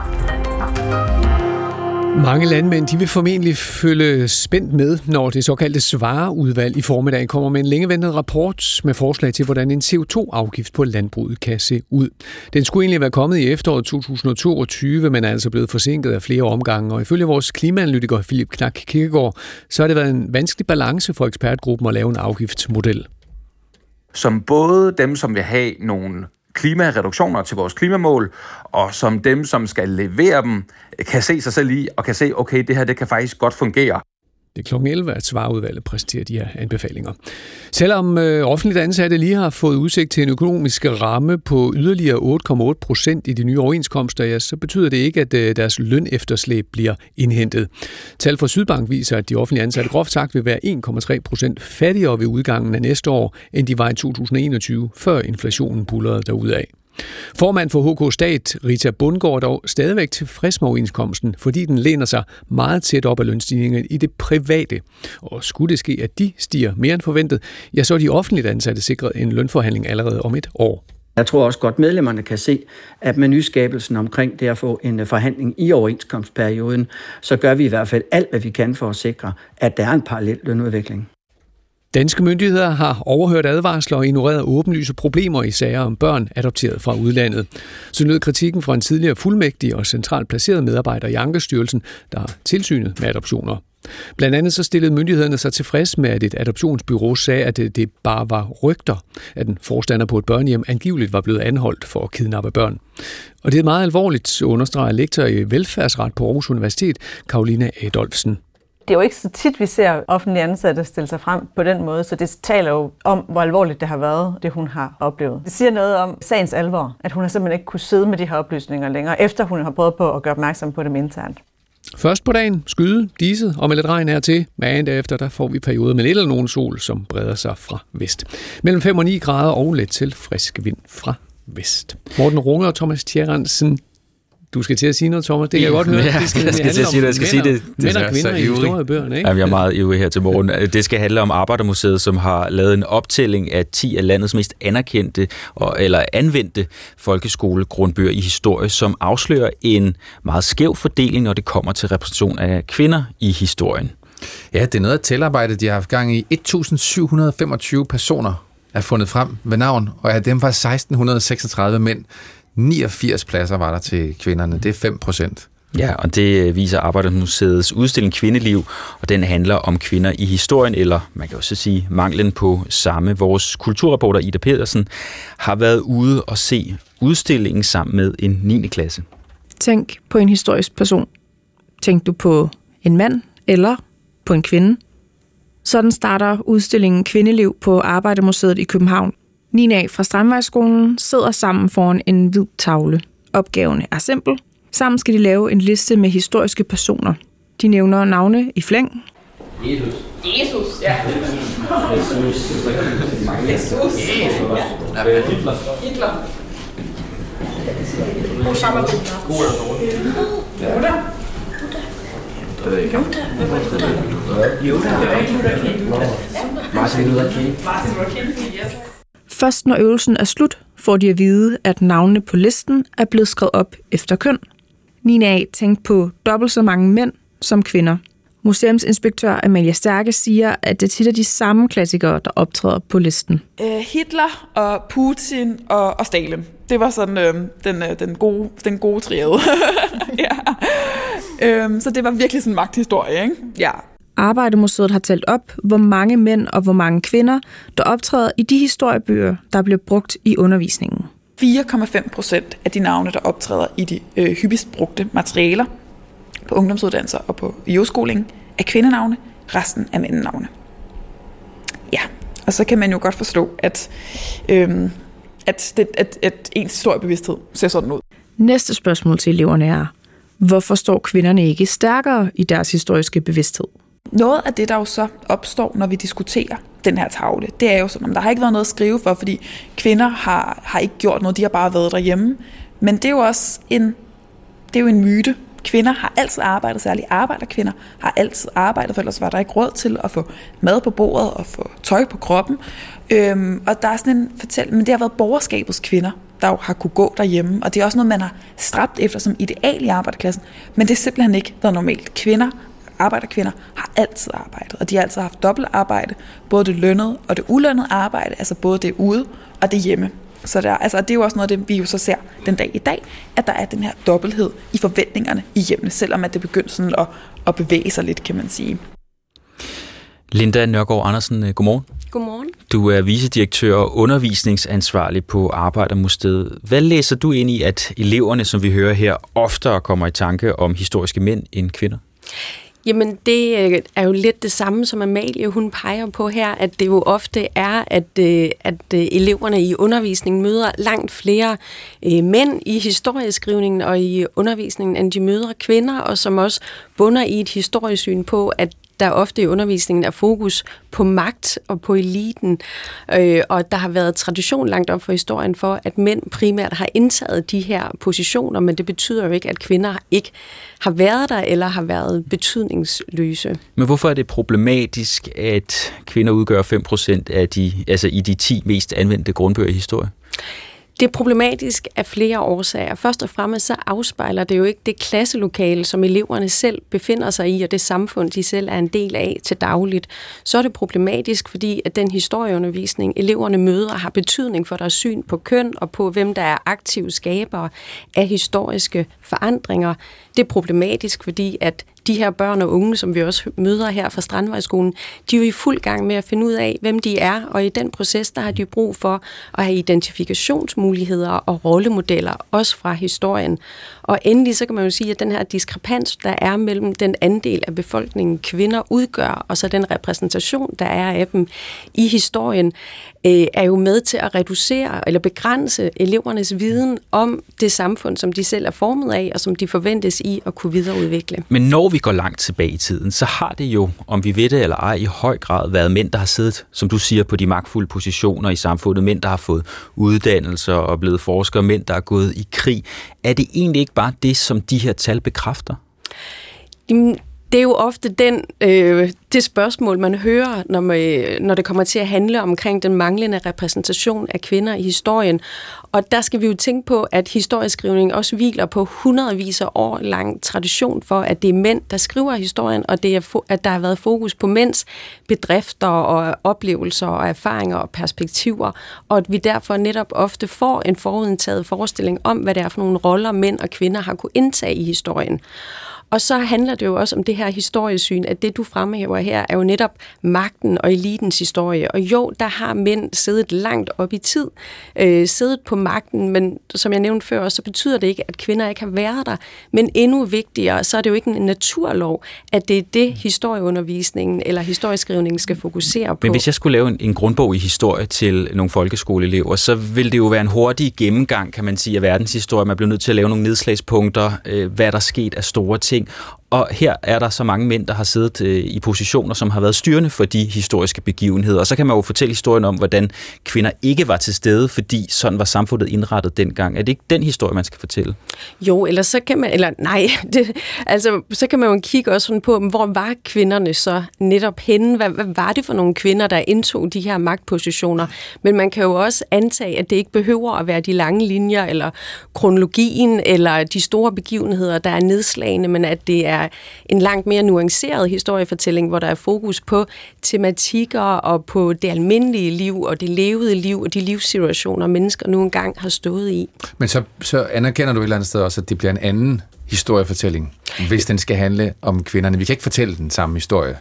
Mange landmænd de vil formentlig følge spændt med, når det såkaldte svareudvalg i formiddag kommer med en længeventet rapport med forslag til, hvordan en CO2-afgift på landbruget kan se ud. Den skulle egentlig være kommet i efteråret 2022, men er altså blevet forsinket af flere omgange, og ifølge vores klimaanalytiker Philip Knak Kirkegaard, så har det været en vanskelig balance for ekspertgruppen at lave en afgiftsmodel. Som både dem, som vil have nogle klimareduktioner til vores klimamål, og som dem, som skal levere dem, kan se sig selv i, og kan se, okay, det her det kan faktisk godt fungere. Det er kl. 11, at svarudvalget præsenterer de her anbefalinger. Selvom øh, offentligt ansatte lige har fået udsigt til en økonomisk ramme på yderligere 8,8 procent i de nye overenskomster, ja, så betyder det ikke, at øh, deres løn efterslæb bliver indhentet. Tal fra Sydbank viser, at de offentlige ansatte groft sagt vil være 1,3 procent fattigere ved udgangen af næste år, end de var i 2021, før inflationen bullerede derudad. Formand for HK Stat, Rita Bundgaard, dog stadigvæk tilfreds med overenskomsten, fordi den læner sig meget tæt op af lønstigningen i det private. Og skulle det ske, at de stiger mere end forventet, ja, så er de offentligt ansatte sikret en lønforhandling allerede om et år. Jeg tror også godt, medlemmerne kan se, at med nyskabelsen omkring det at få en øh, forhandling i overenskomstperioden, så gør vi i hvert fald alt, hvad vi kan for at sikre, at der er en parallel lønudvikling. Danske myndigheder har overhørt advarsler og ignoreret åbenlyse problemer i sager om børn adopteret fra udlandet. Så lød kritikken fra en tidligere fuldmægtig og centralt placeret medarbejder i Ankestyrelsen, der har tilsynet med adoptioner. Blandt andet så stillede myndighederne sig tilfreds med, at et adoptionsbyrå sagde, at det bare var rygter, at en forstander på et børnehjem angiveligt var blevet anholdt for at kidnappe børn. Og det er meget alvorligt, understreger lektor i velfærdsret på Aarhus Universitet, Karolina Adolfsen. Det er jo ikke så tit, vi ser offentlige ansatte stille sig frem på den måde, så det taler jo om, hvor alvorligt det har været, det hun har oplevet. Det siger noget om sagens alvor, at hun har simpelthen ikke kunne sidde med de her oplysninger længere, efter hun har prøvet på at gøre opmærksom på dem internt. Først på dagen skyde, diset og med lidt regn hertil, men derefter der får vi perioder med lidt eller nogen sol, som breder sig fra vest. Mellem 5 og 9 grader og let til frisk vind fra vest. Morten Runge og Thomas Tjerrensen, du skal til at sige noget, Thomas. Det kan jeg godt <laughs> høre. Ja, det skal, jeg skal til at sige det. Jeg skal sige det. Mænd og kvinder i historiebøgerne, ikke? Ja, vi er meget ivrig her til morgen. Det skal handle om Arbejdermuseet, som har lavet en optælling af 10 af landets mest anerkendte og, eller anvendte folkeskolegrundbøger i historie, som afslører en meget skæv fordeling, når det kommer til repræsentation af kvinder i historien. Ja, det er noget af tælarbejde, de har haft gang i. 1.725 personer er fundet frem ved navn, og af dem var 1.636 mænd. 89 pladser var der til kvinderne. Det er 5 procent. Ja, og det viser Arbejdermuseets udstilling Kvindeliv, og den handler om kvinder i historien, eller man kan også sige manglen på samme. Vores kulturreporter Ida Pedersen har været ude og se udstillingen sammen med en 9. klasse. Tænk på en historisk person. Tænk du på en mand eller på en kvinde. Sådan starter udstillingen Kvindeliv på Arbejdermuseet i København. Nina fra Strandvejsskolen sidder sammen foran en hvid tavle. Opgaven er simpel. Sammen skal de lave en liste med historiske personer. De nævner navne i flæng. Jesus. Jesus, ja. Jesus. Jesus. Ja. Hitler. Hitler. Osama bin Laden. Buddha. Jeg ved ikke. Martin Luther King. Martin Luther King, yes. Først når øvelsen er slut, får de at vide, at navnene på listen er blevet skrevet op efter køn. Nina A. tænkte på dobbelt så mange mænd som kvinder. Museumsinspektør Amalia Stærke siger, at det tit er de samme klassikere, der optræder på listen. Øh, Hitler og Putin og, og Stalin. Det var sådan øh, den, øh, den, gode, den gode triade. <laughs> ja. øhm, så det var virkelig sådan en magthistorie, ikke? Ja. Arbejdermuseet har talt op, hvor mange mænd og hvor mange kvinder, der optræder i de historiebøger, der bliver brugt i undervisningen. 4,5 procent af de navne, der optræder i de øh, hyppigst brugte materialer på ungdomsuddannelser og på jordskoling, er kvindenavne, resten er mændenavne. Ja, og så kan man jo godt forstå, at, øhm, at, det, at, at ens historiebevidsthed ser sådan ud. Næste spørgsmål til eleverne er, hvorfor står kvinderne ikke stærkere i deres historiske bevidsthed? Noget af det, der jo så opstår, når vi diskuterer den her tavle, det er jo sådan, at der har ikke været noget at skrive for, fordi kvinder har, har ikke gjort noget, de har bare været derhjemme. Men det er jo også en, det er jo en myte. Kvinder har altid arbejdet, særligt arbejderkvinder har altid arbejdet, for ellers var der ikke råd til at få mad på bordet og få tøj på kroppen. Øhm, og der er sådan en fortælling, men det har været borgerskabets kvinder, der jo har kunne gå derhjemme, og det er også noget, man har stræbt efter som ideal i arbejderklassen, men det er simpelthen ikke været normalt. Kvinder arbejderkvinder har altid arbejdet, og de har altid haft dobbelt arbejde, både det lønnede og det ulønnede arbejde, altså både det ude og det hjemme. Så der, altså, det er jo også noget, det vi jo så ser den dag i dag, at der er den her dobbelthed i forventningerne i hjemmene, selvom at det begynder sådan at, at bevæge sig lidt, kan man sige. Linda Nørgaard Andersen, øh, godmorgen. Godmorgen. Du er vicedirektør og undervisningsansvarlig på Arbejdermuseet. Hvad læser du ind i, at eleverne, som vi hører her, oftere kommer i tanke om historiske mænd end kvinder? Jamen, det øh, er jo lidt det samme, som Amalie hun peger på her, at det jo ofte er, at, øh, at øh, eleverne i undervisningen møder langt flere mænd i historieskrivningen og i undervisningen, end de møder kvinder, og som også bunder i et historiesyn på, at der ofte i undervisningen er fokus på magt og på eliten, øh, og der har været tradition langt op for historien for, at mænd primært har indtaget de her positioner, men det betyder jo ikke, at kvinder ikke har været der eller har været betydningsløse. Men hvorfor er det problematisk, at kvinder udgør 5% af de, altså i de 10 mest anvendte grundbøger i historie? Det er problematisk af flere årsager. Først og fremmest så afspejler det jo ikke det klasselokale, som eleverne selv befinder sig i, og det samfund, de selv er en del af til dagligt. Så er det problematisk, fordi at den historieundervisning, eleverne møder, har betydning for deres syn på køn og på, hvem der er aktive skabere af historiske forandringer. Det er problematisk, fordi at de her børn og unge, som vi også møder her fra Strandvejskolen, de er jo i fuld gang med at finde ud af, hvem de er, og i den proces, der har de brug for at have identifikationsmuligheder og rollemodeller, også fra historien. Og endelig så kan man jo sige, at den her diskrepans, der er mellem den andel af befolkningen, kvinder udgør, og så den repræsentation, der er af dem i historien, øh, er jo med til at reducere eller begrænse elevernes viden om det samfund, som de selv er formet af, og som de forventes i at kunne videreudvikle. Men når vi går langt tilbage i tiden, så har det jo, om vi ved det eller ej, i høj grad været mænd, der har siddet, som du siger, på de magtfulde positioner i samfundet. Mænd, der har fået uddannelser og blevet forskere. Mænd, der er gået i krig. Er det egentlig ikke bare det, som de her tal bekræfter? Jamen, det er jo ofte den, øh, det spørgsmål, man hører, når, man, øh, når det kommer til at handle omkring den manglende repræsentation af kvinder i historien. Og der skal vi jo tænke på, at historieskrivning også hviler på hundredvis af år lang tradition for, at det er mænd, der skriver historien, og det er, at der har været fokus på mænds bedrifter og oplevelser og erfaringer og perspektiver, og at vi derfor netop ofte får en forudindtaget forestilling om, hvad det er for nogle roller mænd og kvinder har kunne indtage i historien. Og så handler det jo også om det her historiesyn, at det du fremhæver her er jo netop magten og elitens historie. Og jo, der har mænd siddet langt op i tid, øh, siddet på magten, men som jeg nævnte før, så betyder det ikke, at kvinder ikke har været der. Men endnu vigtigere, så er det jo ikke en naturlov, at det er det, historieundervisningen eller historieskrivningen skal fokusere på. Men hvis jeg skulle lave en, en grundbog i historie til nogle folkeskoleelever, så vil det jo være en hurtig gennemgang, kan man sige, af verdenshistorie. Man bliver nødt til at lave nogle nedslagspunkter, øh, hvad der er sket af store ting, think og her er der så mange mænd, der har siddet øh, i positioner, som har været styrende for de historiske begivenheder. Og så kan man jo fortælle historien om, hvordan kvinder ikke var til stede, fordi sådan var samfundet indrettet dengang. Er det ikke den historie, man skal fortælle? Jo, eller så kan man, eller nej, <laughs> det, altså, så kan man jo kigge også sådan på, hvor var kvinderne så netop henne? Hvad, hvad var det for nogle kvinder, der indtog de her magtpositioner? Men man kan jo også antage, at det ikke behøver at være de lange linjer, eller kronologien, eller de store begivenheder, der er nedslagende, men at det er en langt mere nuanceret historiefortælling, hvor der er fokus på tematikker og på det almindelige liv og det levede liv og de livssituationer, mennesker nu engang har stået i. Men så, så anerkender du et eller andet sted også, at det bliver en anden historiefortælling, hvis den skal handle om kvinderne. Vi kan ikke fortælle den samme historie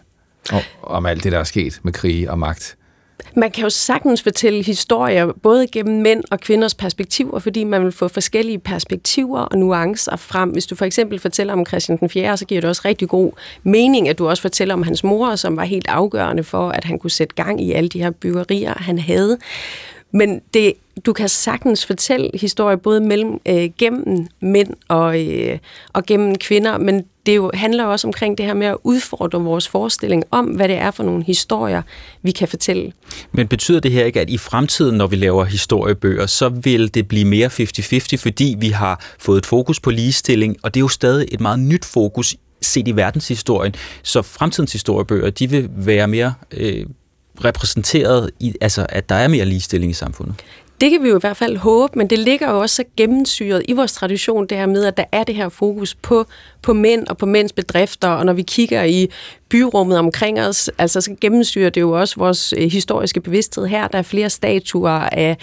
om alt det, der er sket med krig og magt. Man kan jo sagtens fortælle historier, både gennem mænd og kvinders perspektiver, fordi man vil få forskellige perspektiver og nuancer frem. Hvis du for eksempel fortæller om Christian den 4., så giver det også rigtig god mening, at du også fortæller om hans mor, som var helt afgørende for, at han kunne sætte gang i alle de her byggerier, han havde. Men det, du kan sagtens fortælle historier både mellem øh, gennem mænd og, øh, og gennem kvinder, men det jo handler også omkring det her med at udfordre vores forestilling om, hvad det er for nogle historier, vi kan fortælle. Men betyder det her ikke, at i fremtiden, når vi laver historiebøger, så vil det blive mere 50-50, fordi vi har fået et fokus på ligestilling, og det er jo stadig et meget nyt fokus set i verdenshistorien. Så fremtidens historiebøger, de vil være mere øh, repræsenteret i, altså at der er mere ligestilling i samfundet? Det kan vi jo i hvert fald håbe, men det ligger jo også så gennemsyret i vores tradition, det her med, at der er det her fokus på, på mænd og på mænds bedrifter, og når vi kigger i byrummet omkring os, altså så gennemsyrer det jo også vores øh, historiske bevidsthed her. Der er flere statuer af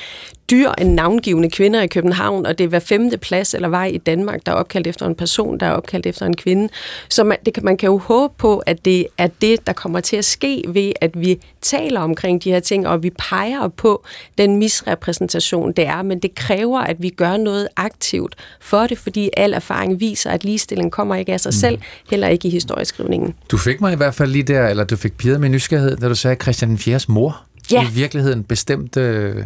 dyr end navngivende kvinder i København, og det er hver femte plads eller vej i Danmark, der er opkaldt efter en person, der er opkaldt efter en kvinde. Så man, det, man kan jo håbe på, at det er det, der kommer til at ske ved, at vi taler omkring de her ting, og vi peger på den misrepræsentation, det er. Men det kræver, at vi gør noget aktivt for det, fordi al erfaring viser, at ligestilling kommer ikke af sig selv, heller ikke i historieskrivningen. Du fik mig hvert fald lige der, eller du fik piret med nysgerrighed, da du sagde Christian 4. mor. Ja. I virkeligheden bestemt øh,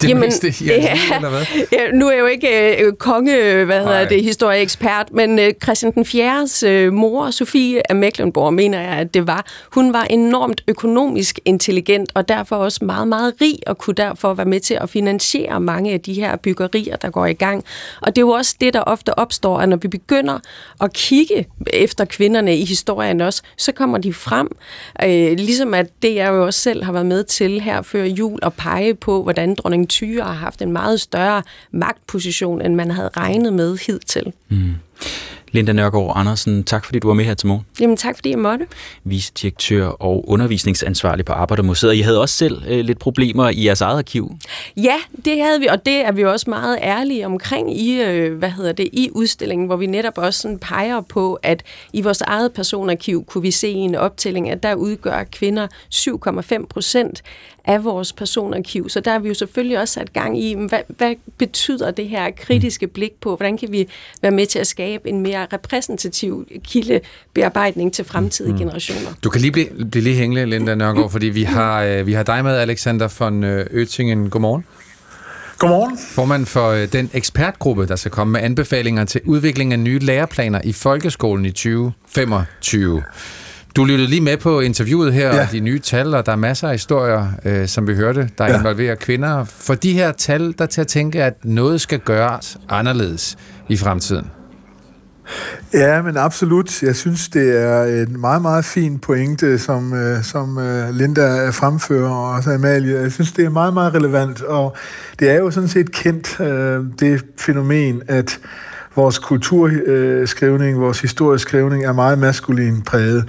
det Jamen, mindste i liv, eller hvad? <laughs> Ja, nu er jeg jo ikke øh, konge, hvad hedder det, historieekspert, men øh, Christian den 4. Øh, mor, Sofie af Mecklenburg, mener jeg, at det var. Hun var enormt økonomisk intelligent, og derfor også meget, meget rig, og kunne derfor være med til at finansiere mange af de her byggerier, der går i gang. Og det er jo også det, der ofte opstår, at når vi begynder at kigge efter kvinderne i historien også, så kommer de frem. Øh, ligesom at det, jeg jo også selv har været med til her før jul, at pege på, hvordan dronning Tyre har haft en meget større magtposition, end man havde regnet med hidtil. Mm. Linda Nørgaard Andersen, tak fordi du var med her til morgen. Jamen tak fordi jeg måtte. Vicedirektør og undervisningsansvarlig på Arbejdermuseet. I havde også selv øh, lidt problemer i jeres eget arkiv. Ja, det havde vi, og det er vi også meget ærlige omkring i, øh, hvad hedder det, i udstillingen, hvor vi netop også sådan peger på, at i vores eget personarkiv kunne vi se i en optælling, at der udgør kvinder 7,5 procent af vores personarkiv. Så der har vi jo selvfølgelig også sat gang i, hvad, hvad betyder det her kritiske blik på? Hvordan kan vi være med til at skabe en mere repræsentativ kildebearbejdning til fremtidige mm. generationer? Du kan lige blive, blive lige hængende, Linda Nørgaard, fordi vi har, øh, vi har dig med, Alexander von Øtingen. Godmorgen. Godmorgen. Formand for øh, den ekspertgruppe, der skal komme med anbefalinger til udvikling af nye læreplaner i folkeskolen i 2025. Du lyttede lige med på interviewet her, ja. og de nye tal, og der er masser af historier, øh, som vi hørte, der ja. involverer kvinder. For de her tal, der til at tænke, at noget skal gøres anderledes i fremtiden. Ja, men absolut. Jeg synes, det er en meget, meget fin pointe, som, øh, som øh, Linda fremfører, og også Amalie. Jeg synes, det er meget, meget relevant, og det er jo sådan set kendt, øh, det fænomen, at vores kulturskrivning, vores historieskrivning er meget maskulin præget.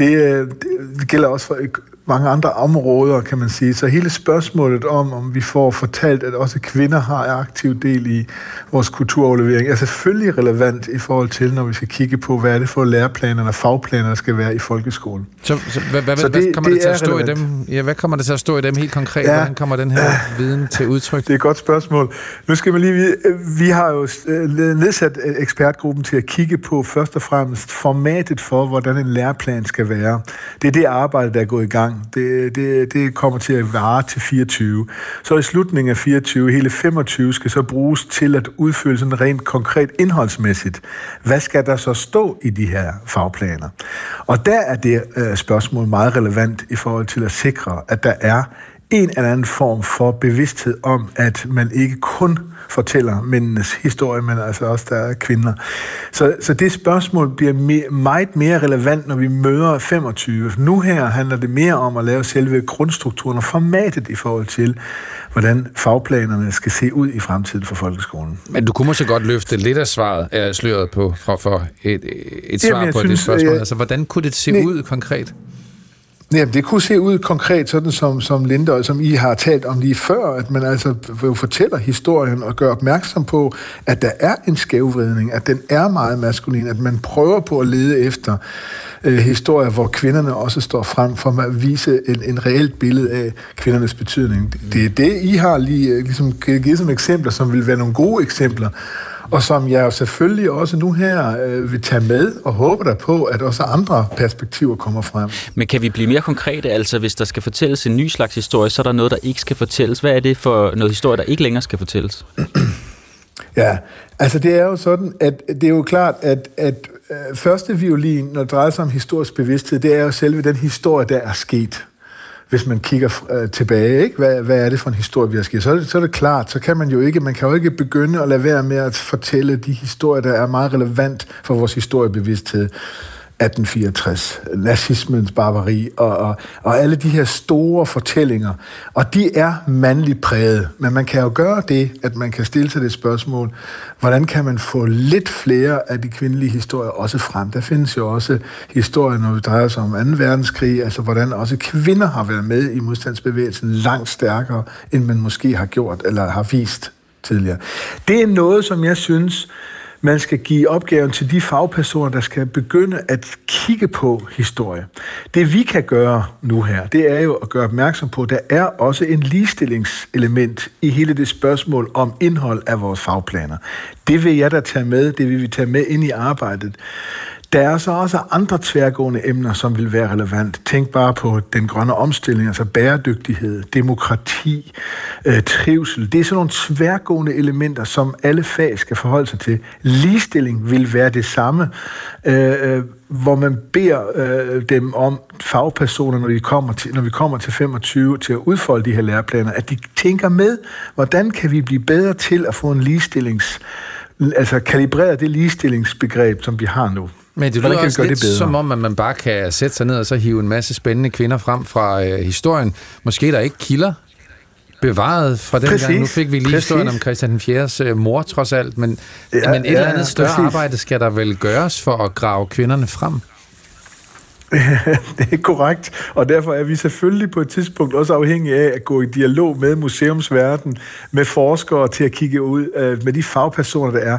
Øh, det, det gælder også for øh, mange andre områder, kan man sige. Så hele spørgsmålet om, om vi får fortalt, at også kvinder har aktiv del i vores kulturoverlevering, er selvfølgelig relevant i forhold til, når vi skal kigge på, hvad er det for læreplanerne og fagplaner, der skal være i folkeskolen. Så, så hvad, hvad, så det, hvad kommer det, det til at stå relevant. i dem? Ja, hvad kommer det til at stå i dem helt konkret? Ja, Hvordan kommer den her ja, viden til udtryk? Det er et godt spørgsmål. Nu skal man lige vide, vi har jo øh, nedsat ekspertgruppen til at kigge på først og fremmest formatet for, hvordan en læreplan skal være. Det er det arbejde, der er gået i gang gang. Det, det, det kommer til at vare til 24. Så i slutningen af 24, hele 25, skal så bruges til at udfylde sådan rent konkret indholdsmæssigt. Hvad skal der så stå i de her fagplaner? Og der er det øh, spørgsmål meget relevant i forhold til at sikre, at der er en eller anden form for bevidsthed om, at man ikke kun fortæller mændenes historie, men altså også der er kvinder. Så, så det spørgsmål bliver me, meget mere relevant, når vi møder 25. Nu her handler det mere om at lave selve grundstrukturen og formatet i forhold til, hvordan fagplanerne skal se ud i fremtiden for folkeskolen. Men du kunne måske godt løfte lidt af svaret, er sløret på, fra for et, et svar Jamen, på synes, det spørgsmål. Altså, hvordan kunne det se nej, ud konkret? Jamen, det kunne se ud konkret, sådan som, som Linda, som I har talt om lige før, at man altså fortæller historien og gør opmærksom på, at der er en skævvridning, at den er meget maskulin, at man prøver på at lede efter øh, historier, hvor kvinderne også står frem for at vise en, en reelt billede af kvindernes betydning. Det er det, I har lige øh, ligesom, givet som eksempler, som vil være nogle gode eksempler, og som jeg jo selvfølgelig også nu her øh, vil tage med og håber der på, at også andre perspektiver kommer frem. Men kan vi blive mere konkrete? Altså, hvis der skal fortælles en ny slags historie, så er der noget, der ikke skal fortælles. Hvad er det for noget historie, der ikke længere skal fortælles? <clears throat> Ja, altså det er jo sådan, at det er jo klart, at, at øh, første violin, når det drejer sig om historisk bevidsthed, det er jo selve den historie, der er sket hvis man kigger øh, tilbage, ikke? Hvad, hvad er det for en historie, vi har skrevet, så er, det, så er det klart, så kan man jo ikke, man kan jo ikke begynde at lade være med at fortælle de historier, der er meget relevant for vores historiebevidsthed. 1864, nazismens barbari og, og, og alle de her store fortællinger. Og de er mandligt præget, men man kan jo gøre det, at man kan stille sig det spørgsmål, hvordan kan man få lidt flere af de kvindelige historier også frem? Der findes jo også historier, når det drejer sig om 2. verdenskrig, altså hvordan også kvinder har været med i modstandsbevægelsen langt stærkere, end man måske har gjort eller har vist tidligere. Det er noget, som jeg synes, man skal give opgaven til de fagpersoner, der skal begynde at kigge på historie. Det vi kan gøre nu her, det er jo at gøre opmærksom på, at der er også en ligestillingselement i hele det spørgsmål om indhold af vores fagplaner. Det vil jeg da tage med, det vil vi tage med ind i arbejdet. Der er så også andre tværgående emner, som vil være relevant. Tænk bare på den grønne omstilling, altså bæredygtighed, demokrati, øh, trivsel. Det er sådan nogle tværgående elementer, som alle fag skal forholde sig til. Ligestilling vil være det samme, øh, øh hvor man beder øh, dem om, fagpersoner, når, de kommer til, når vi kommer til 25, til at udfolde de her læreplaner, at de tænker med, hvordan kan vi blive bedre til at få en ligestillings altså kalibrere det ligestillingsbegreb, som vi har nu. Men det lyder også lidt det som om, at man bare kan sætte sig ned og så hive en masse spændende kvinder frem fra øh, historien. Måske der ikke kilder bevaret fra den Præcis, gang. Nu fik vi lige præcis. historien om Christian den 4. mor, trods alt, men, Ja, men et ja, eller andet større præcis. arbejde skal der vel gøres for at grave kvinderne frem? <laughs> det er korrekt, og derfor er vi selvfølgelig på et tidspunkt også afhængige af at gå i dialog med museumsverden, med forskere til at kigge ud øh, med de fagpersoner, der er.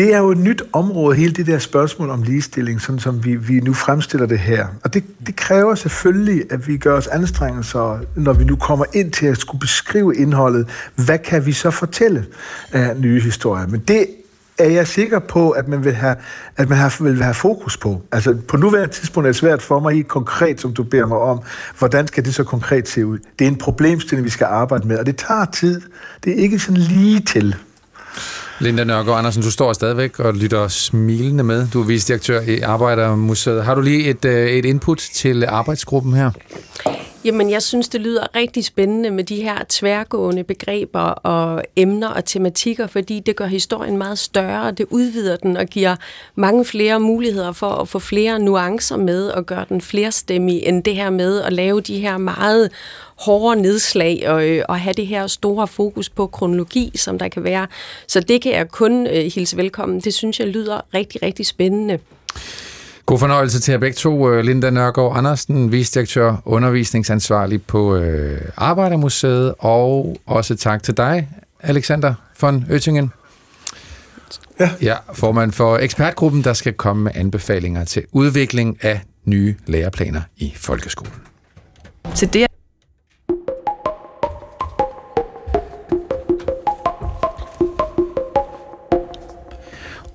Det er jo et nyt område, hele det der spørgsmål om ligestilling, sådan som vi, vi nu fremstiller det her. Og det, det kræver selvfølgelig, at vi gør os anstrengelser, når vi nu kommer ind til at skulle beskrive indholdet. Hvad kan vi så fortælle af nye historier? Men det er jeg sikker på, at man vil have, at man har, vil have fokus på. Altså, på nuværende tidspunkt er det svært for mig helt konkret, som du beder mig om, hvordan skal det så konkret se ud? Det er en problemstilling, vi skal arbejde med, og det tager tid. Det er ikke sådan lige til. Linda Nørgaard Andersen, du står stadigvæk og lytter smilende med. Du er visdirektør i Arbejdermuseet. Har du lige et, øh, et input til arbejdsgruppen her? Jamen, jeg synes, det lyder rigtig spændende med de her tværgående begreber og emner og tematikker, fordi det gør historien meget større, det udvider den og giver mange flere muligheder for at få flere nuancer med og gøre den flerstemmig, end det her med at lave de her meget hårde nedslag og, øh, og have det her store fokus på kronologi, som der kan være. Så det kan jeg kun øh, hilse velkommen. Det synes jeg lyder rigtig, rigtig spændende. God fornøjelse til jer begge to. Øh, Linda Nørgaard Andersen, vicedirektør, undervisningsansvarlig på øh, Arbejdermuseet, og også tak til dig, Alexander von Oettingen. Ja. ja, formand for ekspertgruppen, der skal komme med anbefalinger til udvikling af nye læreplaner i folkeskolen. Til det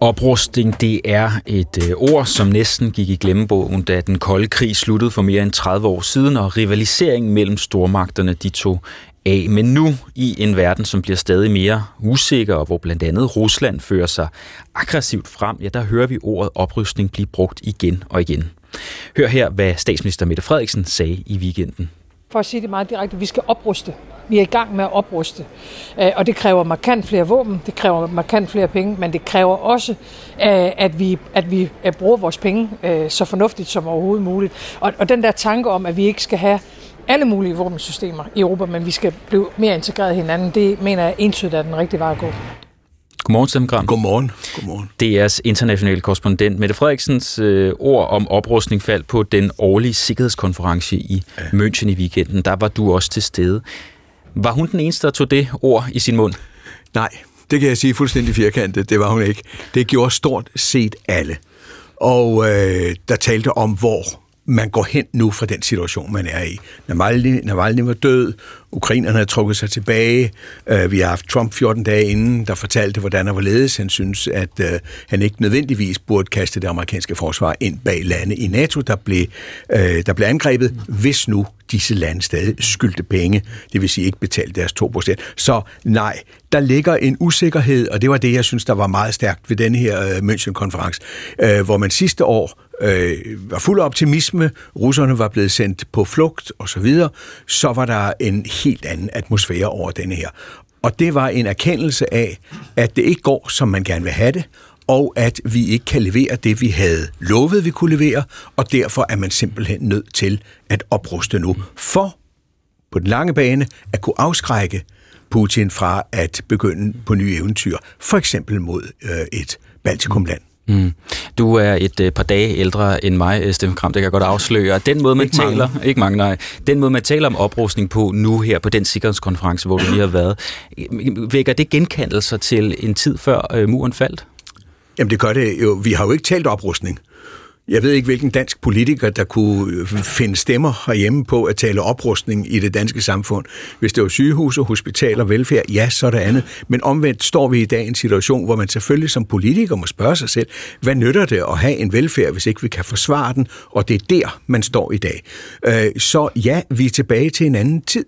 Oprustning, det er et øh, ord, som næsten gik i glemmebogen, da den kolde krig sluttede for mere end 30 år siden, og rivaliseringen mellem stormagterne, de tog af. Men nu i en verden, som bliver stadig mere usikker, og hvor blandt andet Rusland fører sig aggressivt frem, ja, der hører vi ordet oprustning blive brugt igen og igen. Hør her, hvad statsminister Mette Frederiksen sagde i weekenden. For at sige det meget direkte, vi skal opruste. Vi er i gang med at opruste. Øh, og det kræver markant flere våben, det kræver markant flere penge, men det kræver også, øh, at vi, at vi øh, bruger vores penge så fornuftigt som overhovedet muligt. Og, og den der tanke om, at vi ikke skal have alle mulige våbensystemer i Europa, men vi skal blive mere integreret i hinanden, det mener jeg entydigt er den rigtige vej at gå. Godmorgen, Stemgram. Godmorgen. Godmorgen. DR's internationale korrespondent Mette Frederiksens øh, ord om oprustning faldt på den årlige sikkerhedskonference i ja. München i weekenden. Der var du også til stede. Var hun den eneste, der tog det ord i sin mund? Nej, det kan jeg sige fuldstændig firkantet. Det var hun ikke. Det gjorde stort set alle. Og øh, der talte om, hvor man går hen nu fra den situation, man er i. Navalny, Navalny var død, ukrainerne havde trukket sig tilbage, øh, vi har haft Trump 14 dage inden, der fortalte, hvordan han var. Han synes, at øh, han ikke nødvendigvis burde kaste det amerikanske forsvar ind bag lande i NATO, der blev, øh, der blev angrebet, hvis nu disse lande stadig skyldte penge, det vil sige ikke betalte deres 2%. Så nej, der ligger en usikkerhed, og det var det, jeg synes, der var meget stærkt ved denne her øh, München-konference, øh, hvor man sidste år øh, var fuld af optimisme, russerne var blevet sendt på flugt osv., så, så var der en helt anden atmosfære over denne her. Og det var en erkendelse af, at det ikke går, som man gerne vil have det, og at vi ikke kan levere det, vi havde lovet, vi kunne levere, og derfor er man simpelthen nødt til at opruste nu, for på den lange bane at kunne afskrække Putin fra at begynde på nye eventyr, for eksempel mod øh, et Baltikumland. Mm. Du er et øh, par dage ældre end mig, øh, Steffen Kram, det kan jeg godt afsløre. Den måde, man Ikke taler, mange. ikke mange, nej. Den måde, man taler om oprustning på nu her på den sikkerhedskonference, hvor du lige har været, øh, vækker det genkendelser til en tid før øh, muren faldt? Jamen det gør det jo. Vi har jo ikke talt oprustning. Jeg ved ikke, hvilken dansk politiker, der kunne øh, finde stemmer herhjemme på at tale oprustning i det danske samfund. Hvis det var sygehuse, hospitaler, velfærd, ja, så er det andet. Men omvendt står vi i dag i en situation, hvor man selvfølgelig som politiker må spørge sig selv, hvad nytter det at have en velfærd, hvis ikke vi kan forsvare den? Og det er der, man står i dag. Øh, så ja, vi er tilbage til en anden tid.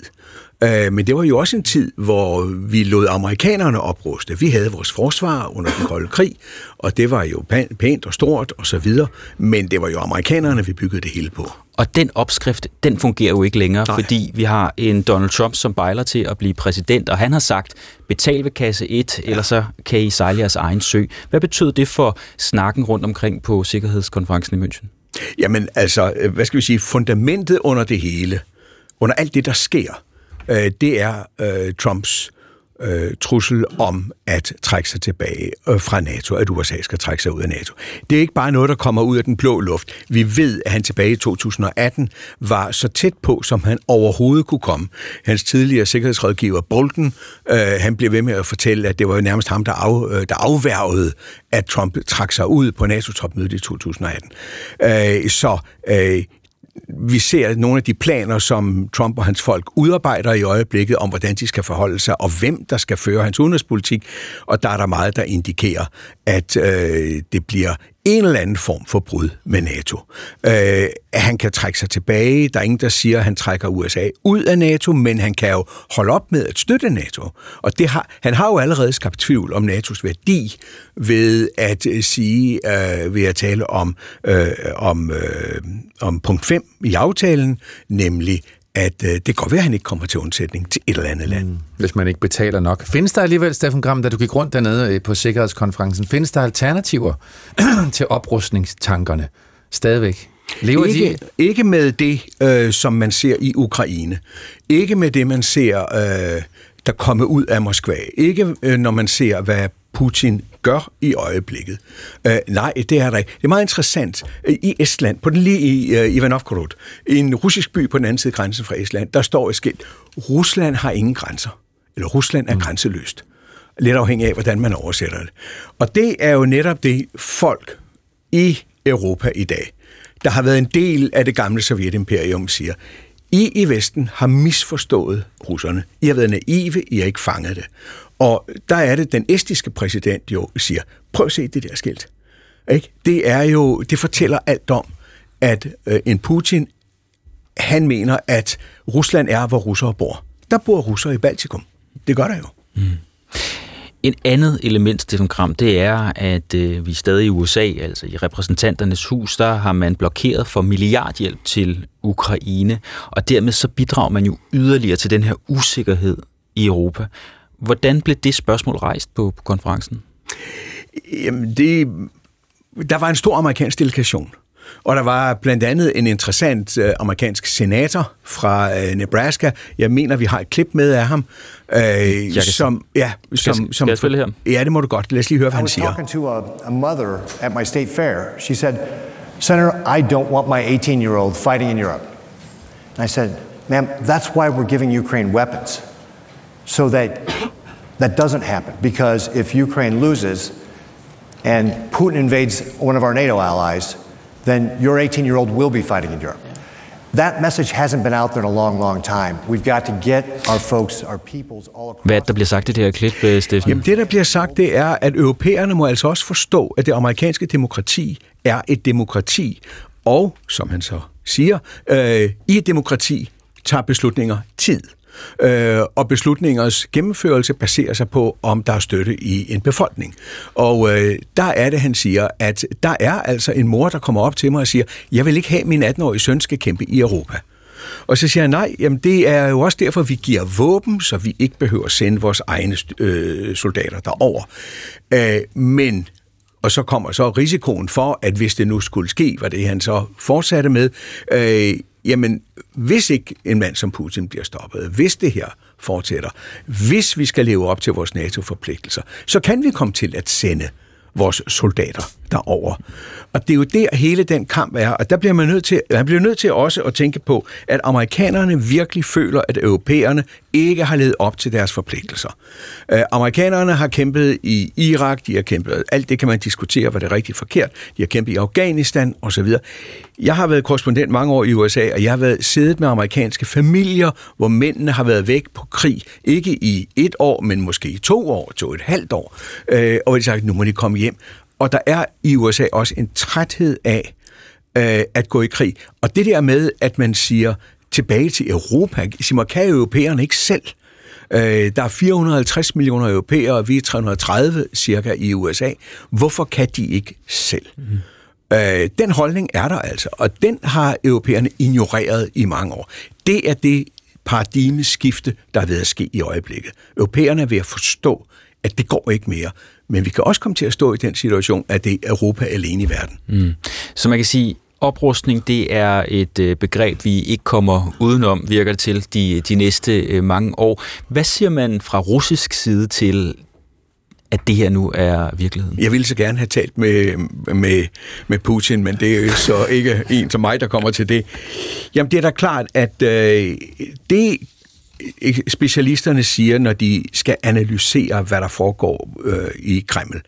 Øh, Men det var jo også en tid, hvor vi lod amerikanerne opruste. Vi havde vores forsvar under den kolde krig, og det var jo pæ- pænt og stort og så videre. Men det var jo amerikanerne, vi byggede det hele på. Og den opskrift, den fungerer jo ikke længere, Nej. fordi vi har en Donald Trump, som bejler til at blive præsident, og han har sagt, betal ved kasse 1, ja. eller så kan I sejle jeres egen sø. Hvad betød det for snakken rundt omkring på Sikkerhedskonferencen i München? Jamen altså, øh, hvad skal vi sige, fundamentet under det hele, under alt det, der sker, øh, det er øh, Trumps øh, trussel om at trække sig tilbage øh, fra NATO, at USA skal trække sig ud af NATO. Det er ikke bare noget, der kommer ud af den blå luft. Vi ved, at han tilbage i 2018 var så tæt på, som han overhovedet kunne komme. Hans tidligere sikkerhedsrådgiver Bolton, øh, han blev ved med at fortælle, at det var jo nærmest ham, der, af, øh, der afværgede, at Trump trak sig ud på NATO-topmødet i 2018. Øh, så øh, vi ser nogle af de planer, som Trump og hans folk udarbejder i øjeblikket om, hvordan de skal forholde sig, og hvem der skal føre hans udenrigspolitik. Og der er der meget, der indikerer, at øh, det bliver en eller anden form for brud med NATO. Øh, han kan trække sig tilbage. Der er ingen, der siger, at han trækker USA ud af NATO, men han kan jo holde op med at støtte NATO. Og det har, han har jo allerede skabt tvivl om NATO's værdi ved at øh, sige, øh, ved at tale om, øh, om, øh, om punkt 5 i aftalen, nemlig at øh, det kan godt være, at han ikke kommer til undsætning til et eller andet land. Mm. Hvis man ikke betaler nok. Findes der alligevel, Steffen Gram, da du gik rundt dernede øh, på Sikkerhedskonferencen, findes der alternativer <clears throat> til oprustningstankerne stadigvæk? Lever ikke, de? ikke med det, øh, som man ser i Ukraine. Ikke med det, man ser, øh, der kommer ud af Moskva. Ikke øh, når man ser, hvad Putin gør i øjeblikket. Øh, nej, det er der ikke. Det er meget interessant. I Estland, på den lige i uh, Ivanovkorod, en russisk by på den anden side af grænsen fra Estland, der står et skilt. Rusland har ingen grænser. Eller Rusland er mm. grænseløst. Lidt afhængig af, hvordan man oversætter det. Og det er jo netop det folk i Europa i dag, der har været en del af det gamle Sovjetimperium, siger, I i Vesten har misforstået russerne. I har været naive, I har ikke fanget det. Og der er det, den estiske præsident jo siger, prøv at se det der skilt. Ikke? Det er jo, det fortæller alt om, at øh, en Putin, han mener, at Rusland er, hvor russere bor. Der bor russere i Baltikum. Det gør der jo. Mm. En andet element, Stefan Kram, det er, at øh, vi er stadig i USA, altså i repræsentanternes hus, der har man blokeret for milliardhjælp til Ukraine, og dermed så bidrager man jo yderligere til den her usikkerhed i Europa. Hvordan blev det spørgsmål rejst på, på konferencen? Jamen, det, der var en stor amerikansk delegation. Og der var blandt andet en interessant uh, amerikansk senator fra uh, Nebraska. Jeg mener, vi har et klip med af ham. Uh, jeg som, ja, som, skal, som, skal jeg her? Ja, det må du godt. Lad os lige høre, hvad han siger. I was talking to a, a mother at my state fair. She said, Senator, I don't want my 18-year-old fighting in Europe. And I said, ma'am, that's why we're giving Ukraine weapons. So that that doesn't happen. Because if Ukraine loses and Putin invades one of our NATO allies, then your 18 year old will be fighting in Europe. That message hasn't been out there in a long, long time. We've got to get our folks, our peoples all across. Hvad der bliver sagt i det her klip, øh, Steffen? Jamen det, der bliver sagt, det er, at europæerne må altså også forstå, at det amerikanske demokrati er et demokrati. Og, som han så siger, øh, i et demokrati tager beslutninger tid. Øh, og beslutningers gennemførelse baserer sig på, om der er støtte i en befolkning. Og øh, der er det, han siger, at der er altså en mor, der kommer op til mig og siger, jeg vil ikke have, at min 18-årige søn skal kæmpe i Europa. Og så siger jeg, nej, jamen det er jo også derfor, vi giver våben, så vi ikke behøver at sende vores egne øh, soldater derover. Øh, men og så kommer så risikoen for, at hvis det nu skulle ske, var det han så fortsatte med, øh, jamen hvis ikke en mand som Putin bliver stoppet, hvis det her fortsætter, hvis vi skal leve op til vores NATO-forpligtelser, så kan vi komme til at sende vores soldater derover. Og det er jo der hele den kamp er, og der bliver man nødt til, man bliver nødt til også at tænke på, at amerikanerne virkelig føler, at europæerne ikke har levet op til deres forpligtelser. Uh, amerikanerne har kæmpet i Irak, de har kæmpet, alt det kan man diskutere, hvad det er rigtigt forkert, de har kæmpet i Afghanistan osv. Jeg har været korrespondent mange år i USA, og jeg har været siddet med amerikanske familier, hvor mændene har været væk på krig, ikke i et år, men måske i to år, to et halvt år, uh, og de sagt, nu må de komme hjem. Og der er i USA også en træthed af øh, at gå i krig. Og det der med, at man siger tilbage til Europa, siger, kan europæerne ikke selv? Øh, der er 450 millioner europæere, og vi er 330 cirka i USA. Hvorfor kan de ikke selv? Mm. Øh, den holdning er der altså, og den har europæerne ignoreret i mange år. Det er det paradigmeskifte, der er ved at ske i øjeblikket. Europæerne er ved at forstå, at det går ikke mere. Men vi kan også komme til at stå i den situation, at det er Europa alene i verden. Mm. Så man kan sige, Oprustning, det er et øh, begreb, vi ikke kommer udenom, virker det til, de, de næste øh, mange år. Hvad siger man fra russisk side til, at det her nu er virkeligheden? Jeg ville så gerne have talt med, med, med Putin, men det er jo så ikke en som mig, der kommer til det. Jamen, det er da klart, at øh, det specialisterne siger, når de skal analysere, hvad der foregår øh, i Kreml,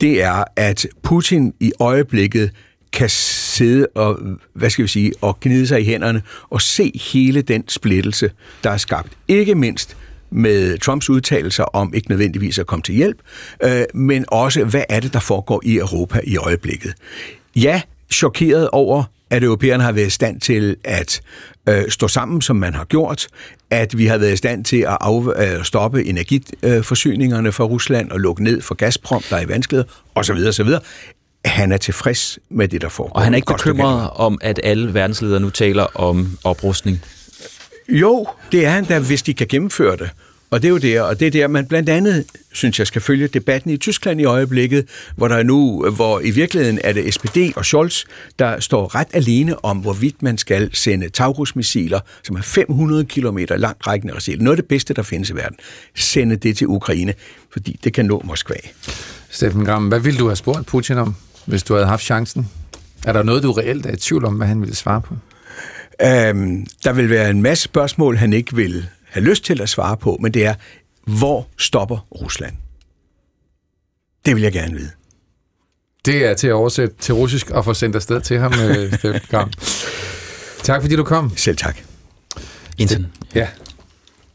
det er, at Putin i øjeblikket kan sidde og, hvad skal vi sige, og gnide sig i hænderne og se hele den splittelse, der er skabt. Ikke mindst med Trumps udtalelser om ikke nødvendigvis at komme til hjælp, øh, men også, hvad er det, der foregår i Europa i øjeblikket. Ja, chokeret over, at europæerne har været i stand til at øh, stå sammen, som man har gjort, at vi har været i stand til at af, øh, stoppe energiforsyningerne fra Rusland og lukke ned for Gazprom, der er i vanskeligheder, osv. osv. Han er tilfreds med det, der foregår. Og han er ikke bekymret om, at alle verdensledere nu taler om oprustning? Jo, det er han da, hvis de kan gennemføre det. Og det er jo der, og det er der, man blandt andet, synes jeg, skal følge debatten i Tyskland i øjeblikket, hvor der er nu, hvor i virkeligheden er det SPD og Scholz, der står ret alene om, hvorvidt man skal sende Taurus-missiler, som er 500 km langt rækkende missiler, noget af det bedste, der findes i verden, sende det til Ukraine, fordi det kan nå Moskva. Steffen Gram, hvad ville du have spurgt Putin om, hvis du havde haft chancen? Er der noget, du reelt er i tvivl om, hvad han ville svare på? Øhm, der vil være en masse spørgsmål, han ikke vil have lyst til at svare på, men det er, hvor stopper Rusland? Det vil jeg gerne vide. Det er til at oversætte til russisk og få sendt afsted til ham, øh, <laughs> Steffen. Tak fordi du kom. Selv tak. Inten. Ja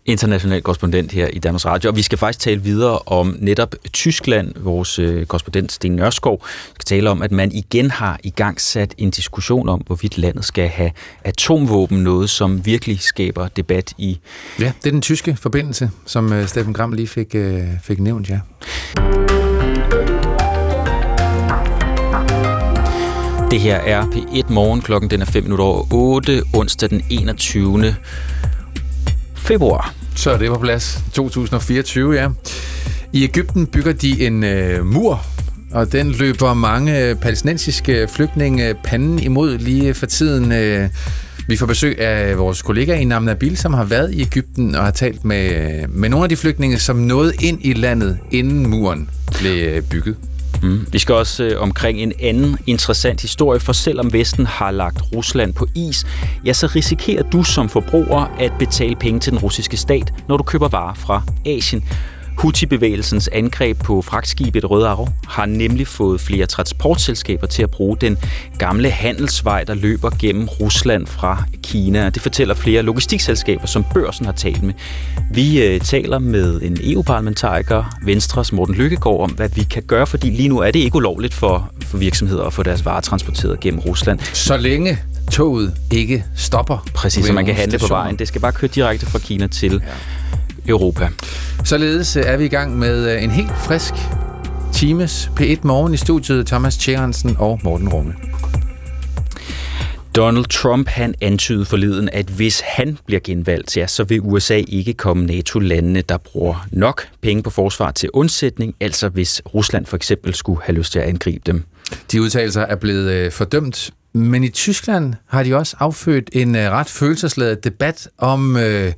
international korrespondent her i Danmarks Radio, og vi skal faktisk tale videre om netop Tyskland. Vores øh, korrespondent Sten Nørskov skal tale om, at man igen har i gang sat en diskussion om, hvorvidt landet skal have atomvåben, noget som virkelig skaber debat i... Ja, det er den tyske forbindelse, som øh, Steffen Gram lige fik, øh, fik nævnt, ja. Det her er P1 Morgen, klokken den er 5 minutter over 8, onsdag den 21 februar. Så er det på plads. 2024, ja. I Ægypten bygger de en øh, mur, og den løber mange øh, palæstinensiske flygtninge panden imod lige for tiden. Øh, vi får besøg af vores kollega i Nabil, som har været i Ægypten og har talt med, øh, med nogle af de flygtninge, som nåede ind i landet, inden muren blev øh, bygget. Mm. Vi skal også øh, omkring en anden interessant historie, for selvom Vesten har lagt Rusland på is, ja, så risikerer du som forbruger at betale penge til den russiske stat, når du køber varer fra Asien. Houthi-bevægelsens angreb på fragtskibet Røde Arv har nemlig fået flere transportselskaber til at bruge den gamle handelsvej, der løber gennem Rusland fra Kina. Det fortæller flere logistikselskaber, som børsen har talt med. Vi øh, taler med en EU-parlamentariker, Venstres Morten Lykkegaard, om hvad vi kan gøre, fordi lige nu er det ikke ulovligt for, for virksomheder at få deres varer transporteret gennem Rusland. Så længe toget ikke stopper. Præcis, så man kan handle på vejen. Det skal bare køre direkte fra Kina til ja. Europa. Således øh, er vi i gang med øh, en helt frisk times P1 Morgen i studiet. Thomas Tjerensen og Morten Runge. Donald Trump han antydede forleden, at hvis han bliver genvalgt, ja, så vil USA ikke komme NATO-landene, der bruger nok penge på forsvar til undsætning, altså hvis Rusland for eksempel skulle have lyst til at angribe dem. De udtalelser er blevet øh, fordømt, men i Tyskland har de også affødt en ret følelsesladet debat om øh,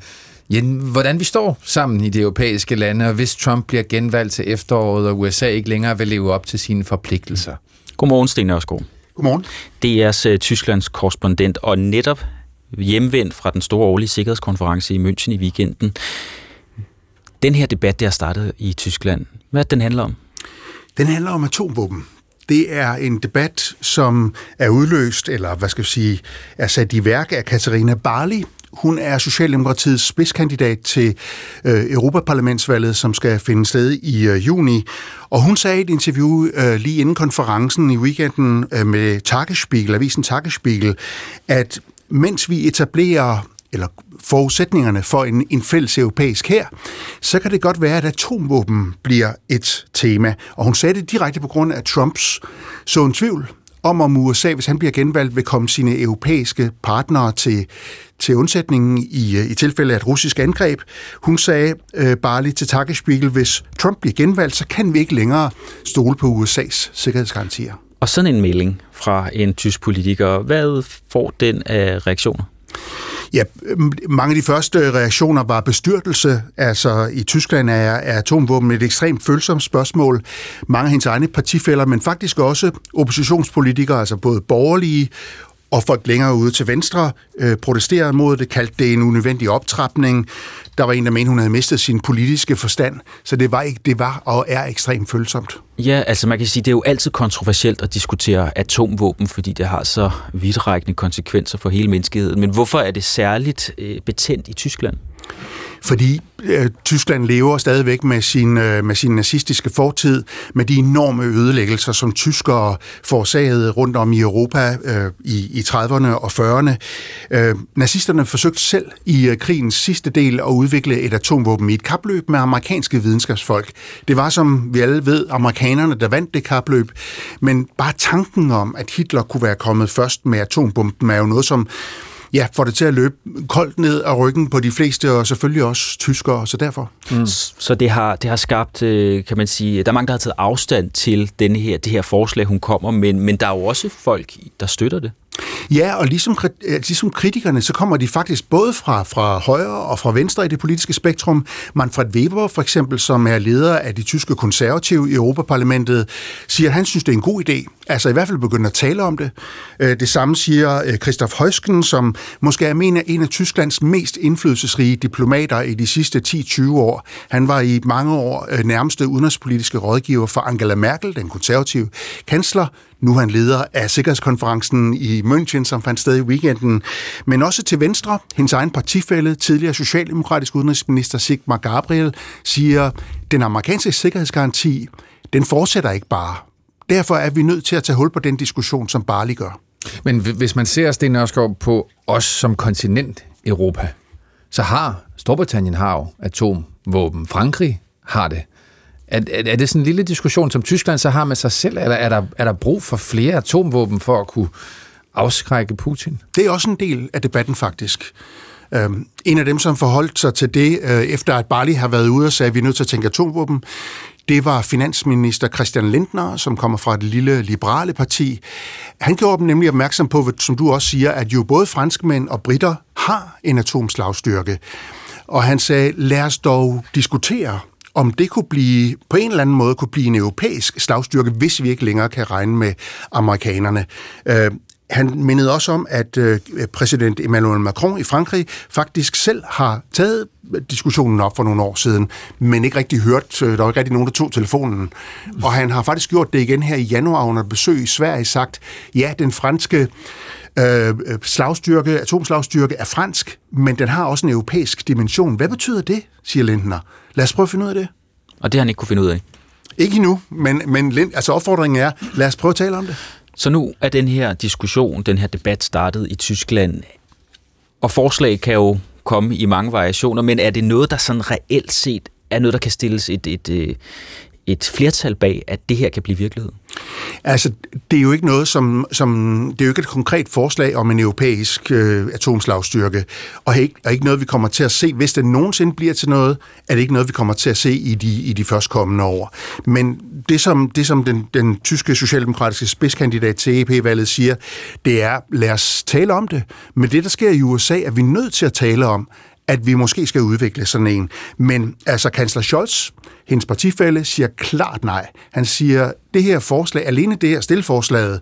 Ja, hvordan vi står sammen i de europæiske lande, og hvis Trump bliver genvalgt til efteråret, og USA ikke længere vil leve op til sine forpligtelser. Godmorgen, Sten Ørskov. Godmorgen. DR's uh, Tysklands korrespondent, og netop hjemvendt fra den store årlige sikkerhedskonference i München i weekenden. Den her debat, der er startet i Tyskland, hvad den handler om? Den handler om atomvåben. Det er en debat, som er udløst, eller hvad skal vi sige, er sat i værk af Katarina Barley, hun er Socialdemokratiets spidskandidat til øh, Europaparlamentsvalget, som skal finde sted i øh, juni. Og hun sagde i et interview øh, lige inden konferencen i weekenden øh, med Tagesspiegel, avisen Tagesspiegel, at mens vi etablerer eller forudsætningerne for en, en fælles europæisk her, så kan det godt være, at atomvåben bliver et tema. Og hun sagde det direkte på grund af Trumps så en tvivl om, om USA, hvis han bliver genvalgt, vil komme sine europæiske partnere til, til undsætningen i, øh, i tilfælde af et russisk angreb. Hun sagde øh, bare lige til Tagesspiegel, hvis Trump bliver genvalgt, så kan vi ikke længere stole på USA's sikkerhedsgarantier. Og sådan en melding fra en tysk politiker, hvad får den af reaktioner? Ja, øhm, mange af de første reaktioner var bestyrtelse. Altså i Tyskland er, er atomvåben et ekstremt følsomt spørgsmål. Mange af hendes egne partifælder, men faktisk også oppositionspolitikere, altså både borgerlige og folk længere ude til venstre øh, protesterede mod det, kaldte det en unødvendig optrapning. Der var en, der mente, hun havde mistet sin politiske forstand, så det var, ikke, det var og er ekstremt følsomt. Ja, altså man kan sige, det er jo altid kontroversielt at diskutere atomvåben, fordi det har så vidtrækkende konsekvenser for hele menneskeheden. Men hvorfor er det særligt øh, betændt i Tyskland? Fordi øh, Tyskland lever stadigvæk med sin, øh, med sin nazistiske fortid, med de enorme ødelæggelser, som tyskere forårsagede rundt om i Europa øh, i, i 30'erne og 40'erne. Øh, nazisterne forsøgte selv i øh, krigens sidste del at udvikle et atomvåben i et kapløb med amerikanske videnskabsfolk. Det var, som vi alle ved, amerikanerne, der vandt det kapløb, men bare tanken om, at Hitler kunne være kommet først med atombomben, er jo noget, som ja, får det til at løbe koldt ned af ryggen på de fleste, og selvfølgelig også tyskere, så derfor. Mm. Så det har, det har skabt, øh, kan man sige, der er mange, der har taget afstand til denne her, det her forslag, hun kommer, men, men der er jo også folk, der støtter det. Ja, og ligesom, ligesom kritikerne, så kommer de faktisk både fra, fra højre og fra venstre i det politiske spektrum. Manfred Weber for eksempel, som er leder af de tyske konservative i Europaparlamentet, siger, at han synes, det er en god idé. Altså i hvert fald begynder at tale om det. Øh, det samme siger øh, Christoph Højsken, som måske er en af, en af Tysklands mest indflydelsesrige diplomater i de sidste 10-20 år. Han var i mange år øh, nærmeste udenrigspolitiske rådgiver for Angela Merkel, den konservative kansler, nu er han leder af Sikkerhedskonferencen i München, som fandt sted i weekenden. Men også til venstre, hendes egen partifælde, tidligere socialdemokratisk udenrigsminister Sigmar Gabriel, siger, den amerikanske sikkerhedsgaranti, den fortsætter ikke bare. Derfor er vi nødt til at tage hul på den diskussion, som Barley gør. Men hvis man ser, Sten Nørskov på os som kontinent Europa, så har Storbritannien har jo atomvåben. Frankrig har det. Er, er, er det sådan en lille diskussion, som Tyskland så har med sig selv, eller er der, er der brug for flere atomvåben for at kunne afskrække Putin? Det er også en del af debatten faktisk. Um, en af dem, som forholdt sig til det, uh, efter at Bali har været ude og sagde, at vi er nødt til at tænke atomvåben, det var finansminister Christian Lindner, som kommer fra det lille liberale parti. Han gjorde dem nemlig opmærksom på, som du også siger, at jo både franskmænd og britter har en atomslagstyrke. Og han sagde, lad os dog diskutere, om det kunne blive, på en eller anden måde kunne blive en europæisk slagstyrke, hvis vi ikke længere kan regne med amerikanerne. Øh, han mindede også om, at øh, præsident Emmanuel Macron i Frankrig faktisk selv har taget diskussionen op for nogle år siden, men ikke rigtig hørt, øh, der var ikke rigtig nogen, der tog telefonen. Og han har faktisk gjort det igen her i januar under besøg i Sverige, sagt, ja, den franske øh, slagstyrke, atomslagstyrke er fransk, men den har også en europæisk dimension. Hvad betyder det, siger Lindner? Lad os prøve at finde ud af det. Og det har han ikke kunne finde ud af? Ikke endnu, men, men altså opfordringen er, lad os prøve at tale om det. Så nu er den her diskussion, den her debat startet i Tyskland, og forslag kan jo komme i mange variationer, men er det noget, der sådan reelt set er noget, der kan stilles et, et, et, flertal bag, at det her kan blive virkelighed? Altså, det er jo ikke noget, som, som det er jo ikke et konkret forslag om en europæisk øh, atomslagstyrke, og ikke, og ikke noget, vi kommer til at se. Hvis det nogensinde bliver til noget, er det ikke noget, vi kommer til at se i de, i de førstkommende år. Men det, som, det, som den, den tyske socialdemokratiske spidskandidat til EP-valget siger, det er, lad os tale om det. Men det, der sker i USA, er vi nødt til at tale om, at vi måske skal udvikle sådan en. Men altså, kansler Scholz, hendes partifælde, siger klart nej. Han siger, det her forslag, alene det her stilleforslaget,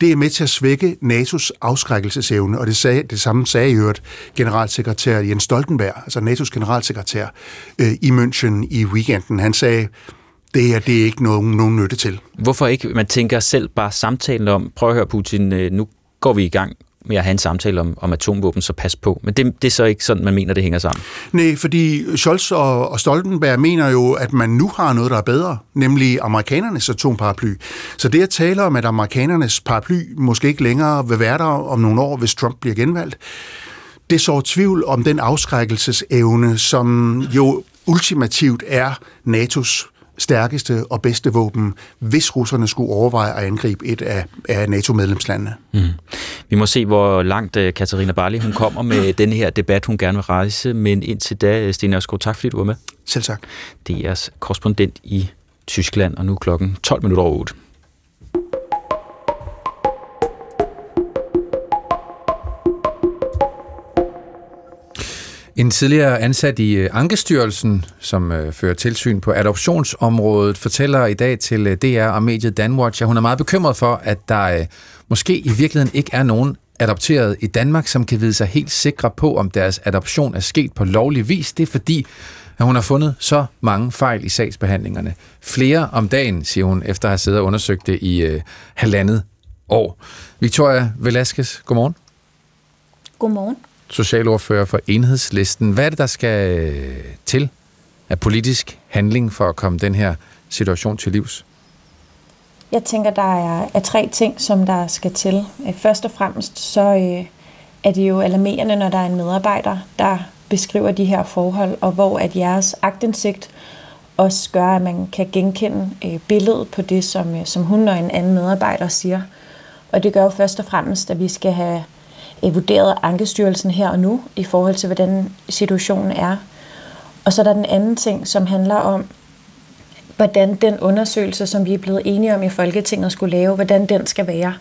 det er med til at svække NATO's afskrækkelsesevne, og det, sagde, det samme sagde i øvrigt generalsekretær Jens Stoltenberg, altså NATO's generalsekretær, øh, i München i weekenden. Han sagde, det her det er ikke nogen, nogen nytte til. Hvorfor ikke? Man tænker selv bare samtalen om, prøv at høre Putin, øh, nu går vi i gang med at have en samtale om, om atomvåben, så pas på. Men det, det er så ikke sådan, man mener, det hænger sammen. Nej, fordi Scholz og, og Stoltenberg mener jo, at man nu har noget, der er bedre, nemlig amerikanernes atomparaply. Så det at tale om, at amerikanernes paraply måske ikke længere vil være der om nogle år, hvis Trump bliver genvalgt, det så tvivl om den afskrækkelsesevne, som jo ultimativt er NATO's stærkeste og bedste våben, hvis russerne skulle overveje at angribe et af, af NATO-medlemslandene. Mm. Vi må se, hvor langt uh, Katarina Barley hun kommer med <laughs> den her debat, hun gerne vil rejse. Men indtil da, Sten Ørskov, tak fordi du var med. Selv tak. Det er jeres korrespondent i Tyskland, og nu klokken 12 minutter over 8. En tidligere ansat i øh, Ankestyrelsen, som øh, fører tilsyn på adoptionsområdet, fortæller i dag til øh, DR og mediet Danwatch, at hun er meget bekymret for, at der øh, måske i virkeligheden ikke er nogen adopteret i Danmark, som kan vide sig helt sikre på, om deres adoption er sket på lovlig vis. Det er fordi, at hun har fundet så mange fejl i sagsbehandlingerne. Flere om dagen, siger hun, efter at have siddet og undersøgt det i øh, halvandet år. Victoria Velasquez, godmorgen. Godmorgen. Socialordfører for Enhedslisten. Hvad er det, der skal øh, til af politisk handling for at komme den her situation til livs? Jeg tænker, der er, er tre ting, som der skal til. Øh, først og fremmest så øh, er det jo alarmerende, når der er en medarbejder, der beskriver de her forhold, og hvor at jeres agtindsigt også gør, at man kan genkende øh, billedet på det, som, øh, som hun og en anden medarbejder siger. Og det gør jo først og fremmest, at vi skal have vurderet Ankestyrelsen her og nu, i forhold til, hvordan situationen er. Og så er der den anden ting, som handler om, hvordan den undersøgelse, som vi er blevet enige om i Folketinget skulle lave, hvordan den skal være.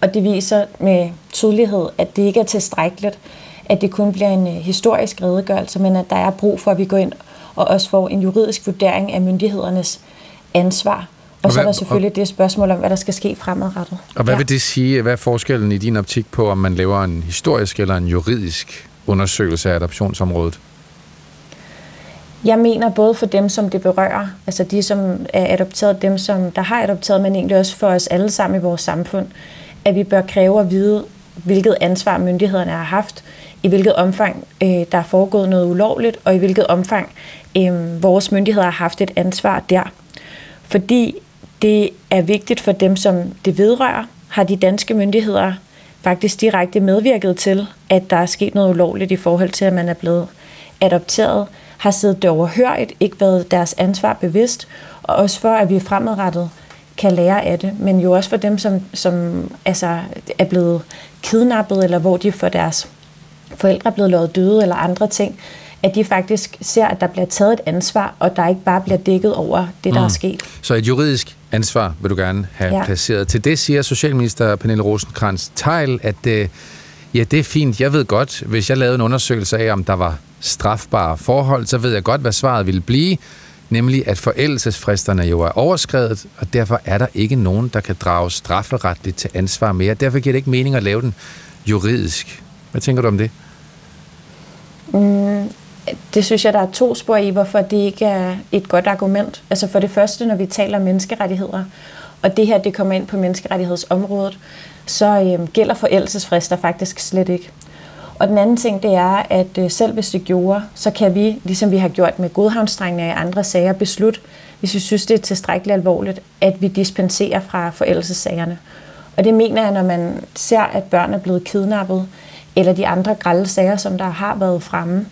Og det viser med tydelighed, at det ikke er tilstrækkeligt, at det kun bliver en øh, historisk redegørelse, men at der er brug for, at vi går ind og også får en juridisk vurdering af myndighedernes ansvar. Og, så er der selvfølgelig og, det spørgsmål om, hvad der skal ske fremadrettet. Og hvad ja. vil det sige? Hvad er forskellen i din optik på, om man laver en historisk eller en juridisk undersøgelse af adoptionsområdet? Jeg mener både for dem, som det berører, altså de, som er adopteret, dem, som der har adopteret, men egentlig også for os alle sammen i vores samfund, at vi bør kræve at vide, hvilket ansvar myndighederne har haft, i hvilket omfang øh, der er foregået noget ulovligt, og i hvilket omfang øh, vores myndigheder har haft et ansvar der. Fordi det er vigtigt for dem, som det vedrører, har de danske myndigheder faktisk direkte medvirket til, at der er sket noget ulovligt i forhold til, at man er blevet adopteret, har siddet det overhørigt, ikke været deres ansvar bevidst, og også for, at vi fremadrettet kan lære af det, men jo også for dem, som, som altså, er blevet kidnappet, eller hvor de for deres forældre er blevet lovet døde, eller andre ting, at de faktisk ser, at der bliver taget et ansvar, og der ikke bare bliver dækket over det, der mm. er sket. Så et juridisk ansvar vil du gerne have ja. placeret. Til det siger Socialminister Pernille rosenkrantz teil at øh, ja, det er fint. Jeg ved godt, hvis jeg lavede en undersøgelse af, om der var strafbare forhold, så ved jeg godt, hvad svaret ville blive, nemlig at forældelsesfristerne jo er overskrevet, og derfor er der ikke nogen, der kan drage strafferetligt til ansvar mere. Derfor giver det ikke mening at lave den juridisk. Hvad tænker du om det? Mm, det synes jeg, der er to spor i, hvorfor det ikke er et godt argument. Altså for det første, når vi taler om menneskerettigheder, og det her det kommer ind på menneskerettighedsområdet, så øhm, gælder forældelsesfrister faktisk slet ikke. Og den anden ting, det er, at øh, selv hvis det gjorde, så kan vi, ligesom vi har gjort med godhavnstrengene i andre sager, beslutte, hvis vi synes, det er tilstrækkeligt alvorligt, at vi dispenserer fra forældelsessagerne. Og det mener jeg, når man ser, at børn er blevet kidnappet, eller de andre grælde sager, som der har været fremme,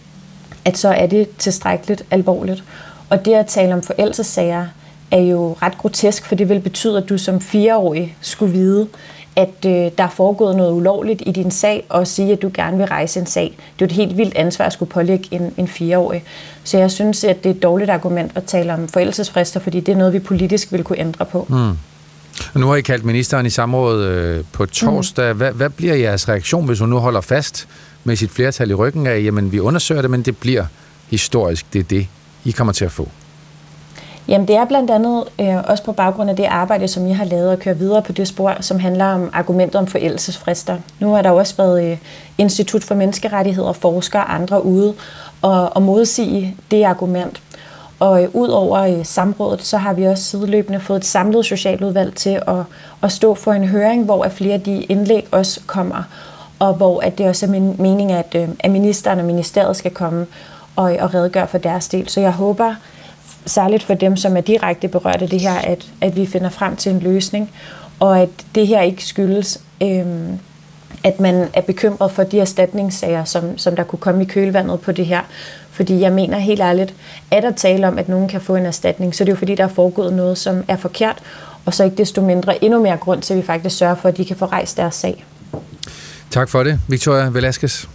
at så er det tilstrækkeligt alvorligt. Og det at tale om forældelsessager er jo ret grotesk, for det vil betyde, at du som fireårig skulle vide, at øh, der er foregået noget ulovligt i din sag, og sige, at du gerne vil rejse en sag. Det er et helt vildt ansvar at skulle pålægge en, en fireårig. Så jeg synes, at det er et dårligt argument at tale om forældelsesfrister, fordi det er noget, vi politisk vil kunne ændre på. Mm. Og nu har I kaldt ministeren i samråd øh, på torsdag. Hvad, hvad bliver jeres reaktion, hvis hun nu holder fast med sit flertal i ryggen af, jamen vi undersøger det, men det bliver historisk, det er det, I kommer til at få? Jamen det er blandt andet øh, også på baggrund af det arbejde, som I har lavet og kører videre på det spor, som handler om argumentet om forældelsesfrister. Nu har der også været øh, Institut for Menneskerettigheder, forskere og andre ude og, og modsige det argument. Og øh, ud over øh, samrådet, så har vi også sideløbende fået et samlet socialudvalg til at, at stå for en høring, hvor at flere af de indlæg også kommer, og hvor at det også er min mening, at, øh, at ministeren og ministeriet skal komme og, og redegøre for deres del. Så jeg håber, særligt for dem, som er direkte berørt af det her, at, at vi finder frem til en løsning, og at det her ikke skyldes, øh, at man er bekymret for de erstatningssager, som, som der kunne komme i kølvandet på det her. Fordi jeg mener helt ærligt, at der tale om, at nogen kan få en erstatning, så det er jo fordi, der er foregået noget, som er forkert, og så ikke desto mindre endnu mere grund til, at vi faktisk sørger for, at de kan få rejst deres sag. Tak for det, Victoria Velasquez.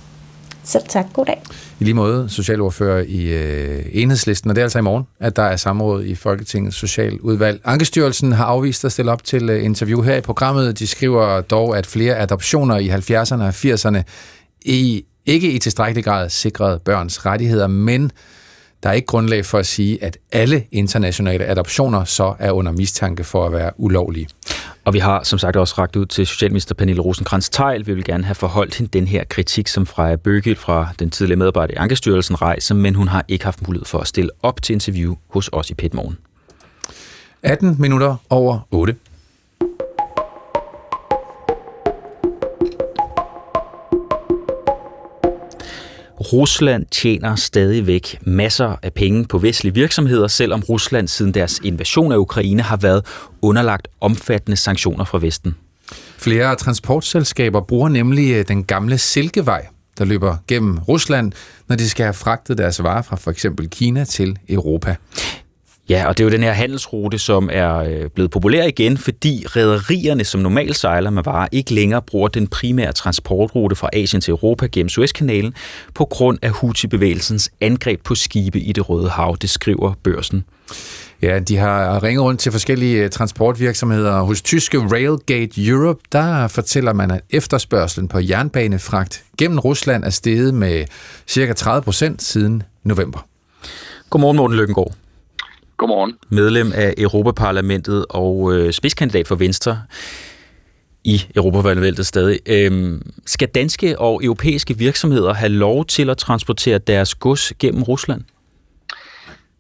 Selv tak. God dag. I lige måde socialordfører i øh, enhedslisten, og det er altså i morgen, at der er samråd i Folketingets Socialudvalg. Ankestyrelsen har afvist at stille op til øh, interview her i programmet. De skriver dog, at flere adoptioner i 70'erne og 80'erne i ikke i tilstrækkelig grad sikret børns rettigheder, men der er ikke grundlag for at sige, at alle internationale adoptioner så er under mistanke for at være ulovlige. Og vi har som sagt også ragt ud til Socialminister Pernille rosenkrantz teil Vi vil gerne have forholdt hende den her kritik, som Freja Bøgel fra den tidligere medarbejder i Ankestyrelsen rejser, men hun har ikke haft mulighed for at stille op til interview hos os i Pet Morgen. 18 minutter over 8. Rusland tjener stadigvæk masser af penge på vestlige virksomheder, selvom Rusland siden deres invasion af Ukraine har været underlagt omfattende sanktioner fra Vesten. Flere transportselskaber bruger nemlig øh, den gamle Silkevej, der løber gennem Rusland, når de skal have fragtet deres varer fra for eksempel Kina til Europa. Ja, og det er jo den her handelsrute, som er øh, blevet populær igen, fordi rædderierne, som normalt sejler med varer, ikke længere bruger den primære transportrute fra Asien til Europa gennem Suezkanalen på grund af Houthi-bevægelsens angreb på skibe i det Røde Hav, det skriver børsen. Ja, de har ringet rundt til forskellige øh, transportvirksomheder. Hos tyske Railgate Europe, der fortæller man, at efterspørgselen på jernbanefragt gennem Rusland er steget med cirka 30 procent siden november. Godmorgen, Morten Lykkengård. Godmorgen. Medlem af Europaparlamentet og øh, spidskandidat for Venstre i Europaparlamentet stadig. Øhm, skal danske og europæiske virksomheder have lov til at transportere deres gods gennem Rusland?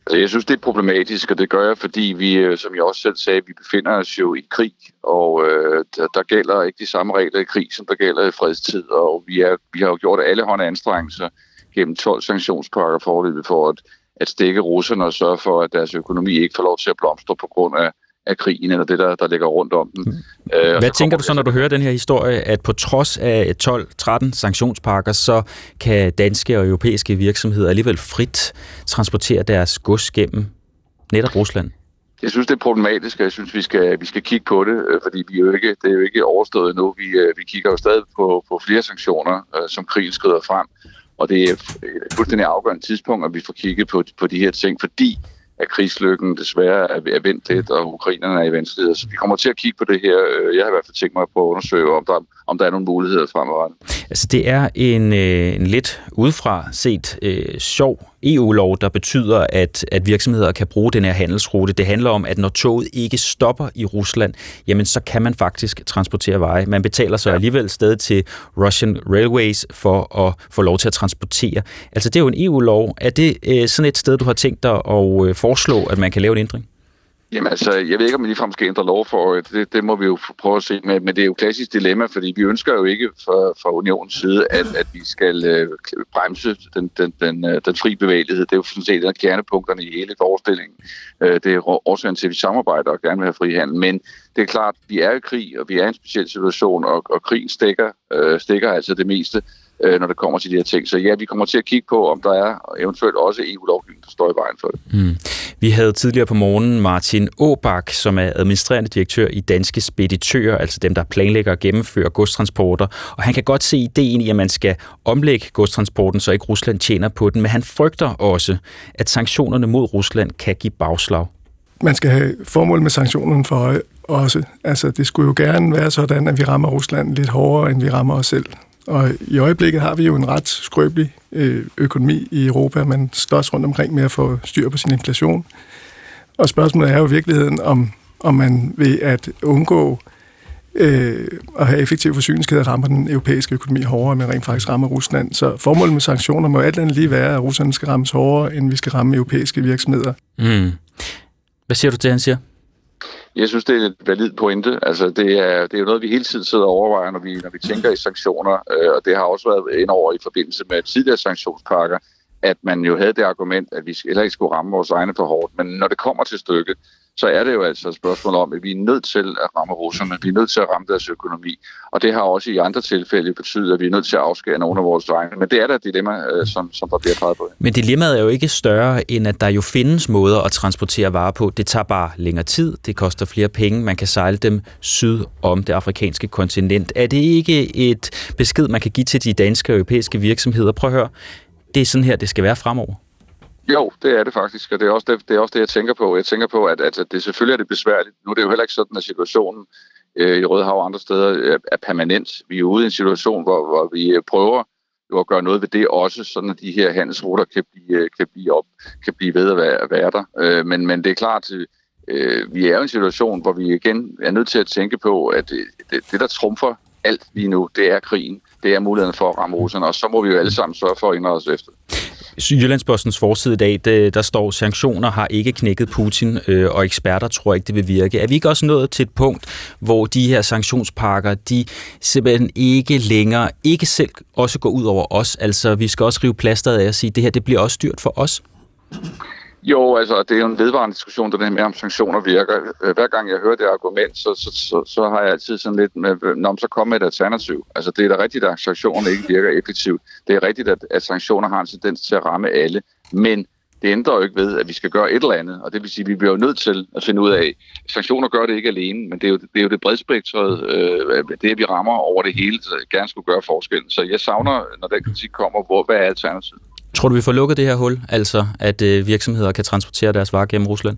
Altså, jeg synes, det er problematisk, og det gør jeg, fordi vi, øh, som jeg også selv sagde, vi befinder os jo i krig, og øh, der, der gælder ikke de samme regler i krig, som der gælder i fredstid, og vi, er, vi har jo gjort alle hånde anstrengelser gennem 12 sanktionspakker forløbet for at at stikke russerne og sørge for, at deres økonomi ikke får lov til at blomstre på grund af, af krigen eller det, der, der ligger rundt om den. Mm. Øh, Hvad tænker du så, når du hører den her historie, at på trods af 12-13 sanktionspakker, så kan danske og europæiske virksomheder alligevel frit transportere deres gods gennem netop Rusland? Jeg synes, det er problematisk, og jeg synes, vi skal, vi skal kigge på det, øh, fordi vi jo ikke, det er jo ikke overstået nu. Vi, øh, vi kigger jo stadig på, på flere sanktioner, øh, som krigen skrider frem. Og det er et fuldstændig afgørende tidspunkt, at vi får kigget på, på de her ting, fordi at krigslykken desværre er, er vendt lidt, og ukrainerne er i vanskeligheder. Så vi kommer til at kigge på det her. Øh, jeg har i hvert fald tænkt mig på at undersøge, om der, om der er nogle muligheder fremadrettet. Altså, det er en, øh, en lidt udefra set øh, sjov EU-lov, der betyder, at, at virksomheder kan bruge den her handelsrute. Det handler om, at når toget ikke stopper i Rusland, jamen så kan man faktisk transportere veje. Man betaler så alligevel stadig til Russian Railways for at få lov til at transportere. Altså det er jo en EU-lov. Er det øh, sådan et sted, du har tænkt dig at øh, foreslå, at man kan lave en ændring? Jamen altså, jeg ved ikke, om vi ligefrem skal ændre lov for øh, det. Det må vi jo prøve at se. Men, men det er jo et klassisk dilemma, fordi vi ønsker jo ikke fra, fra unionens side, at, at vi skal øh, bremse den, den, den, øh, den fri bevægelighed. Det er jo sådan set en af kernepunkterne i hele forestillingen. Øh, det er årsagen til, at vi samarbejder og gerne vil have frihandel. Men det er klart, vi er i krig, og vi er i en speciel situation, og, og krigen stikker, øh, stikker altså det meste øh, når det kommer til de her ting. Så ja, vi kommer til at kigge på, om der er eventuelt også EU-lovgivning, der står i vejen for det. Mm. Vi havde tidligere på morgen Martin Åbak, som er administrerende direktør i Danske Speditører, altså dem, der planlægger og gennemfører godstransporter. Og han kan godt se ideen i, at man skal omlægge godstransporten, så ikke Rusland tjener på den, men han frygter også, at sanktionerne mod Rusland kan give bagslag. Man skal have formål med sanktionerne for øje også. Altså, det skulle jo gerne være sådan, at vi rammer Rusland lidt hårdere, end vi rammer os selv. Og i øjeblikket har vi jo en ret skrøbelig øh, økonomi i Europa. Man står rundt omkring med at få styr på sin inflation. Og spørgsmålet er jo i virkeligheden, om, om man ved at undgå øh, at have effektive forsyningskæder rammer den europæiske økonomi hårdere, men rent faktisk rammer Rusland. Så formålet med sanktioner må alt andet lige være, at Rusland skal rammes hårdere, end vi skal ramme europæiske virksomheder. Mm. Hvad siger du til, han siger? Jeg synes, det er et validt pointe. Altså, det er, det er jo noget, vi hele tiden sidder og overvejer, når vi, når vi tænker i sanktioner, øh, og det har også været ind over i forbindelse med tidligere sanktionspakker, at man jo havde det argument, at vi heller ikke skulle ramme vores egne for hårdt. Men når det kommer til stykket, så er det jo altså et spørgsmål om, at vi er nødt til at ramme russerne, vi er nødt til at ramme deres økonomi. Og det har også i andre tilfælde betydet, at vi er nødt til at afskære nogle af vores drenge, Men det er da et dilemma, øh, som, som der bliver peget på. Men dilemmaet er jo ikke større, end at der jo findes måder at transportere varer på. Det tager bare længere tid, det koster flere penge, man kan sejle dem syd om det afrikanske kontinent. Er det ikke et besked, man kan give til de danske og europæiske virksomheder? Prøv at høre, det er sådan her, det skal være fremover. Jo, det er det faktisk, og det er også det, det, er også det jeg tænker på. Jeg tænker på, at, altså, at det selvfølgelig er det besværligt. Nu er det jo heller ikke sådan, at situationen øh, i Rødehav og andre steder er, permanent. Vi er ude i en situation, hvor, hvor vi øh, prøver jo at gøre noget ved det også, sådan at de her handelsruter kan blive, øh, kan blive, op, kan blive ved at være, at være der. Øh, men, men det er klart, øh, vi er jo i en situation, hvor vi igen er nødt til at tænke på, at det, det, det der trumfer alt lige nu, det er krigen. Det er muligheden for at ramme russerne, og så må vi jo alle sammen sørge for at indrette os efter. Jyllandspostens forside i dag, det, der står, sanktioner har ikke knækket Putin, øh, og eksperter tror ikke, det vil virke. Er vi ikke også nået til et punkt, hvor de her sanktionspakker, de simpelthen ikke længere, ikke selv også går ud over os? Altså, vi skal også rive plasteret af og sige, det her, det bliver også dyrt for os? Jo, altså det er jo en vedvarende diskussion, der det med, om sanktioner virker. Øh, hver gang jeg hører det argument, så, så, så, så har jeg altid sådan lidt med, øh, når så kommer et alternativ. Altså det er da rigtigt, at sanktioner ikke virker effektivt. Det er rigtigt, at, at sanktioner har en tendens til at ramme alle. Men det ændrer jo ikke ved, at vi skal gøre et eller andet. Og det vil sige, at vi bliver jo nødt til at finde ud af, at sanktioner gør det ikke alene, men det er jo det, er jo det bredspektrede, øh, det at vi rammer over det hele, der gerne skulle gøre forskellen. Så jeg savner, når den kritik kommer, hvor, hvad er alternativet? Tror du, vi får lukket det her hul, altså at øh, virksomheder kan transportere deres varer gennem Rusland?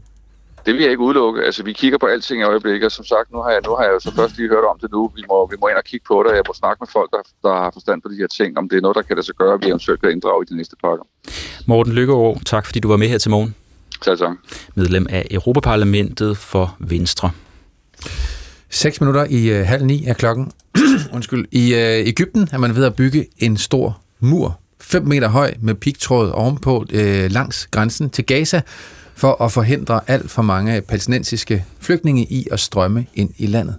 Det vil jeg ikke udelukke. Altså, vi kigger på alting i øjeblikket, og som sagt, nu har jeg, nu har jeg jo så først lige hørt om det nu. Vi må, vi må ind og kigge på det, og jeg må snakke med folk, der, der har forstand på de her ting, om det er noget, der kan lade sig gøre, vi eventuelt kan inddrage i de næste pakker. Morten Lykkeård, tak fordi du var med her til morgen. Tak, tak. Medlem af Europaparlamentet for Venstre. 6 minutter i øh, halv ni er klokken. <clears throat> Undskyld. I øh, Ægypten er man ved at bygge en stor mur 5 meter høj med pigtråd ovenpå øh, langs grænsen til Gaza for at forhindre alt for mange palæstinensiske flygtninge i at strømme ind i landet.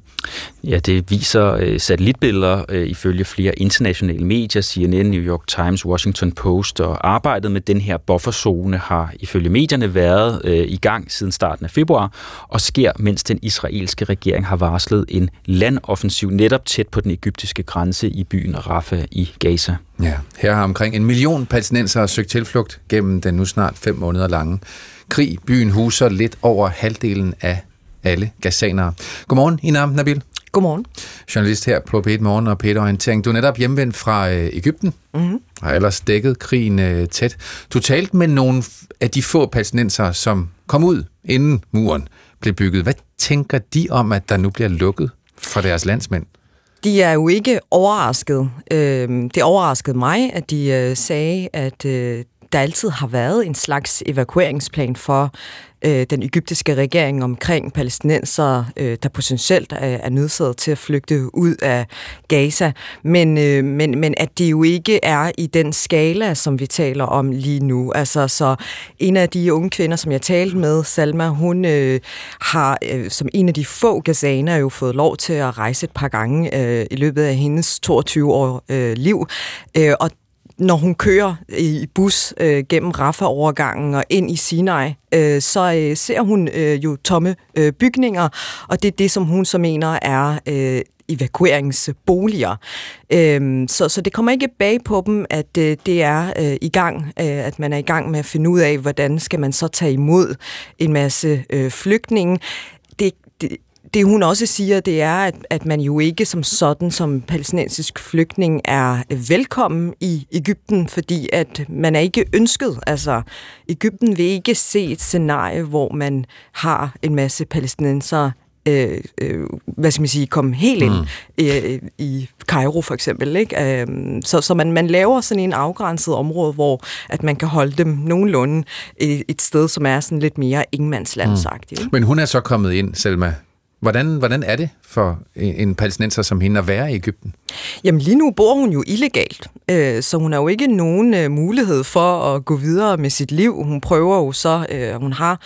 Ja, det viser øh, satellitbilleder øh, ifølge flere internationale medier, CNN, New York Times, Washington Post, og arbejdet med den her bufferzone har ifølge medierne været øh, i gang siden starten af februar, og sker, mens den israelske regering har varslet en landoffensiv netop tæt på den egyptiske grænse i byen Rafah i Gaza. Ja, her har omkring en million palæstinensere søgt tilflugt gennem den nu snart fem måneder lange krig. Byen huser lidt over halvdelen af alle gazanere. Godmorgen, Ina Nabil. Godmorgen. Journalist her på P1 Morgen og Peter Orientering. Du er netop hjemvendt fra øh, Ægypten. Mm-hmm. Har ellers dækket krigen øh, tæt. Du talte med nogle af de få palæstinenser, som kom ud inden muren blev bygget. Hvad tænker de om, at der nu bliver lukket for deres landsmænd? De er jo ikke overrasket. Øh, det overraskede mig, at de øh, sagde, at øh, der altid har været en slags evakueringsplan for øh, den egyptiske regering omkring palæstinenser, øh, der potentielt er, er nødsaget til at flygte ud af Gaza, men, øh, men, men at det jo ikke er i den skala, som vi taler om lige nu. Altså, så en af de unge kvinder, som jeg talte med, Salma, hun øh, har øh, som en af de få gazaner jo fået lov til at rejse et par gange øh, i løbet af hendes 22 år øh, liv, øh, og når hun kører i bus øh, gennem Rafah-overgangen og ind i Sinai, øh, så øh, ser hun øh, jo tomme øh, bygninger, og det er det, som hun så mener er øh, evakueringsboliger. Øhm, så, så det kommer ikke bag på dem, at øh, det er øh, i gang, øh, at man er i gang med at finde ud af, hvordan skal man så tage imod en masse øh, flygtninge. Det, hun også siger, det er, at, at man jo ikke som sådan, som palæstinensisk flygtning, er velkommen i Ægypten, fordi at man er ikke ønsket. Altså, Ægypten vil ikke se et scenarie, hvor man har en masse palæstinenser øh, øh, hvad skal man sige, komme helt ind mm. øh, i Cairo for eksempel. Ikke? Øh, så så man, man laver sådan en afgrænset område, hvor at man kan holde dem nogenlunde et, et sted, som er sådan lidt mere ingenmandslandsagtigt. Mm. Men hun er så kommet ind, Selma, Hvordan, hvordan er det for en palæstinenser som hende at være i Ægypten? Jamen lige nu bor hun jo illegalt, øh, så hun har jo ikke nogen øh, mulighed for at gå videre med sit liv. Hun prøver jo så, øh, hun har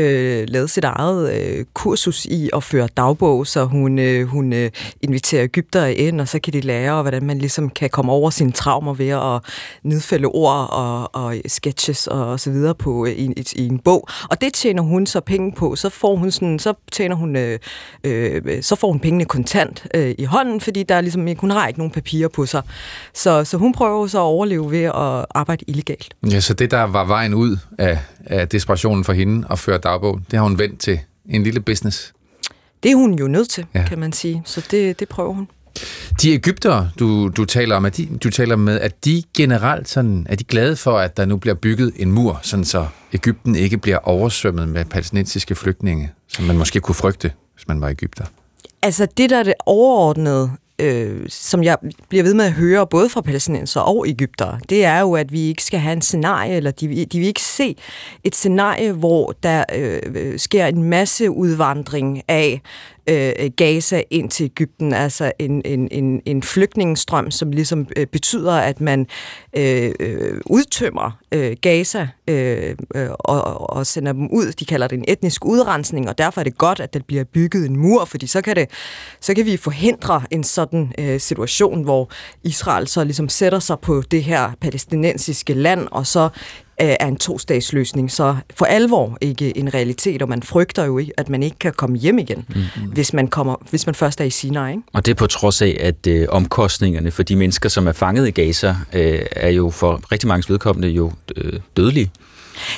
øh, lavet sit eget øh, kursus i at føre dagbog, så hun, øh, hun øh, inviterer Ægypter ind, og så kan de lære, hvordan man ligesom kan komme over sine traumer ved at nedfælde ord og, og sketches og, og så videre på øh, i, i, en bog. Og det tjener hun så penge på. Så får hun sådan, så tjener hun, øh, øh, så får hun pengene kontant øh, i hånden, fordi der er ligesom, hun har ikke nogen papirer på sig. Så, så hun prøver så at overleve ved at arbejde illegalt. Ja, så det der var vejen ud af, af desperationen for hende at føre dagbog. Det har hun vendt til en lille business. Det er hun jo nødt til, ja. kan man sige. Så det, det prøver hun. De Ægypter, du, du taler om, at de, du taler med, at de generelt sådan, er de glade for, at der nu bliver bygget en mur, sådan så Ægypten ikke bliver oversvømmet med palæstinensiske flygtninge, som man måske kunne frygte, hvis man var Ægypter? Altså det, der er det overordnede øh, som jeg bliver ved med at høre, både fra palæstinenser og Ægypter, det er jo, at vi ikke skal have en scenarie, eller de, de vil ikke se et scenarie, hvor der øh, øh sker en masse udvandring af øh, Gaza ind til Ægypten, altså en, en, en, en flygtningestrøm, som ligesom øh, betyder, at man øh, øh udtømmer øh, Gaza øh, øh og, og sender dem ud. De kalder det en etnisk udrensning, og derfor er det godt, at der bliver bygget en mur, fordi så kan, det, så kan vi forhindre en sådan øh, situation, hvor Israel så ligesom sætter sig på det her palæstinensiske land, og så er en to-statsløsning så for alvor ikke en realitet, og man frygter jo ikke, at man ikke kan komme hjem igen, mm-hmm. hvis, man kommer, hvis man først er i Sinai. Ikke? Og det er på trods af, at øh, omkostningerne for de mennesker, som er fanget i Gaza, øh, er jo for rigtig mange vedkommende jo øh, dødelige.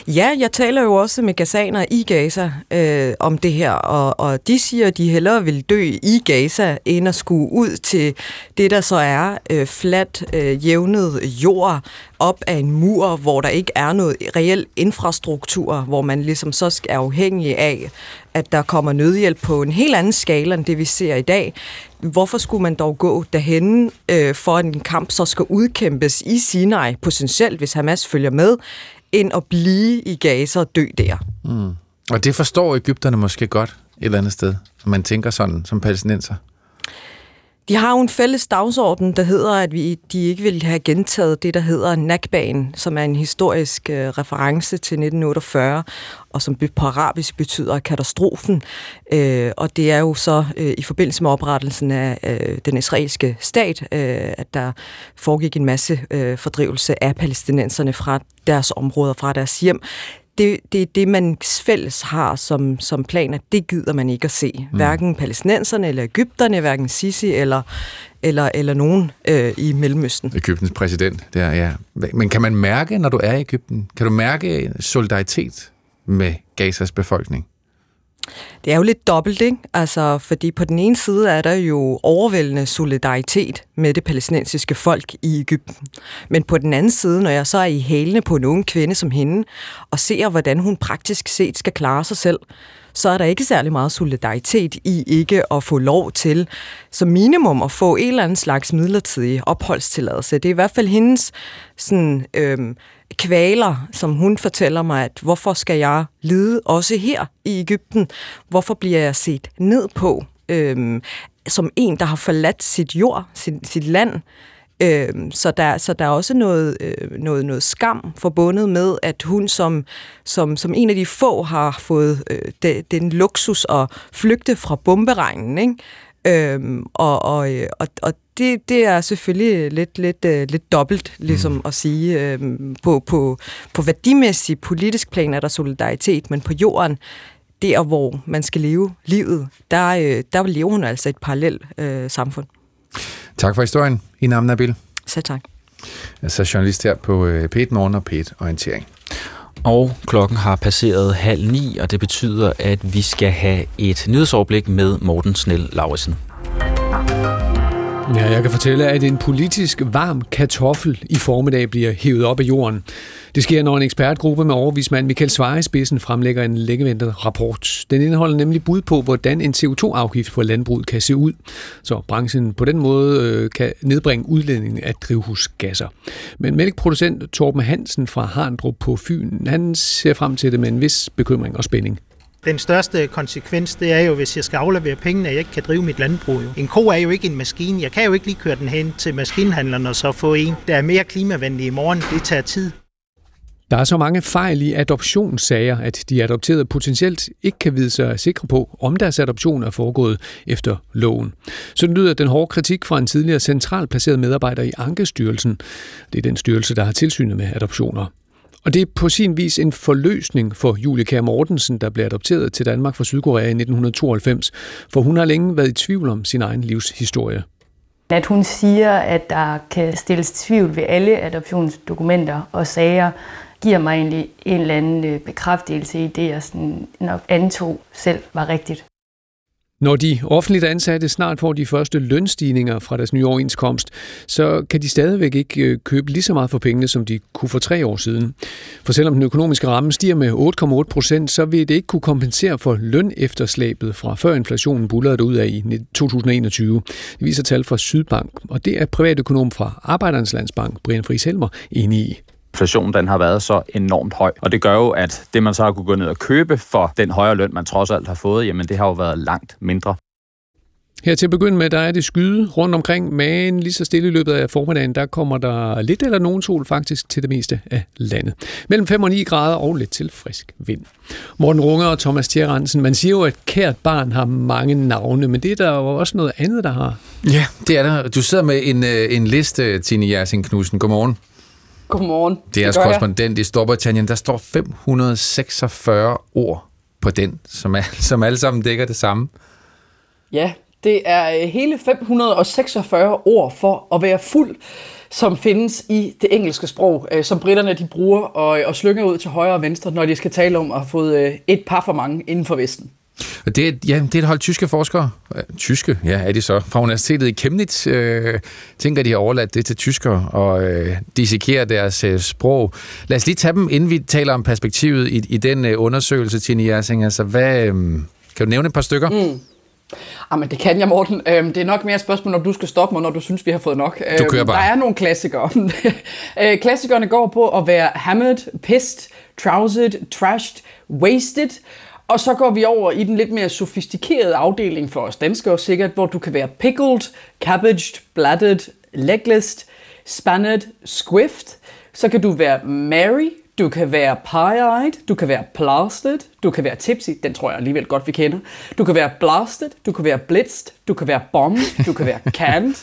Ja, jeg taler jo også med gazaner i Gaza øh, om det her, og, og de siger, at de hellere vil dø i Gaza, end at skulle ud til det, der så er øh, fladt, øh, jævnet jord op af en mur, hvor der ikke er noget reel infrastruktur, hvor man ligesom så er afhængig af, at der kommer nødhjælp på en helt anden skala, end det vi ser i dag. Hvorfor skulle man dog gå derhen, øh, for at en kamp så skal udkæmpes i Sinai, potentielt, hvis Hamas følger med, end at blive i Gaza og dø der. Mm. Og det forstår Ægypterne måske godt et eller andet sted, når man tænker sådan som palæstinenser. De har jo en fælles dagsorden, der hedder, at vi, de ikke vil have gentaget det, der hedder Nakbanen, som er en historisk øh, reference til 1948, og som på arabisk betyder katastrofen. Øh, og det er jo så øh, i forbindelse med oprettelsen af øh, den israelske stat, øh, at der foregik en masse øh, fordrivelse af palæstinenserne fra deres områder, fra deres hjem det, det er det, man fælles har som, som planer. Det gider man ikke at se. Mm. Hverken palæstinenserne eller Ægypterne, hverken Sisi eller, eller, eller nogen øh, i Mellemøsten. Ægyptens præsident, der, ja. Men kan man mærke, når du er i Ægypten, kan du mærke solidaritet med Gazas befolkning? Det er jo lidt dobbelt, ikke? Altså, fordi på den ene side er der jo overvældende solidaritet med det palæstinensiske folk i Ægypten. Men på den anden side, når jeg så er i hælene på en ung kvinde som hende, og ser, hvordan hun praktisk set skal klare sig selv, så er der ikke særlig meget solidaritet i ikke at få lov til, som minimum, at få en eller anden slags midlertidig opholdstilladelse. Det er i hvert fald hendes sådan, øhm, kvaler, som hun fortæller mig, at hvorfor skal jeg lide også her i Ægypten? Hvorfor bliver jeg set ned på øhm, som en, der har forladt sit jord, sit, sit land? Øhm, så, der, så der er også noget, øh, noget, noget skam forbundet med, at hun som, som, som en af de få har fået øh, de, den luksus at flygte fra bomberegnen. Ikke? Øhm, og, og, øh, og, og det, det er selvfølgelig lidt, lidt, uh, lidt dobbelt, ligesom mm. at sige. Uh, på, på, på værdimæssig politisk plan er der solidaritet, men på jorden, der hvor man skal leve livet, der, uh, der lever hun altså et parallelt uh, samfund. Tak for historien, Inam Nabil. Så tak. Jeg er journalist her på P1 Morgen og P1 Orientering. Og klokken har passeret halv ni, og det betyder, at vi skal have et nyhedsoverblik med Morten Snell Lauritsen. Ja, jeg kan fortælle, at en politisk varm kartoffel i formiddag bliver hævet op af jorden. Det sker, når en ekspertgruppe med overvismand Michael Svare i spidsen fremlægger en længeventet rapport. Den indeholder nemlig bud på, hvordan en CO2-afgift på landbruget kan se ud, så branchen på den måde øh, kan nedbringe udledningen af drivhusgasser. Men mælkproducent Torben Hansen fra Harndrup på Fyn, han ser frem til det med en vis bekymring og spænding. Den største konsekvens, det er jo, hvis jeg skal aflevere pengene, at jeg ikke kan drive mit landbrug. Jo. En ko er jo ikke en maskine. Jeg kan jo ikke lige køre den hen til maskinhandleren og så få en, der er mere klimavenlig i morgen. Det tager tid. Der er så mange fejl i adoptionssager, at de adopterede potentielt ikke kan vide sig sikre på, om deres adoption er foregået efter loven. Så lyder den hårde kritik fra en tidligere centralt placeret medarbejder i Ankestyrelsen. Det er den styrelse, der har tilsynet med adoptioner. Og det er på sin vis en forløsning for Julie Kær Mortensen, der blev adopteret til Danmark fra Sydkorea i 1992, for hun har længe været i tvivl om sin egen livshistorie. At hun siger, at der kan stilles tvivl ved alle adoptionsdokumenter og sager, giver mig egentlig en eller anden øh, bekræftelse i det, jeg sådan nok antog selv var rigtigt. Når de offentligt ansatte snart får de første lønstigninger fra deres nye overenskomst, så kan de stadigvæk ikke øh, købe lige så meget for pengene, som de kunne for tre år siden. For selvom den økonomiske ramme stiger med 8,8 procent, så vil det ikke kunne kompensere for lønefterslæbet fra før inflationen bullerede ud af i 2021. Det viser tal fra Sydbank, og det er privatøkonom fra Arbejdernes Landsbank, Brian Friis Helmer, enig i inflationen den har været så enormt høj. Og det gør jo, at det man så har kunne gå ned og købe for den højere løn, man trods alt har fået, jamen det har jo været langt mindre. Her til at begynde med, der er det skyde rundt omkring, men lige så stille i løbet af formiddagen, der kommer der lidt eller nogen sol faktisk til det meste af landet. Mellem 5 og 9 grader og lidt til frisk vind. Morten Runger og Thomas Thierensen, man siger jo, at kært barn har mange navne, men det er der jo også noget andet, der har. Ja, det er der. Du sidder med en, øh, en liste, Tine Jersing Knudsen. Godmorgen. Godmorgen. Det er jeres korrespondent i Storbritannien. Der står 546 ord på den, som, er, som alle sammen dækker det samme. Ja, det er øh, hele 546 ord for at være fuld, som findes i det engelske sprog, øh, som britterne de bruger og, og slynger ud til højre og venstre, når de skal tale om at have fået øh, et par for mange inden for Vesten. Og det, er, ja, det er et hold tyske forskere, tyske, ja, er de så, fra universitetet i Chemnitz, øh, tænker, de har overladt det til tyskere og øh, dissekerer deres øh, sprog. Lad os lige tage dem, inden vi taler om perspektivet i, i den øh, undersøgelse, Tine Jersing. Altså, hvad, øh, kan du nævne et par stykker? Mm. Jamen, det kan jeg, Morten. Øhm, det er nok mere et spørgsmål, når du skal stoppe mig, når du synes, vi har fået nok. Du kører bare. Der er nogle klassikere. <laughs> Øh, klassikerne går på at være hammered, pissed, trousered, trashed, wasted, og så går vi over i den lidt mere sofistikerede afdeling for os danskere sikkert, hvor du kan være pickled, cabbaged, blatted, legless, spanned, squiffed. Så kan du være Mary, du kan være pie-eyed, du kan være plastered, du kan være tipsy, den tror jeg alligevel godt, vi kender. Du kan være blasted, du kan være blitzed, du kan være bombed, du kan være canned.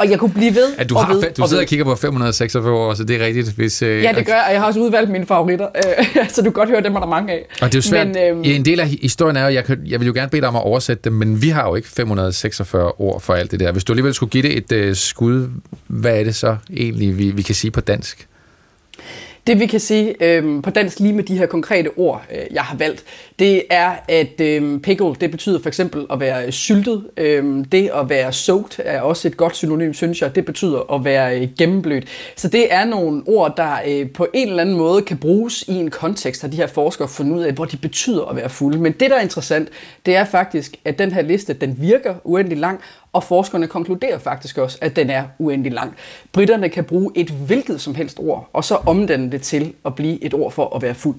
Og jeg kunne blive ved ja, du, og har, ved, du og sidder ved. og kigger på 546 år, så det er rigtigt. Hvis, øh, Ja, det gør og jeg har også udvalgt mine favoritter, <laughs> øh, så du kan godt høre, dem er der mange af. Og det er jo svært. Men, øhm, ja, en del af historien er jo, jeg, kan, jeg vil jo gerne bede dig om at oversætte dem, men vi har jo ikke 546 ord for alt det der. Hvis du alligevel skulle give det et øh, skud, hvad er det så egentlig, vi, vi kan sige på dansk? Det vi kan sige øh, på dansk lige med de her konkrete ord, øh, jeg har valgt, det er, at øh, pickle, det betyder for eksempel at være syltet. Øh, det at være soaked er også et godt synonym, synes jeg. Det betyder at være øh, gennemblødt. Så det er nogle ord, der øh, på en eller anden måde kan bruges i en kontekst, har de her forskere fundet ud af, hvor de betyder at være fulde. Men det, der er interessant, det er faktisk, at den her liste, den virker uendelig lang, og forskerne konkluderer faktisk også, at den er uendelig lang. Britterne kan bruge et hvilket som helst ord, og så omdanne det til at blive et ord for at være fuld.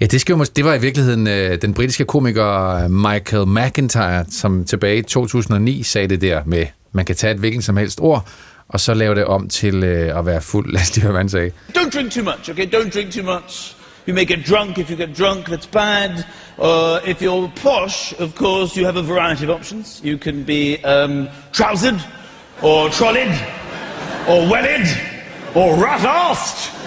Ja, det, skal jo, det var i virkeligheden øh, den britiske komiker Michael McIntyre, som tilbage i 2009 sagde det der med, man kan tage et hvilket som helst ord, og så lave det om til øh, at være fuld. <laughs> Lad os lige høre, hvad han sagde. Don't drink too much, okay? Don't drink too much. You may get drunk. If you get drunk, that's bad. Uh, if you're posh, of course, you have a variety of options. You can be um, trousered, or trolled, or wellied, or rat-assed.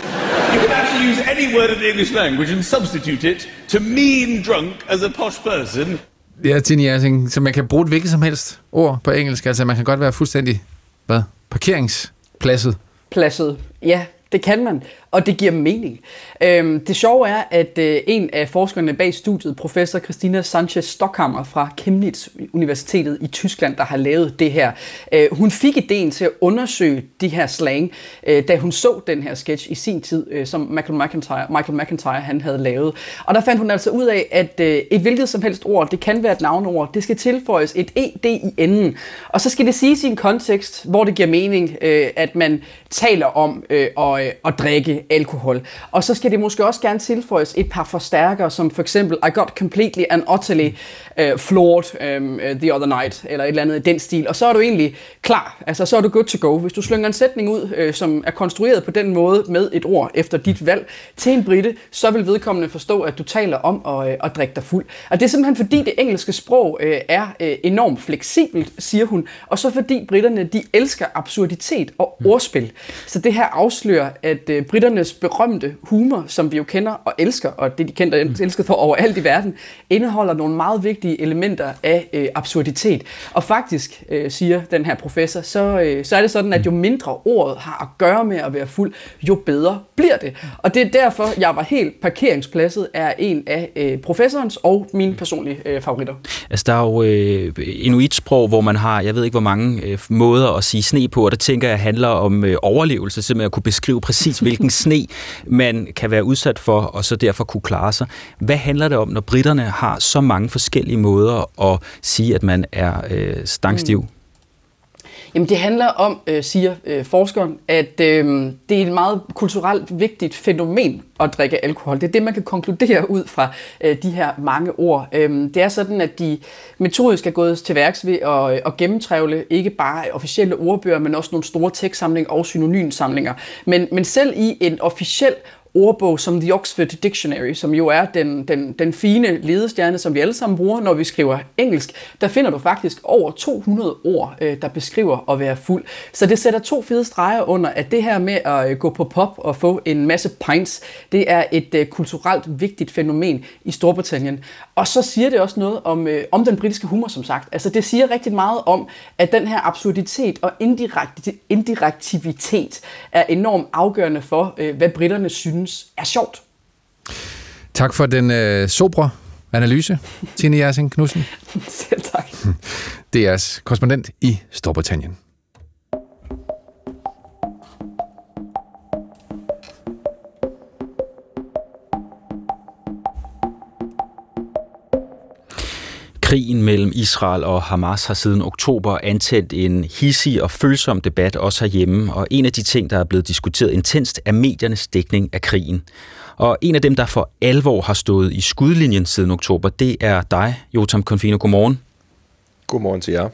You can actually use any word in the English language and substitute it to mean drunk as a posh person. Ja, Tine Jersing, så man kan bruge et hvilket som helst ord på engelsk. Altså, man kan godt være fuldstændig, hvad, parkeringspladset. Pladset, ja, det kan man, og det giver mening. Øhm, det sjove er, at øh, en af forskerne bag studiet, professor Christina Sanchez Stockhammer fra Chemnitz Universitetet i Tyskland, der har lavet det her, øh, hun fik ideen til at undersøge de her slang, øh, da hun så den her sketch i sin tid, øh, som Michael McIntyre, Michael McIntyre han havde lavet. Og der fandt hun altså ud af, at øh, et hvilket som helst ord, det kan være et navnord, det skal tilføjes et ed i enden. Og så skal det siges i en kontekst, hvor det giver mening, øh, at man taler om øh, at, øh, at drikke alkohol. Og så skal det måske også gerne tilføjes et par forstærkere, som for eksempel, I got completely and utterly uh, øh, floored um, øhm, øh, the other night, eller et eller andet i den stil. Og så er du egentlig klar, altså så er du good to go. Hvis du slynger en sætning ud, uh, som er konstrueret på den måde med et ord efter dit valg til en brite, så vil vedkommende forstå, at du taler om at, uh, at drikke dig fuld. Og det er simpelthen fordi det engelske sprog uh, er uh, enormt fleksibelt, siger hun, og så fordi britterne, de elsker absurditet og ordspil. Så det her afslører, at uh, britterne britternes berømte humor, som vi jo kender og elsker, og det de kender og elsket for overalt i verden, indeholder nogle meget vigtige elementer af øh, absurditet. Og faktisk, øh, siger den her professor, så, øh, så er det sådan, at jo mindre ordet har at gøre med at være fuld, jo bedre bliver det. Og det er derfor, jeg var helt parkeringspladset, er en af øh, professorens og mine personlige øh, favoritter. Altså, der er jo øh, inuitsprog, hvor man har, jeg ved ikke hvor mange øh, måder at sige sne på, og der tænker jeg handler om øh, overlevelse, simpelthen at kunne beskrive præcis, hvilken <laughs> sne man kan være udsat for, og så derfor kunne klare sig. Hvad handler det om, når britterne har så mange forskellige måder at sige, at man er øh, stangstiv? Mm. Jamen det handler om, øh, siger øh, forskeren, at øh, det er et meget kulturelt vigtigt fænomen at drikke alkohol. Det er det, man kan konkludere ud fra øh, de her mange ord. Øh, det er sådan, at de metodisk er gået til værks ved at, øh, at gennemtrævle ikke bare officielle ordbøger, men også nogle store tekstsamlinger og synonymsamlinger. Men, men selv i en officiel ordbog som The Oxford Dictionary, som jo er den, den, den fine ledestjerne, som vi alle sammen bruger, når vi skriver engelsk, der finder du faktisk over 200 ord, øh, der beskriver at være fuld. Så det sætter to fede streger under, at det her med at øh, gå på pop og få en masse pints, det er et øh, kulturelt vigtigt fænomen i Storbritannien. Og så siger det også noget om, øh, om den britiske humor, som sagt. Altså det siger rigtig meget om, at den her absurditet og indirekt, indirektivitet er enormt afgørende for, øh, hvad britterne synes synes er sjovt. Tak for den øh, sobre analyse, Tine Jersing Knudsen. <laughs> Selv tak. DR's korrespondent i Storbritannien. Krigen mellem Israel og Hamas har siden oktober antændt en hissig og følsom debat også herhjemme, og en af de ting, der er blevet diskuteret intenst, er mediernes dækning af krigen. Og en af dem, der for alvor har stået i skudlinjen siden oktober, det er dig, Jotam Konfino. Godmorgen. Godmorgen til jer.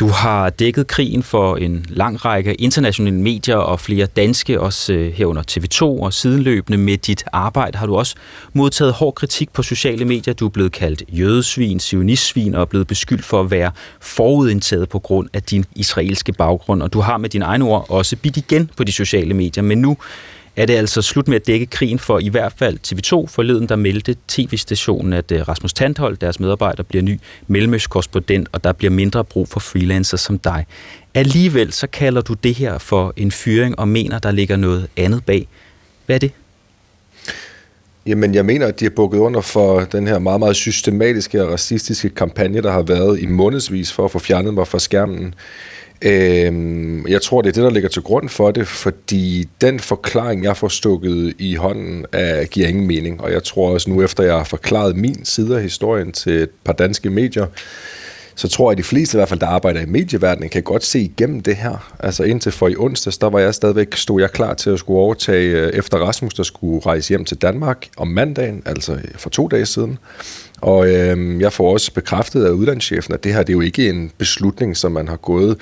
Du har dækket krigen for en lang række internationale medier og flere danske, også øh, herunder TV2, og sideløbende med dit arbejde har du også modtaget hård kritik på sociale medier. Du er blevet kaldt jødesvin, sionistsvin og er blevet beskyldt for at være forudindtaget på grund af din israelske baggrund. Og du har med dine egne ord også bidt igen på de sociale medier, men nu er det altså slut med at dække krigen for i hvert fald TV2. Forleden der meldte tv-stationen, at øh, Rasmus Tandhold, deres medarbejder, bliver ny mellemøstkorrespondent, og der bliver mindre brug for freelancer som dig. Alligevel så kalder du det her for en fyring og mener, der ligger noget andet bag. Hvad er det? Jamen, jeg mener, at de har bukket under for den her meget, meget systematiske og racistiske kampagne, der har været i månedsvis for at få fjernet mig fra skærmen. Øhm, jeg tror, det er det, der ligger til grund for det, fordi den forklaring, jeg får stukket i hånden, er, giver ingen mening. Og jeg tror også nu, efter jeg har forklaret min side af historien til et par danske medier, så tror jeg, at de fleste, i hvert fald der arbejder i medieverdenen, kan godt se igennem det her. Altså indtil for i onsdags, der var jeg stadigvæk, stod jeg klar til at skulle overtage øh, efter Rasmus, der skulle rejse hjem til Danmark om mandagen, altså for to dage siden. Og øh, jeg får også bekræftet af udlandschefen, at det her det er jo ikke en beslutning, som man har gået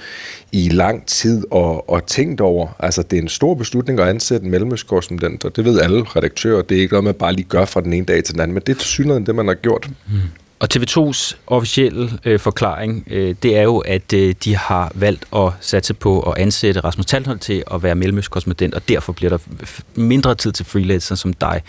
i lang tid og, og tænkt over. Altså, det er en stor beslutning at ansætte en mellemøstkorrespondent, og det ved alle redaktører. Det er ikke noget, man bare lige gør fra den ene dag til den anden, men det er synligheden det, man har gjort. Mm. Og TV2's officielle øh, forklaring, øh, det er jo, at øh, de har valgt at satse på at ansætte Rasmus Talhold til at være mellemøstkorrespondent, og derfor bliver der mindre tid til freelancer som dig.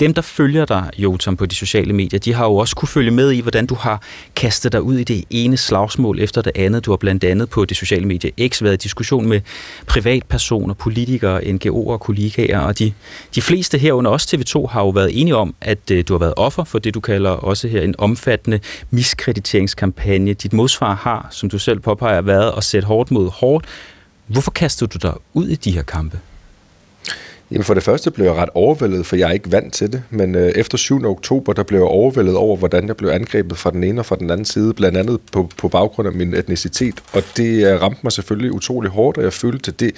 Dem, der følger dig, Jotam, på de sociale medier, de har jo også kunne følge med i, hvordan du har kastet dig ud i det ene slagsmål efter det andet. Du har blandt andet på det sociale medie X været i diskussion med privatpersoner, politikere, NGO'er og kollegaer, og de, de fleste herunder også TV2 har jo været enige om, at øh, du har været offer for det, du kalder også her en omfattende miskrediteringskampagne. Dit modsvar har, som du selv påpeger, været at sætte hårdt mod hårdt. Hvorfor kaster du dig ud i de her kampe? Jamen for det første blev jeg ret overvældet, for jeg er ikke vant til det. Men øh, efter 7. oktober, der blev jeg overvældet over, hvordan jeg blev angrebet fra den ene og fra den anden side, blandt andet på, på baggrund af min etnicitet. Og det øh, ramte mig selvfølgelig utrolig hårdt, og jeg følte, det,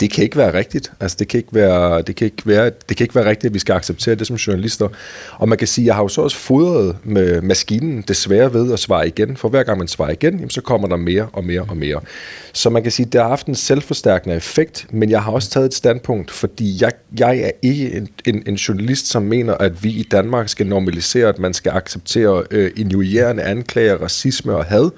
det kan ikke være rigtigt. Altså, det kan ikke være, det kan ikke være, det kan ikke være rigtigt, at vi skal acceptere det som journalister. Og man kan sige, at jeg har jo så også fodret med maskinen desværre ved at svare igen. For hver gang man svarer igen, jamen, så kommer der mere og mere og mere. Så man kan sige, at det har haft en selvforstærkende effekt, men jeg har også taget et standpunkt, fordi jeg, jeg er ikke en, en, en journalist, som mener, at vi i Danmark skal normalisere, at man skal acceptere øh, injurierende anklager, racisme og had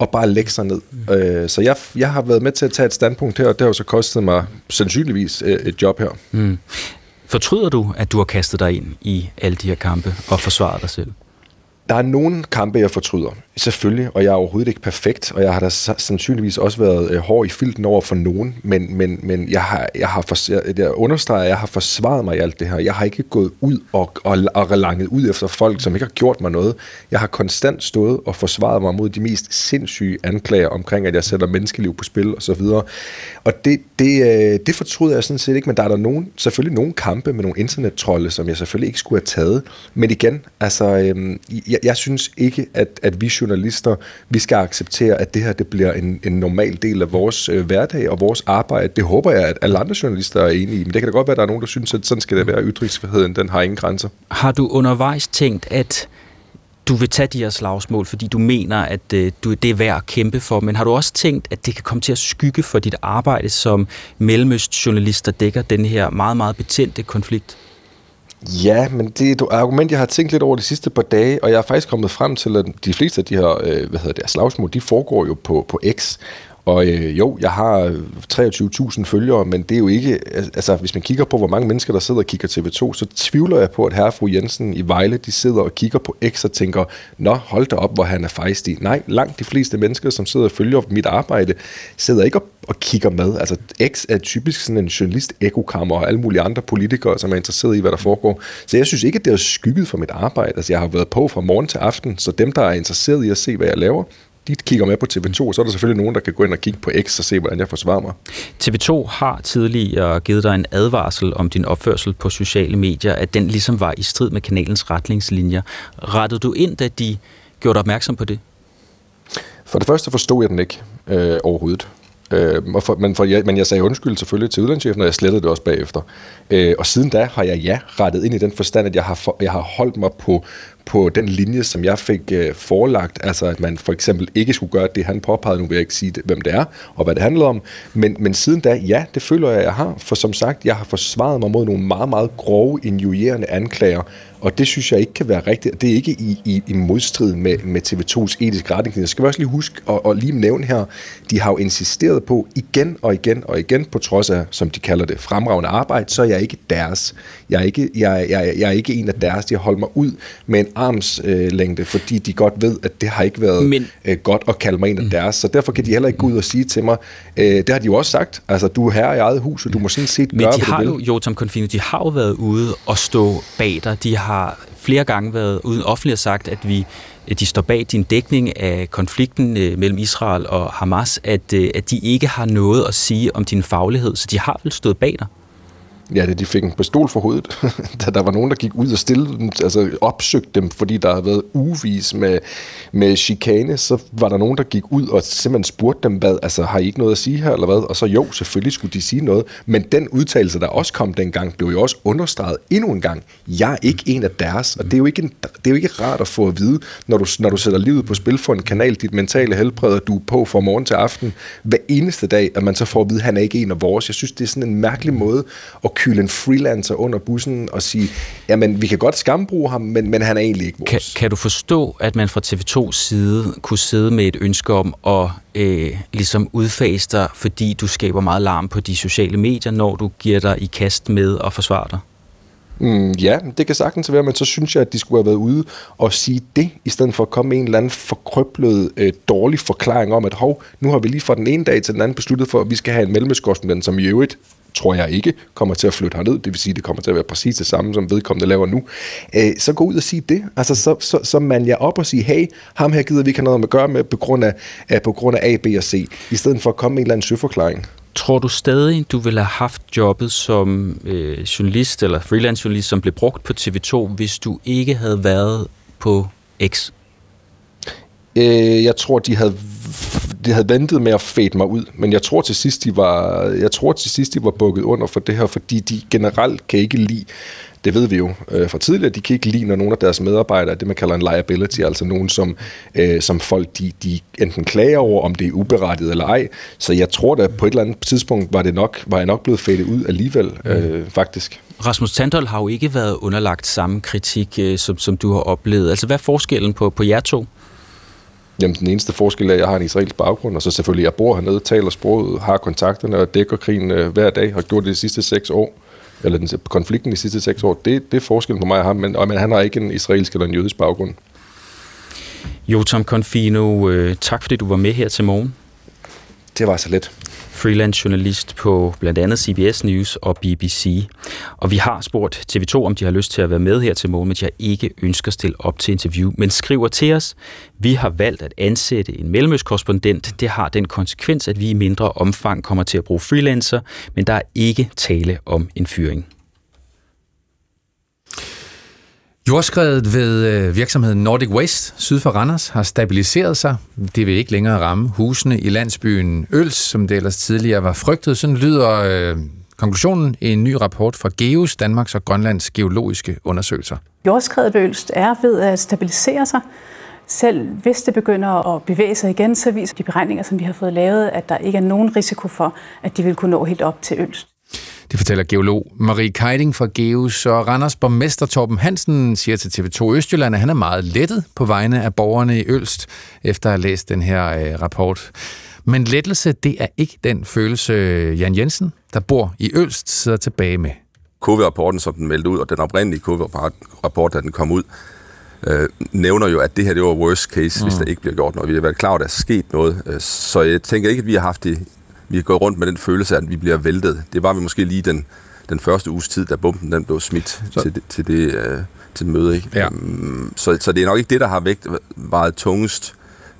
og bare lægge sig ned. Mm. Øh, så jeg, jeg har været med til at tage et standpunkt her, og det har jo så kostet mig sandsynligvis øh, et job her. Mm. Fortryder du, at du har kastet dig ind i alle de her kampe og forsvaret dig selv? Der er nogle kampe, jeg fortryder, selvfølgelig, og jeg er overhovedet ikke perfekt, og jeg har da sandsynligvis også været øh, hård i filten over for nogen, men, men, men jeg, har, jeg, har for, jeg, jeg understreger, at jeg har forsvaret mig i alt det her. Jeg har ikke gået ud og, og, og langet ud efter folk, som ikke har gjort mig noget. Jeg har konstant stået og forsvaret mig mod de mest sindssyge anklager omkring, at jeg sætter menneskeliv på spil og så videre. Og det, det, øh, det fortryder jeg sådan set ikke, men der er der nogen, selvfølgelig nogle kampe med nogle internettrolde, som jeg selvfølgelig ikke skulle have taget. Men igen, altså, øh, jeg, jeg synes ikke, at, at vi journalister, vi skal acceptere, at det her det bliver en, en normal del af vores øh, hverdag og vores arbejde. Det håber jeg, at alle andre journalister er enige i, men det kan da godt være, at der er nogen, der synes, at sådan skal det være. Ytringsfriheden, den har ingen grænser. Har du undervejs tænkt, at du vil tage de her slagsmål, fordi du mener, at øh, du, det er værd at kæmpe for, men har du også tænkt, at det kan komme til at skygge for dit arbejde som mellemøstjournalist, der dækker den her meget, meget betændte konflikt? Ja, men det er et argument, jeg har tænkt lidt over de sidste par dage, og jeg er faktisk kommet frem til, at de fleste af de her øh, hvad hedder det, slagsmål, de foregår jo på, på X. Og øh, jo, jeg har øh, 23.000 følgere, men det er jo ikke... Altså, hvis man kigger på, hvor mange mennesker, der sidder og kigger TV2, så tvivler jeg på, at herre og fru Jensen i Vejle, de sidder og kigger på X og tænker, nå, hold da op, hvor han er fejstig. Nej, langt de fleste mennesker, som sidder og følger mit arbejde, sidder ikke og, og kigger med. Altså, X er typisk sådan en journalist ekokammer og alle mulige andre politikere, som er interesseret i, hvad der foregår. Så jeg synes ikke, at det er skygget for mit arbejde. Altså, jeg har været på fra morgen til aften, så dem, der er interesseret i at se, hvad jeg laver, de kigger med på TV2, og så er der selvfølgelig nogen, der kan gå ind og kigge på X og se, hvordan jeg forsvarer mig. TV2 har tidligere givet dig en advarsel om din opførsel på sociale medier, at den ligesom var i strid med kanalens retningslinjer. Rettede du ind, da de gjorde dig opmærksom på det? For det første forstod jeg den ikke øh, overhovedet. Øh, for, men, for, jeg, men jeg sagde undskyld selvfølgelig til udlandschefen, og jeg slettede det også bagefter. Øh, og siden da har jeg ja rettet ind i den forstand, at jeg har, for, jeg har holdt mig på, på den linje, som jeg fik øh, forelagt, altså at man for eksempel ikke skulle gøre det, han påpegede, nu vil jeg ikke sige, det, hvem det er, og hvad det handler om, men, men siden da, ja, det føler jeg, jeg har, for som sagt, jeg har forsvaret mig mod nogle meget, meget grove, injurierende anklager, og det synes jeg ikke kan være rigtigt. Det er ikke i, i, i modstrid med, med TV2's etiske retningslinjer. Skal vi også lige huske og, og lige nævne her, de har jo insisteret på igen og igen og igen, på trods af, som de kalder det, fremragende arbejde, så er jeg ikke deres. Jeg er ikke, jeg, jeg, jeg er ikke en af deres. De har holdt mig ud med en armslængde, øh, fordi de godt ved, at det har ikke været Men, øh, godt at kalde mig en af mm. deres. Så derfor kan de heller ikke gå ud og sige til mig, øh, det har de jo også sagt, altså du er her i eget hus, og du må sådan set Men gøre, de har jo, Jotam Confino, de har jo været ude og stå bag dig. De har flere gange været uden offentligt sagt, at vi de står bag din dækning af konflikten øh, mellem Israel og Hamas, at, øh, at de ikke har noget at sige om din faglighed, så de har vel stået bag dig? Ja, det de fik en pistol for hovedet, <laughs> da der var nogen, der gik ud og stillede dem, altså opsøgte dem, fordi der havde været uvis med, med chikane, så var der nogen, der gik ud og simpelthen spurgte dem, hvad, altså har I ikke noget at sige her, eller hvad? Og så jo, selvfølgelig skulle de sige noget, men den udtalelse, der også kom dengang, blev jo også understreget endnu en gang. Jeg er ikke en af deres, og det er jo ikke, en, det er jo ikke rart at få at vide, når du, når du sætter livet på spil for en kanal, dit mentale helbred, og du er på fra morgen til aften, hver eneste dag, at man så får at vide, at han er ikke en af vores. Jeg synes, det er sådan en mærkelig måde at kyle en freelancer under bussen og sige, jamen vi kan godt skambruge ham, men, men han er egentlig ikke vores. Kan, kan du forstå, at man fra TV2's side kunne sidde med et ønske om at øh, ligesom udfase dig, fordi du skaber meget larm på de sociale medier, når du giver dig i kast med at forsvare dig? Mm, ja, det kan sagtens være, men så synes jeg, at de skulle have været ude og sige det, i stedet for at komme med en eller anden forkrøblet, øh, dårlig forklaring om, at hov, nu har vi lige fra den ene dag til den anden besluttet for, at vi skal have en mellemøstkorrespondent, som i øvrigt tror jeg ikke, kommer til at flytte herned, det vil sige, det kommer til at være præcis det samme, som vedkommende laver nu, øh, så gå ud og sige det. Altså, så, så, så man jer op og sige, hey, ham her gider vi ikke have noget at gøre med på grund af, af, på grund af A, B og C, i stedet for at komme med en eller anden søforklaring. Tror du stadig, du ville have haft jobbet som øh, journalist eller freelance journalist, som blev brugt på TV2, hvis du ikke havde været på X? Øh, jeg tror, de havde, de havde ventet med at fade mig ud, men jeg tror til sidst, de var, jeg tror til sidst, de var bukket under for det her, fordi de generelt kan ikke lide det ved vi jo øh, fra tidligere, de kan ikke lide, når nogle af deres medarbejdere, det man kalder en liability, altså nogen, som, øh, som folk de, de enten klager over, om det er uberettiget eller ej. Så jeg tror da på et eller andet tidspunkt, var, det nok, var jeg nok blevet fadet ud alligevel, øh, faktisk. Rasmus Tandol har jo ikke været underlagt samme kritik, øh, som, som du har oplevet. Altså hvad er forskellen på, på jer to? Jamen, den eneste forskel er, at jeg har en israelsk baggrund, og så selvfølgelig, jeg bor hernede, taler sproget, har kontakterne og dækker krigen øh, hver dag, har gjort det de sidste seks år. eller den, konflikten de sidste seks år, det, det er forskellen på mig og ham, men, og, men han har ikke en israelsk eller en jødisk baggrund. Jotam Confino, øh, tak fordi du var med her til morgen. Det var så let. Freelance journalist på blandt andet CBS News og BBC. Og vi har spurgt TV2, om de har lyst til at være med her til morgen, men de har ikke ønsket at stille op til interview, men skriver til os, vi har valgt at ansætte en mellemøstkorrespondent. Det har den konsekvens, at vi i mindre omfang kommer til at bruge freelancer, men der er ikke tale om en fyring. Jordskredet ved øh, virksomheden Nordic Waste syd for Randers har stabiliseret sig. Det vil ikke længere ramme husene i landsbyen Øls, som det ellers tidligere var frygtet. Sådan lyder øh, konklusionen i en ny rapport fra GEOS, Danmarks og Grønlands geologiske undersøgelser. Jordskredet ved Ølst er ved at stabilisere sig. Selv hvis det begynder at bevæge sig igen, så viser de beregninger, som vi har fået lavet, at der ikke er nogen risiko for, at de vil kunne nå helt op til Ølst. Det fortæller geolog Marie Keiding fra Geus, og Randers borgmester Torben Hansen siger til TV2 Østjylland, at han er meget lettet på vegne af borgerne i Ølst, efter at have læst den her øh, rapport. Men lettelse, det er ikke den følelse, Jan Jensen, der bor i Ølst, sidder tilbage med. COVID-rapporten, som den meldte ud, og den oprindelige COVID-rapport, da den kom ud, øh, nævner jo, at det her det var worst case, mm. hvis der ikke bliver gjort noget. Vi har været klar over, at der er sket noget. Øh, så jeg tænker ikke, at vi har haft det vi har gået rundt med den følelse af, at vi bliver væltet. Det var vi måske lige den, den første uges tid, da bomben den blev smidt så. til, til det øh, til det møde. Ikke? Ja. Um, så, så det er nok ikke det, der har vægt vejet tungest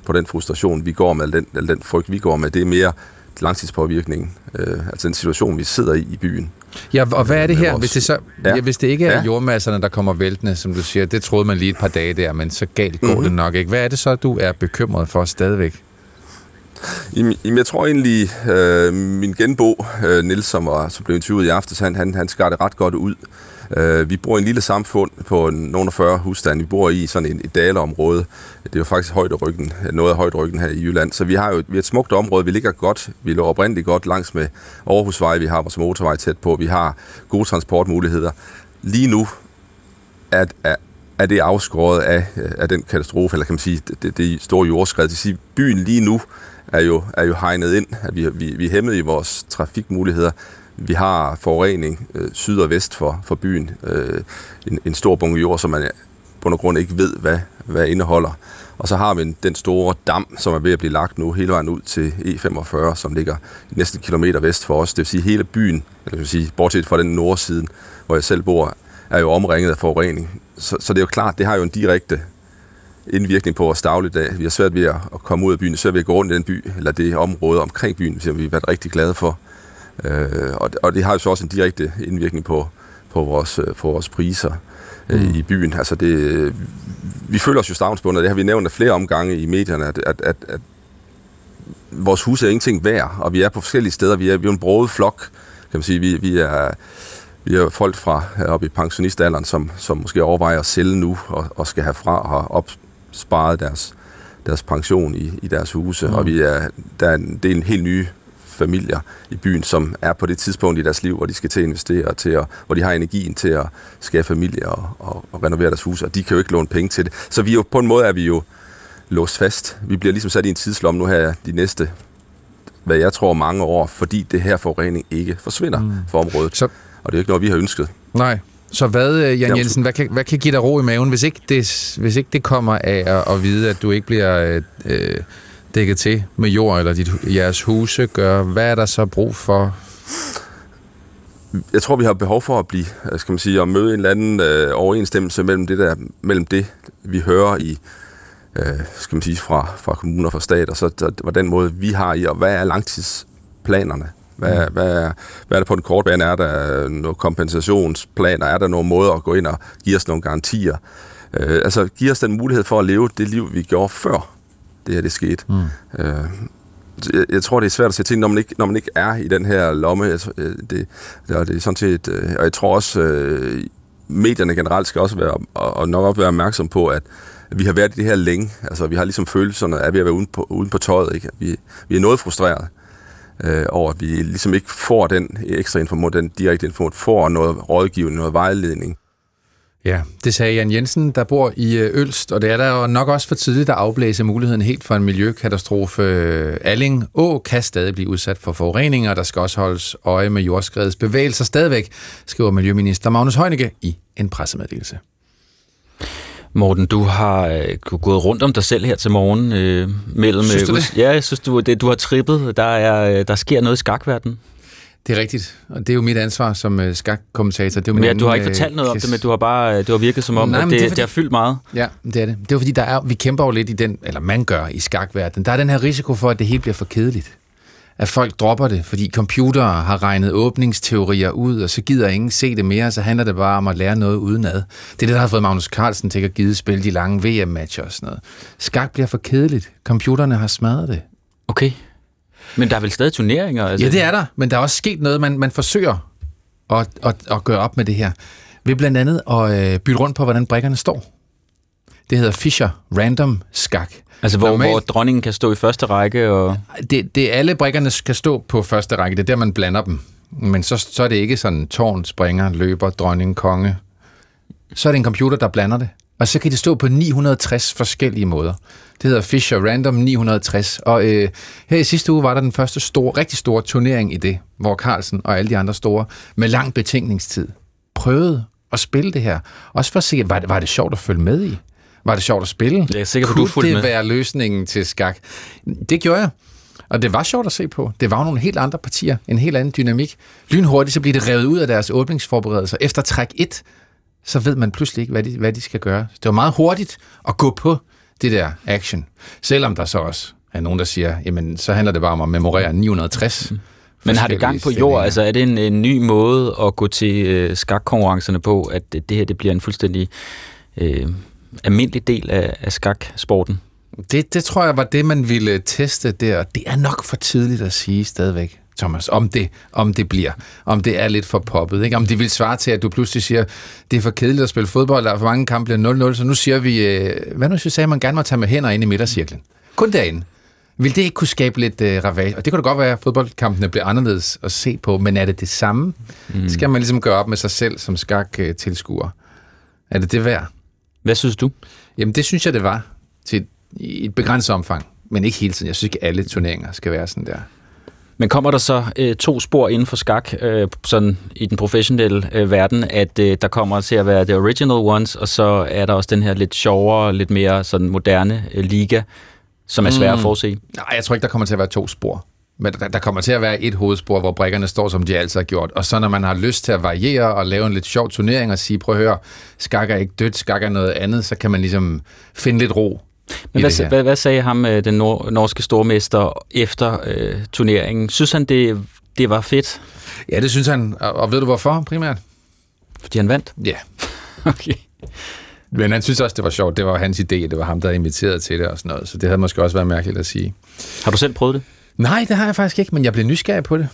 på den frustration, vi går med, eller den, eller den frygt, vi går med. Det er mere langtidspåvirkningen, øh, altså den situation, vi sidder i i byen. Ja, og hvad er det her, hvis det, så, ja. Ja, hvis det ikke er ja. jordmasserne, der kommer væltende, som du siger, det troede man lige et par dage der, men så galt går mm-hmm. det nok ikke. Hvad er det så, du er bekymret for stadigvæk? Jamen, jeg tror egentlig, øh, min genbo, øh, Nils, som, var, som blev interviewet i aftes, han, han, han skar det ret godt ud. Øh, vi bor i en lille samfund på nogle 40 husstande. Vi bor i sådan et, et daleområde. Det er jo faktisk højderyggen, noget af højderyggen her i Jylland. Så vi har jo vi har et smukt område. Vi ligger godt. Vi lå oprindeligt godt langs med Aarhusvej. Vi har vores motorvej tæt på. Vi har gode transportmuligheder. Lige nu er, er, er det afskåret af, af den katastrofe, eller kan man sige, det, det store jordskred. Det vil sige, byen lige nu er jo, er jo hegnet ind. At vi, vi, vi er hæmmet i vores trafikmuligheder. Vi har forurening øh, syd og vest for, for byen. Øh, en, en stor bunke jord, som man på nogen grund ikke ved, hvad, hvad indeholder. Og så har vi den store dam, som er ved at blive lagt nu hele vejen ud til E45, som ligger næsten kilometer vest for os. Det vil sige, hele byen, eller vil sige, bortset fra den nordsiden, hvor jeg selv bor, er jo omringet af forurening. Så, så det er jo klart, det har jo en direkte indvirkning på vores dagligdag. Vi har svært ved at komme ud af byen, svært ved at gå rundt i den by, eller det område omkring byen, som vi har været rigtig glade for. Øh, og, og det har jo så også en direkte indvirkning på, på, vores, øh, på vores priser øh, mm. i byen. Altså det, vi føler os jo stavnsbundet, det har vi nævnt af flere omgange i medierne, at, at, at, at vores hus er ingenting værd, og vi er på forskellige steder. Vi er, vi er en broget flok, kan man sige. Vi, vi er vi har folk fra oppe i pensionistalderen, som, som måske overvejer at sælge nu og, og skal have fra og have opsparet deres, deres pension i, i deres huse. Mm. Og vi er, der er en del helt nye familier i byen, som er på det tidspunkt i deres liv, hvor de skal til at investere, til at, hvor de har energien til at skabe familie og, og, og renovere deres hus, og de kan jo ikke låne penge til det. Så vi er jo, på en måde er vi jo låst fast. Vi bliver ligesom sat i en tidslomme nu her de næste, hvad jeg tror, mange år, fordi det her forurening ikke forsvinder mm. for området. Så og det er ikke noget, vi har ønsket. Nej. Så hvad, øh, Jan Jensen, hvad kan, hvad kan give dig ro i maven, hvis ikke det, hvis ikke det kommer af at, at vide, at du ikke bliver øh, dækket til med jord, eller dit, jeres huse gør? Hvad er der så brug for? Jeg tror, vi har behov for at blive, øh, skal man sige, at møde en eller anden øh, overensstemmelse mellem det, der, mellem det, vi hører i, øh, skal man sige, fra, fra kommuner og fra stat, og så og den måde, vi har i, og hvad er langtidsplanerne? Hvad, hvad, hvad er der på den korte bane? Er der nogle kompensationsplaner? Er der nogle måder at gå ind og give os nogle garantier? Øh, altså, give os den mulighed for at leve det liv, vi gjorde før det her det skete. Mm. Øh, jeg, jeg tror, det er svært at se ting, når man ikke, når man ikke er i den her lomme. Jeg, øh, det, det, det er sådan set, øh, og jeg tror også, øh, medierne generelt skal også være, og, og nok også være opmærksom på, at vi har været i det her længe. Altså, vi har ligesom følelserne af at være uden på, uden på tøjet. Ikke? Vi, vi er noget frustreret øh, over, at vi ligesom ikke får den ekstra information, den direkte information, får noget rådgivning, noget vejledning. Ja, det sagde Jan Jensen, der bor i øh, Ølst, og det er der jo nok også for tidligt at afblæse muligheden helt for en miljøkatastrofe. Alling Å kan stadig blive udsat for forureninger, der skal også holdes øje med jordskredets bevægelser stadigvæk, skriver Miljøminister Magnus Heunicke i en pressemeddelelse. Morten, du har øh, gået rundt om dig selv her til morgen. Øh, mellem, Synes du øh, det? Ja, jeg synes, du, det, du har trippet. Der, er, øh, der sker noget i skakverdenen. Det er rigtigt, og det er jo mit ansvar som øh, skakkommentator. Det er jo Men ja, du har ikke øh, fortalt noget om quiz. det, men du har bare, det har virket som om, Nej, at det, det er fordi- det har fyldt meget. Ja, det er det. Det er fordi, der er, vi kæmper jo lidt i den, eller man gør i skakverdenen. Der er den her risiko for, at det hele bliver for kedeligt. At folk dropper det, fordi computere har regnet åbningsteorier ud, og så gider ingen se det mere, så handler det bare om at lære noget udenad. Det er det, der har fået Magnus Carlsen til at give spille de lange VM-matcher og sådan noget. Skak bliver for kedeligt. Computerne har smadret det. Okay. Men der er vel stadig turneringer? Altså. Ja, det er der, men der er også sket noget, man, man forsøger at, at, at gøre op med det her. Ved blandt andet at øh, bytte rundt på, hvordan brikkerne står. Det hedder Fischer Random Skak. Altså, hvor, Normalt- hvor dronningen kan stå i første række, og... det, det alle brikkerne skal stå på første række. Det er der, man blander dem. Men så, så er det ikke sådan tårn, springer, løber, dronning, konge. Så er det en computer, der blander det. Og så kan det stå på 960 forskellige måder. Det hedder Fisher Random 960. Og øh, her i sidste uge var der den første store, rigtig store turnering i det, hvor Carlsen og alle de andre store, med lang betænkningstid, prøvede at spille det her. Også for at se, var det, var det sjovt at følge med i? Var det sjovt at spille? Jeg er sikker på, Kunne du fulgte det med. være løsningen til skak? Det gjorde jeg. Og det var sjovt at se på. Det var jo nogle helt andre partier, en helt anden dynamik. Lynhurtigt så bliver det revet ud af deres åbningsforberedelser. Efter træk 1, så ved man pludselig ikke, hvad de, hvad de skal gøre. Det var meget hurtigt at gå på det der action. Selvom der så også er nogen, der siger, jamen så handler det bare om at memorere 960. Men har det gang på jord? Altså er det en, en ny måde at gå til øh, skakkonkurrencerne på, at det, det her det bliver en fuldstændig øh, almindelig del af, af skaksporten? Det, det tror jeg var det, man ville teste der. Det er nok for tidligt at sige stadigvæk, Thomas, om det, om det bliver. Om det er lidt for poppet. Ikke? Om det vil svare til, at du pludselig siger, det er for kedeligt at spille fodbold, der er for mange kampe bliver 0-0, så nu siger vi, øh, hvad nu hvis vi sagde, at man gerne må tage med hænder ind i midtercirklen? Kun derinde. Vil det ikke kunne skabe lidt øh, ravage? Og det kunne da godt være, at fodboldkampene bliver anderledes at se på, men er det det samme? Mm. Skal man ligesom gøre op med sig selv som skak-tilskuer? Er det det værd? Hvad synes du? Jamen, det synes jeg, det var til et, begrænset omfang, men ikke hele tiden. Jeg synes ikke, alle turneringer skal være sådan der. Men kommer der så øh, to spor inden for skak, øh, sådan i den professionelle øh, verden, at øh, der kommer til at være the original ones, og så er der også den her lidt sjovere, lidt mere sådan moderne øh, liga, som er svær at Mm. forudse? Nej, jeg tror ikke, der kommer til at være to spor. Men der, der kommer til at være et hovedspor, hvor brikkerne står, som de altid har gjort. Og så når man har lyst til at variere og lave en lidt sjov turnering og sige, prøv at høre, skak er ikke dødt, skak er noget andet, så kan man ligesom finde lidt ro Men hvad, hvad, hvad sagde ham, øh, den nor- norske stormester, efter øh, turneringen? Synes han, det, det var fedt? Ja, det synes han. Og, og ved du hvorfor primært? Fordi han vandt? Ja. <laughs> okay. Men han synes også, det var sjovt. Det var hans idé. Det var ham, der inviteret til det og sådan noget. Så det havde måske også været mærkeligt at sige. Har du selv prøvet det? Nej, det har jeg faktisk ikke, men jeg blev nysgerrig på det.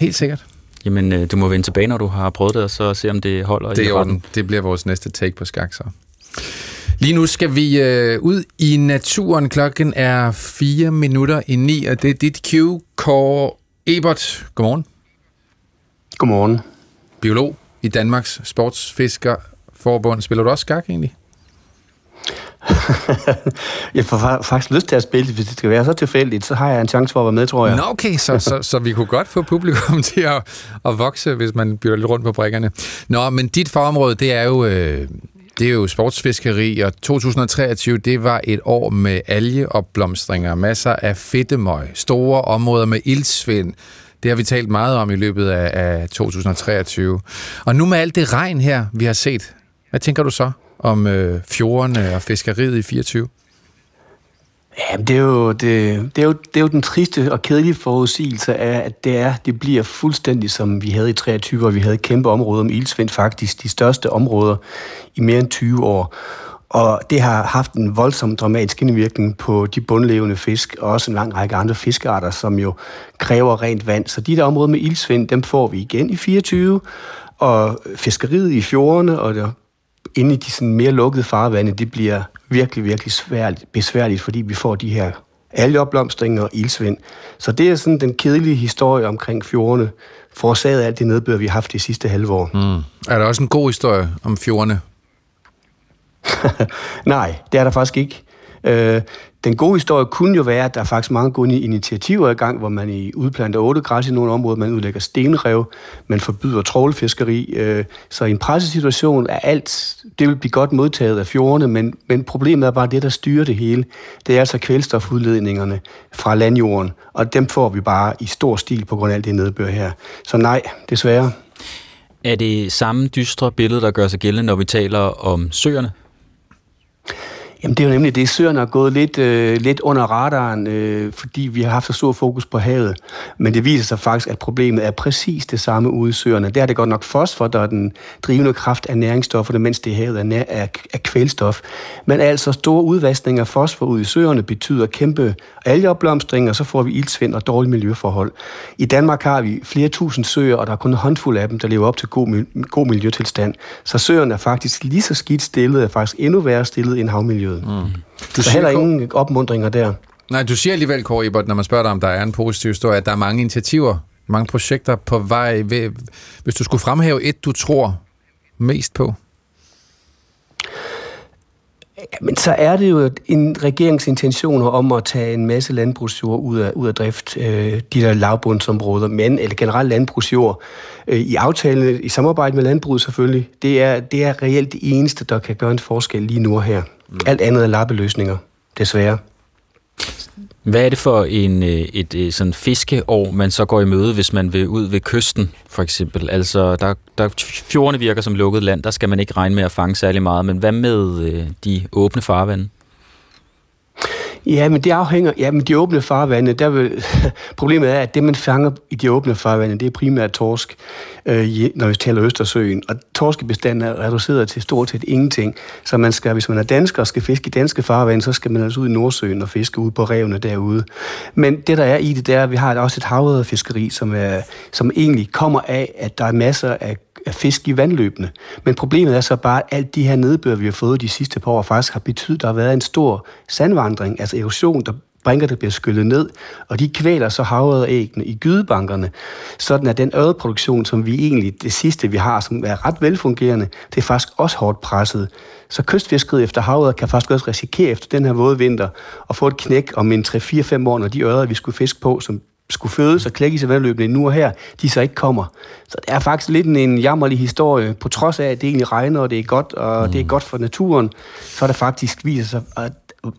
Helt sikkert. Jamen, øh, du må vende tilbage, når du har prøvet det, og så se, om det holder Det er orden. Det bliver vores næste take på skak, så. Lige nu skal vi øh, ud i naturen. Klokken er 4 minutter i 9, og det er dit cue, Kåre Ebert. Godmorgen. Godmorgen. Biolog i Danmarks Sportsfiskerforbund. Spiller du også skak egentlig? <laughs> Jeg får faktisk lyst til at spille det, hvis det skal være så tilfældigt, så har jeg en chance for at være med, tror jeg. Nå, okay, så, så, så vi kunne godt få publikum <laughs> til at, at vokse, hvis man bytter lidt rundt på brikkerne. Nå, men dit fagområde, det er jo... Øh, det er jo sportsfiskeri, og 2023, det var et år med algeopblomstringer, masser af fedtemøg, store områder med ildsvind. Det har vi talt meget om i løbet af, af 2023. Og nu med alt det regn her, vi har set, hvad tænker du så om øh, fjordene og fiskeriet i 24? Jamen, det er, jo, det, det, er jo, det er jo den triste og kedelige forudsigelse af, at det, er, det bliver fuldstændig som vi havde i 23, hvor vi havde kæmpe områder om ildsvind, faktisk de største områder i mere end 20 år. Og det har haft en voldsom dramatisk indvirkning på de bundlevende fisk, og også en lang række andre fiskearter, som jo kræver rent vand. Så de der områder med ildsvind, dem får vi igen i 24, og fiskeriet i fjordene og der inde i de sådan mere lukkede farvande, det bliver virkelig, virkelig svært, besværligt, fordi vi får de her algeopblomstringer og ildsvind. Så det er sådan den kedelige historie omkring fjordene, forårsaget af alt det nedbør, vi har haft de sidste halve år. Mm. Er der også en god historie om fjordene <laughs> Nej, det er der faktisk ikke. Øh, den gode historie kunne jo være, at der er faktisk mange gode initiativer i gang, hvor man i udplanter otte græs i nogle områder, man udlægger stenrev, man forbyder trålfiskeri. Øh, så i en pressesituation er alt, det vil blive godt modtaget af fjordene, men, men problemet er bare det, der styrer det hele. Det er altså kvælstofudledningerne fra landjorden, og dem får vi bare i stor stil på grund af alt det nedbør her. Så nej, desværre. Er det samme dystre billede, der gør sig gældende, når vi taler om søerne? Jamen det er jo nemlig det, søerne er gået lidt, øh, lidt under radaren, øh, fordi vi har haft så stor fokus på havet. Men det viser sig faktisk, at problemet er præcis det samme ude i søerne. Der er det godt nok fosfor, der er den drivende kraft af næringsstofferne, mens det i havet er, nær, er, er kvælstof. Men altså store udvaskninger af fosfor ude i søerne betyder kæmpe algeopblomstring, og så får vi ildsvind og dårlige miljøforhold. I Danmark har vi flere tusind søer, og der er kun en håndfuld af dem, der lever op til god, god miljøtilstand. Så søerne er faktisk lige så skidt stillet, er faktisk endnu værre stillet end havmiljøet miljøet. Mm. Du så heller ingen opmundringer der. Nej, du siger alligevel, Kåre Ebert, når man spørger dig, om der er en positiv historie, at der er mange initiativer, mange projekter på vej. Hvis du skulle fremhæve et, du tror mest på? Men så er det jo en regeringsintentioner om at tage en masse landbrugsjord ud af, ud af drift, øh, de der lavbundsområder, men eller generelt landbrugsjord øh, i aftalen, i samarbejde med landbruget selvfølgelig, det er, det er reelt det eneste, der kan gøre en forskel lige nu og her. Mm. Alt andet er lappeløsninger, desværre. Hvad er det for en, øh, et, et sådan fiskeår, man så går i møde, hvis man vil ud ved kysten, for eksempel? Altså, der, der fjordene virker som lukket land, der skal man ikke regne med at fange særlig meget, men hvad med øh, de åbne farvande? Ja, men det afhænger... Ja, men de åbne farvande, der vil, <laughs> problemet er, at det, man fanger i de åbne farvande, det er primært torsk, øh, når vi taler Østersøen. Og torskebestanden er reduceret til stort set ingenting. Så man skal, hvis man er dansker og skal fiske i danske farvande, så skal man altså ud i Nordsøen og fiske ud på revene derude. Men det, der er i det, det er, at vi har også et havredderfiskeri, som, er, som egentlig kommer af, at der er masser af af fisk i vandløbene. Men problemet er så bare, at alt de her nedbør, vi har fået de sidste par år, faktisk har betydet, at der har været en stor sandvandring, altså erosion, der brinker, der bliver skyllet ned, og de kvæler så havredæggene i gydebankerne, sådan at den ørredproduktion, som vi egentlig, det sidste vi har, som er ret velfungerende, det er faktisk også hårdt presset. Så kystfiskeriet efter havet kan faktisk også risikere efter den her våde vinter at få et knæk om en 3-4-5 år, når de ører, vi skulle fiske på, som skulle fødes og klækkes i vandløbene nu og her, de så ikke kommer. Så det er faktisk lidt en jammerlig historie, på trods af, at det egentlig regner, og det er godt, og mm. det er godt for naturen, så er det faktisk viser sig at,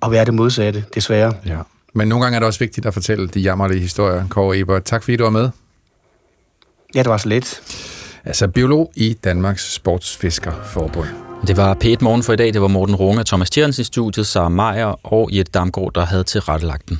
at være det modsatte, desværre. Ja. Men nogle gange er det også vigtigt at fortælle de jammerlige historier, Kåre Eber. Tak fordi du var med. Ja, det var så lidt. Altså biolog i Danmarks Sportsfiskerforbund. Det var P1 Morgen for i dag. Det var Morten Runge, Thomas Tjernsen i studiet, Sara Meier og Jette Damgaard, der havde tilrettelagt den.